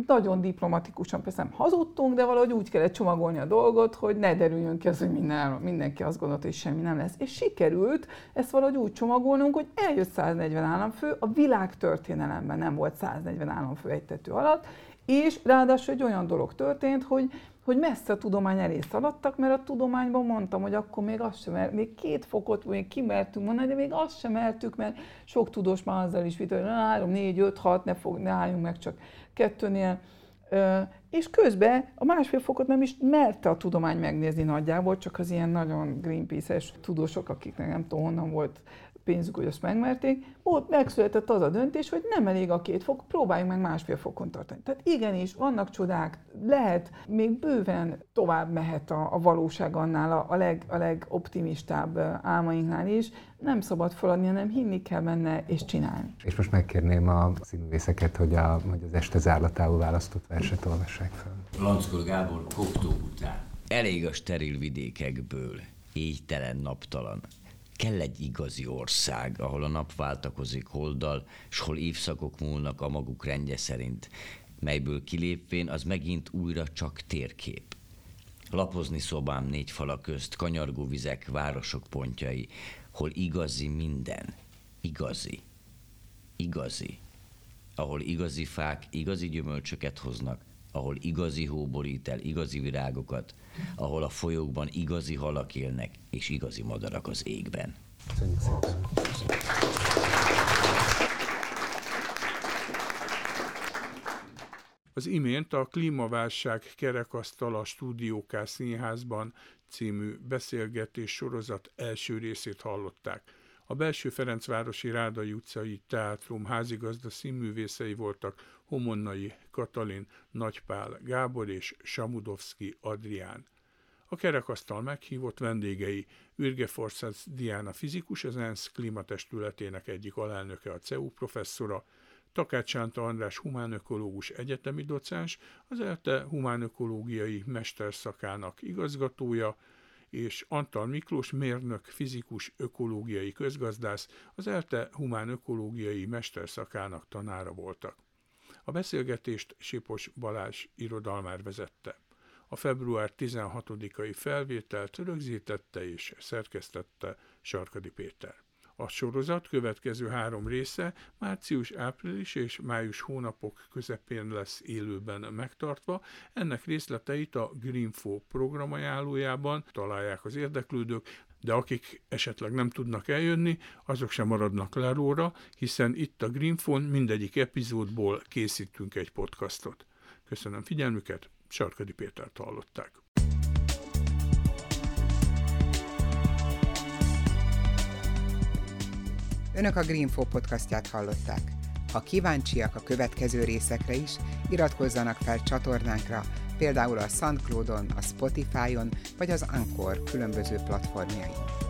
nagyon diplomatikusan persze nem hazudtunk, de valahogy úgy kellett csomagolni a dolgot, hogy ne derüljön ki az, hogy minden, mindenki azt gondolta, hogy semmi nem lesz. És sikerült ezt valahogy úgy csomagolnunk, hogy eljött 140 államfő, a világ történelemben nem volt 140 államfő egy tető alatt, és ráadásul egy olyan dolog történt, hogy hogy messze a tudomány elé szaladtak, mert a tudományban mondtam, hogy akkor még azt sem, még két fokot még kimertünk mondani, de még azt sem mertük, mert sok tudós már azzal is vita, hogy 3, 4, 5, 6, ne, fog, ne álljunk meg csak kettőnél. És közben a másfél fokot nem is merte a tudomány megnézni nagyjából, csak az ilyen nagyon Greenpeace-es tudósok, akiknek nem tudom honnan volt pénzük, hogy azt megmerték, ott megszületett az a döntés, hogy nem elég a két fok, próbáljunk meg másfél fokon tartani. Tehát igenis, vannak csodák, lehet, még bőven tovább mehet a, a valóság annál a, a, leg, a legoptimistább álmainknál is, nem szabad feladni, hanem hinni kell benne és csinálni. És most megkérném a színvészeket, hogy, a, hogy az este zárlatául választott verset olvassák fel. Lanckor Gábor Koptó után. Elég a steril vidékekből, éjtelen, naptalan, Kell egy igazi ország, ahol a nap váltakozik holdal, s hol évszakok múlnak a maguk rendje szerint, melyből kilépvén az megint újra csak térkép. Lapozni szobám négy fala közt, kanyargó vizek, városok pontjai, hol igazi minden, igazi, igazi, ahol igazi fák igazi gyümölcsöket hoznak, ahol igazi hó borít el igazi virágokat, ahol a folyókban igazi halak élnek, és igazi madarak az égben. Köszönjük szépen. Az imént a Klímaválság kerekasztala Stúdió K színházban című beszélgetés sorozat első részét hallották. A belső Ferencvárosi Rádai utcai teátrum házigazda színművészei voltak Homonnai Katalin, Nagypál Gábor és Samudovszki Adrián. A kerekasztal meghívott vendégei Ürge Forszász Diana fizikus, az ENSZ klímatestületének egyik alelnöke, a CEU professzora, Takács Sánta András humánökológus egyetemi docens, az ELTE humánökológiai mesterszakának igazgatója, és Antal Miklós mérnök, fizikus, ökológiai közgazdász, az ELTE humánökológiai mesterszakának tanára voltak. A beszélgetést Sipos Balázs irodalmár vezette. A február 16-ai felvételt rögzítette és szerkesztette Sarkadi Péter. A sorozat következő három része március, április és május hónapok közepén lesz élőben megtartva. Ennek részleteit a Greenfo programajánlójában találják az érdeklődők, de akik esetleg nem tudnak eljönni, azok sem maradnak le róla, hiszen itt a Greenfon mindegyik epizódból készítünk egy podcastot. Köszönöm figyelmüket, Sarkadi Pétert hallották. Önök a Greenfo podcastját hallották. Ha kíváncsiak a következő részekre is, iratkozzanak fel csatornánkra, például a SoundCloud-on, a Spotify-on vagy az Anchor különböző platformjain.